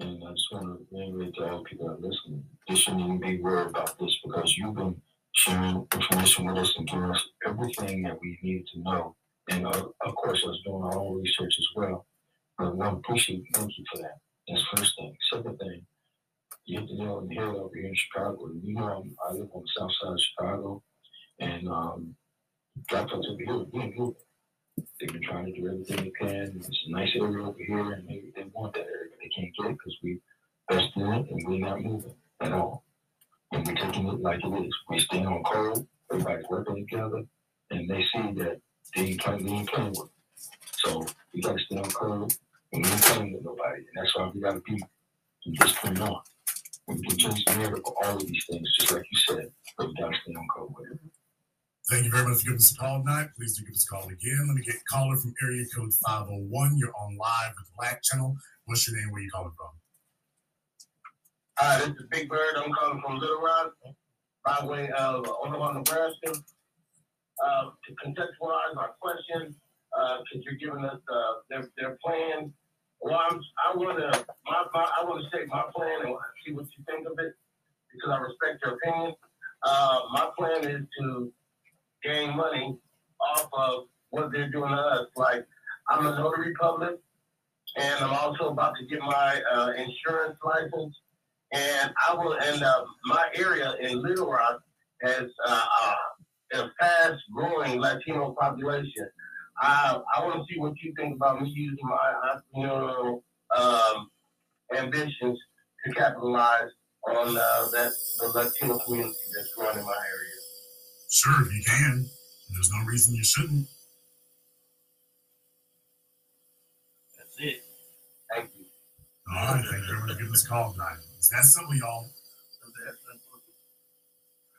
And I just want to reiterate to all people that are listening, they shouldn't even be worried about this because you've been sharing information with us and giving us everything that we need to know. And uh, of course, us doing our own research as well. But I appreciate you. Thank you for that. That's first thing. Second thing, you the nail on the head over here in Chicago. You know, I live on the south side of Chicago. And um, we ain't moving. They've been trying to do everything they can. It's a nice area over here, and maybe they want that area, but they can't get it because we best in it, and we're not moving at all. And we're taking it like it is. We stay on code. Everybody's working together, and they see that they ain't playing, we ain't playing with. So we got to stay on code, and we ain't playing with nobody. And that's why we got to be point on. We can change the narrative for all of these things, just like you said, but we got to stay on code with it. Thank you very much for giving us a call tonight. Please do give us a call again. Let me get caller from area code 501. You're on live with Black Channel. What's your name? Where you calling from? Hi, this is Big Bird. I'm calling from Little Rock, by way of Omaha, Nebraska. Uh, to contextualize our question, because uh, you're giving us uh, their, their plan. Well, I'm, I want to my, my, I want to say my plan and see what you think of it, because I respect your opinion. Uh, my plan is to gain money off of what they're doing to us. Like, I'm a notary public, and I'm also about to get my uh, insurance license. And I will end up, my area in Little Rock has uh, uh, a fast growing Latino population. I, I want to see what you think about me using my entrepreneurial um, ambitions to capitalize on uh, that the Latino community that's growing in my area. Sure, if you can. There's no reason you shouldn't. That's it. Thank you. All right, thank you very much for giving us a call tonight. It's that simple, y'all.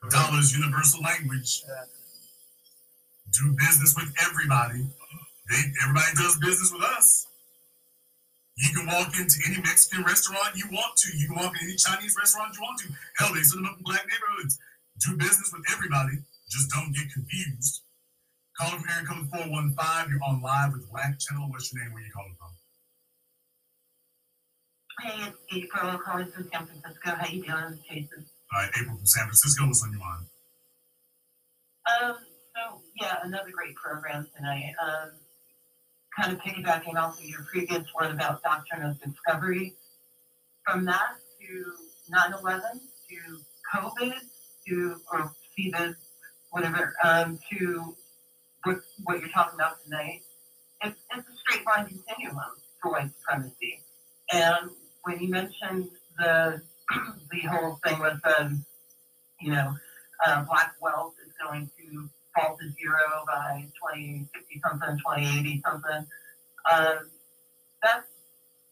Dollar is universal language. Do business with everybody. They, everybody does business with us. You can walk into any Mexican restaurant you want to. You can walk into any Chinese restaurant you want to. Hell, they set them up in black neighborhoods. Do business with everybody. Just don't get confused. Call from area code 415. You're on live with Black Channel. What's your name? Where you calling from? Hey, it's April calling from San Francisco. How you doing, Jason? All right, April from San Francisco. What's on your mind? Um, so yeah, another great program tonight. Um, kind of piggybacking off of your previous one about doctrine of discovery. From that to 9/11 to COVID to or CVID, whatever, um, to what, what you're talking about tonight, it's, it's a straight line continuum for white supremacy. And when you mentioned the the whole thing with um, you know, uh, black wealth is going to fall to zero by 2060 something, 2080 something. Um, that's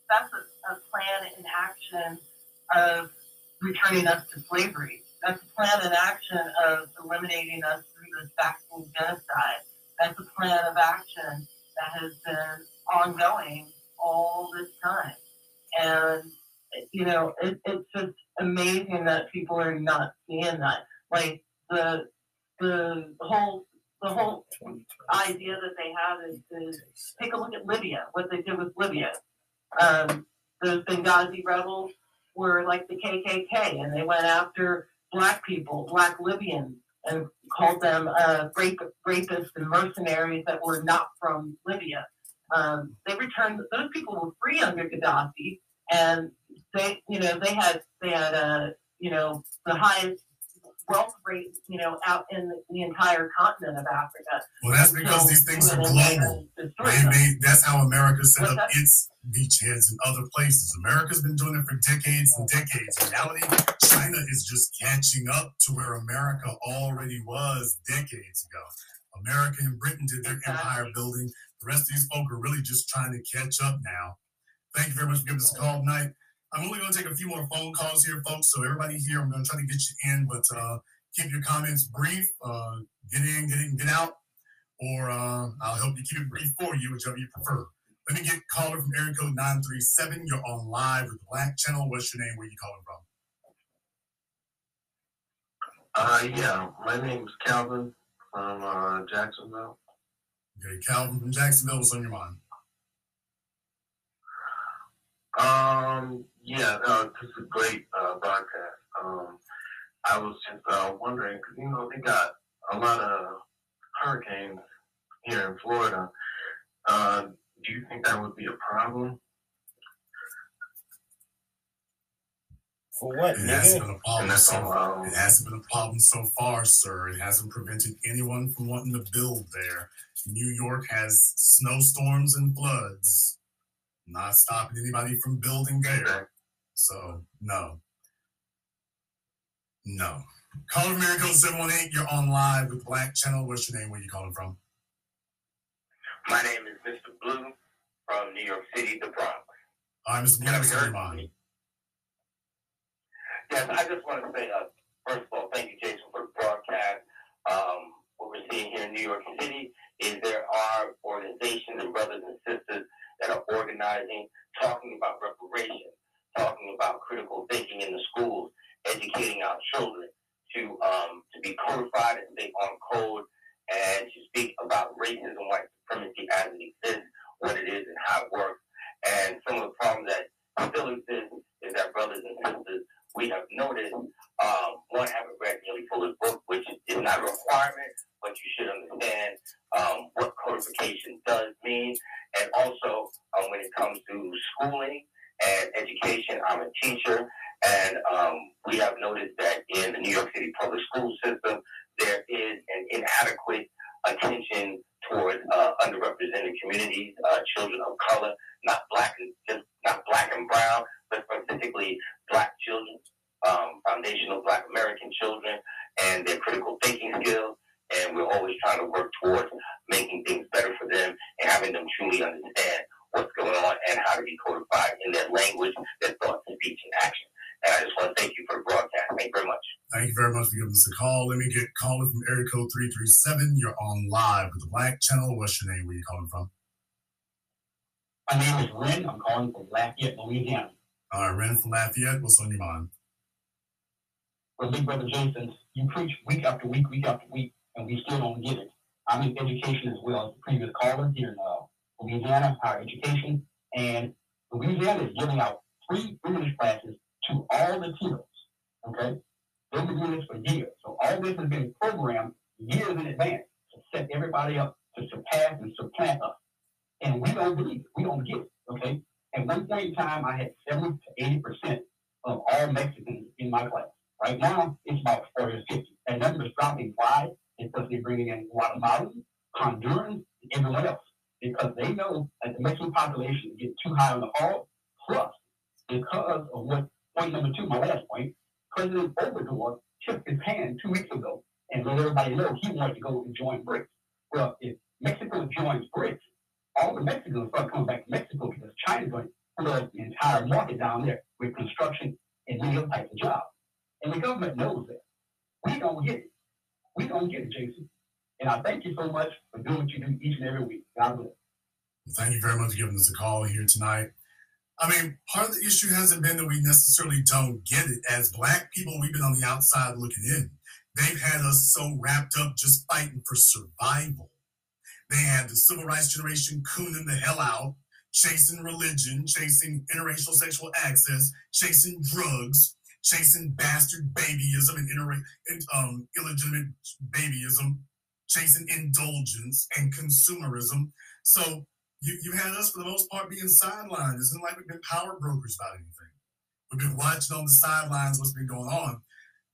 that's a, a plan in action of returning us to slavery. That's a plan in action of eliminating us through this vaccine genocide. That's a plan of action that has been ongoing all this time. And, you know, it, it's just amazing that people are not seeing that. Like the the whole the whole idea that they have is, is take a look at Libya, what they did with Libya. Um, Benghazi rebels were like the KKK, and they went after black people, black Libyans, and called them uh, rape, rapists and mercenaries that were not from Libya. Um, they returned; those people were free under Gaddafi, and they, you know, they had they had uh, you know the highest wealth rate, you know, out in the, the entire continent of Africa. Well, that's because So, these things are global. they They, that's how America set What's up that? its beachheads in other places. America's been doing it for decades and decades. In reality, China is just catching up to where America already was decades ago. America and Britain did their empire building. The rest of these folk are really just trying to catch up now. Thank you very much for giving us a call tonight. I'm only going to take a few more phone calls here, folks. So everybody here, I'm going to try to get you in, but uh, keep your comments brief. Uh, get in, get in, get out, or uh, I'll help you keep it brief for you, whichever you prefer. Let me get caller from area code 937. You're on live with the Black Channel. What's your name? Where you calling from? Uh, yeah, my name's Calvin from uh, Jacksonville. Okay, Calvin from Jacksonville. What's on your mind? Um, yeah, no, this is a great uh, broadcast. Um, I was just uh, wondering because you know they got a lot of hurricanes here in Florida. Uh, do you think that would be a problem? For what, It hasn't been a problem And so far. It hasn't been a problem so far, sir. It hasn't prevented anyone from wanting to build there. New York has snowstorms and floods, not stopping anybody from building there. So no, no. Caller from area seven one eight. You're on live with Black Channel. What's your name? Where you calling from? My name is Mr. Blue from New York City, the Bronx. All right, Mr. Blue. What's your mind? Yes, I just want to say, uh, first of all, thank you, Jason, for the broadcast. Um, what we're seeing here in New York City is there are organizations and brothers and sisters that are organizing, talking about reparations, talking about critical thinking in the schools, educating our children to um, to be codified and stay on code, and to speak about racism, white supremacy as it exists, what it is, and how it works. And some of the problems that still exist is that brothers and sisters, we have noticed, um, one, haven't read Neely Fuller's book, which is not a requirement, but you should understand um, what codification does mean. And also, um, when it comes to schooling and education, I'm a teacher, and um, we have noticed that in the New York City public school system, there is an inadequate attention towards uh, underrepresented communities, uh, children of color, not black and just not black and brown, but specifically black children, um, foundational black American children, and their critical thinking skills. And we're always trying to work towards making things better for them and having them truly understand what's going on and how to be codified in their language, their thoughts, speech, and action. And I just want to thank you for the broadcast. Thank you very much. Thank you very much for giving us a call. Let me get caller from area code 337. You're on live with the Black Channel. What's your name? Where you calling from? My name is Ren. I'm calling from Lafayette, Louisiana. All right, Ren from Lafayette. What's on your mind? Well, Big Brother Jason, you preach week after week, week after week, and we still don't get it. I'm in education as well as the previous caller here in uh, Louisiana, higher education, and Louisiana is giving out free English classes to all the kiddos. Okay, they've been doing this for years, so all this has been programmed years in advance to set everybody up to surpass and supplant us, and we don't believe it. We don't get it. Okay, at one point in time, I had seventy to eighty percent of all Mexicans in my class. Right now, it's about 40 or 50. And number is dropping. Why? Because they're bringing in Guatemalans, Hondurans, and everyone else. Because they know that the Mexican population getting too high on the hall. Plus, because of what point number two, my last point, President Obrador tipped his hand two weeks ago and let everybody know he wanted to go and join BRICS. Well, if Mexico joins BRICS, all the Mexicans start coming back to Mexico because China's going to flood the entire market down there with construction and many other types of jobs. And the government knows that. We don't get it. We don't get it, Jason. And I thank you so much for doing what you do each and every week. God bless. Thank you very much for giving us a call here tonight. I mean, part of the issue hasn't been that we necessarily don't get it. As black people, we've been on the outside looking in. They've had us so wrapped up just fighting for survival. They had the civil rights generation cooning the hell out, chasing religion, chasing interracial sexual access, chasing drugs, chasing bastard babyism and, inter- and um, illegitimate babyism, chasing indulgence and consumerism. So you, you had us for the most part being sidelined. It's not like we've been power brokers about anything. We've been watching on the sidelines what's been going on.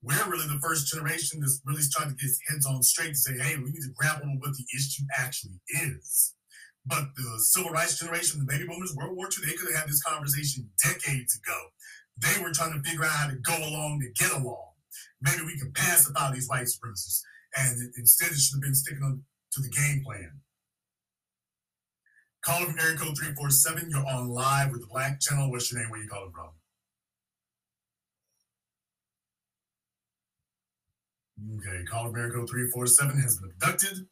We're really the first generation that's really trying to get its heads on straight and say, hey, we need to grapple with what the issue actually is. But the civil rights generation, the baby boomers, World War II, they could have had this conversation decades ago. They were trying to figure out how to go along to get along. Maybe we can pacify these white supremacists. And instead, it should have been sticking to the game plan. Caller from area code 347, you're on live with the Black Channel. What's your name? Where you calling from? Okay, caller from area code 347 has been abducted.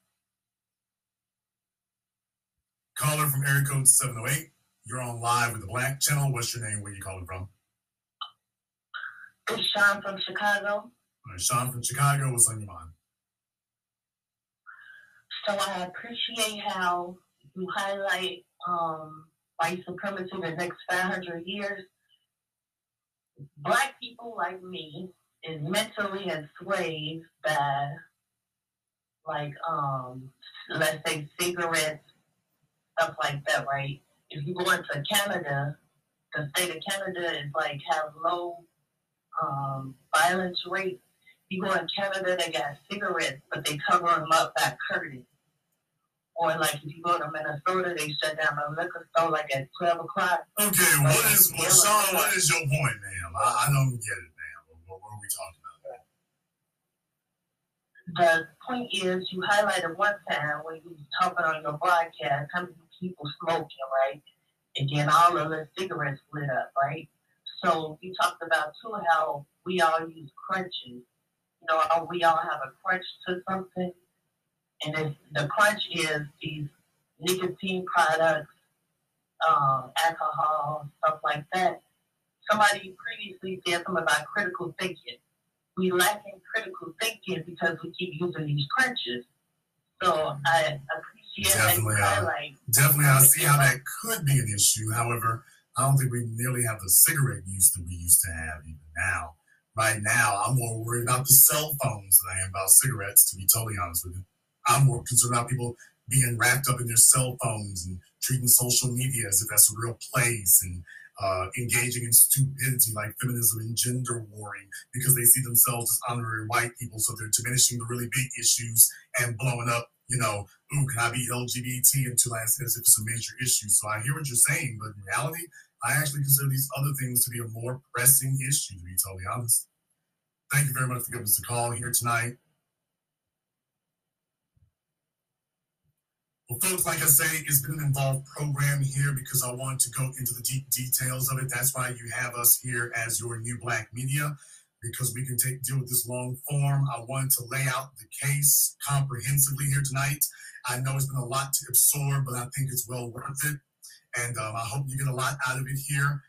Caller from area code 708, you're on live with the Black Channel. What's your name? Where you calling from? It's Sean from Chicago. All right, Sean from Chicago, what's on your mind? So I appreciate how you highlight um, white supremacy in the next 500 years. Black people like me is mentally enslaved by, like, um, let's say cigarettes, stuff like that, right? If you go into Canada, the state of Canada is like have low um, violence rate. You go in Canada, they got cigarettes, but they cover them up by curtains. Or like if you go to Minnesota, they shut down the liquor store like at twelve o'clock. Okay, what is well, Sean? What is your point, ma'am? I, I don't get it, ma'am. What, what are we talking about? The point is, you highlighted one time when you was talking on your broadcast how many people smoking, right? And then all of the cigarettes lit up, right? So you talked about too how we all use crunches. Know, how we all have a crunch to something, and if the crunch is these nicotine products, um, alcohol, stuff like that. Somebody previously said something about critical thinking. We lack in critical thinking because we keep using these crunches. So I appreciate definitely, that uh, highlight. definitely, I see how that could be an issue. However, I don't think we nearly have the cigarette use that we used to have even now. Right now, I'm more worried about the cell phones than I am about cigarettes, to be totally honest with you. I'm more concerned about people being wrapped up in their cell phones and treating social media as if that's a real place and uh, engaging in stupidity like feminism and gender warring because they see themselves as honorary white people. So they're diminishing the really big issues and blowing up, you know, ooh, can I be LGBT until I as if it's a major issue. So I hear what you're saying, but in reality, I actually consider these other things to be a more pressing issue, to be totally honest. Thank you very much for giving us a call here tonight. Well, folks, like I say, it's been an involved program here because I want to go into the deep details of it. That's why you have us here as your new black media, because we can take deal with this long form. I wanted to lay out the case comprehensively here tonight. I know it's been a lot to absorb, but I think it's well worth it. And um, I hope you get a lot out of it here.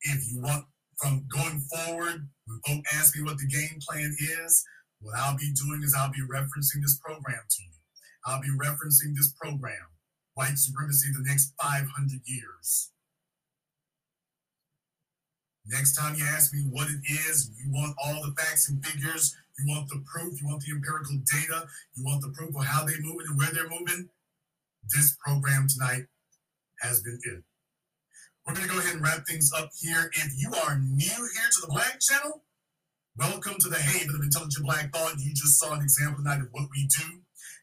If you want from going forward, folk ask me what the game plan is, what I'll be doing is I'll be referencing this program to you. I'll be referencing this program, White Supremacy, the next 500 years. Next time you ask me what it is, you want all the facts and figures, you want the proof, you want the empirical data, you want the proof of how they're moving and where they're moving, this program tonight has been it. We're going to go ahead and wrap things up here. If you are new here to the Black Channel, welcome to the Haven of Intelligent Black Thought. You just saw an example tonight of what we do.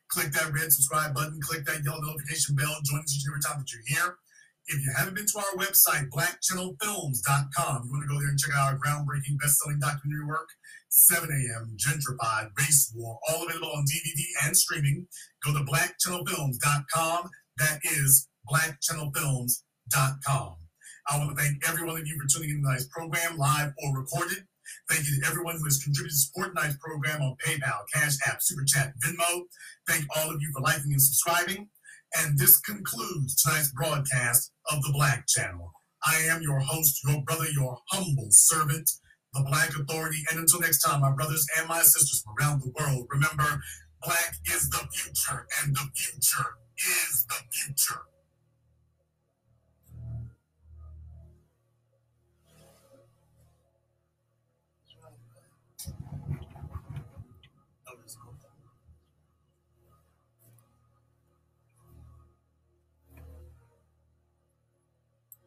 Click that red subscribe button, click that yellow notification bell, join us each every time that you're here. If you haven't been to our website, blackchannelfilms.com, you want to go there and check out our groundbreaking best-selling documentary work, 7 a.m., Gentrified, Race War, all available on DVD and streaming. Go to blackchannelfilms.com. That is blackchannelfilms.com. I want to thank every one of you for tuning in tonight's program, live or recorded. Thank you to everyone who has contributed to support tonight's program on PayPal, Cash App, Super Chat, Venmo. Thank all of you for liking and subscribing. And this concludes tonight's broadcast of the Black Channel. I am your host, your brother, your humble servant, the Black Authority. And until next time, my brothers and my sisters from around the world, remember, Black is the future, and the future is the future.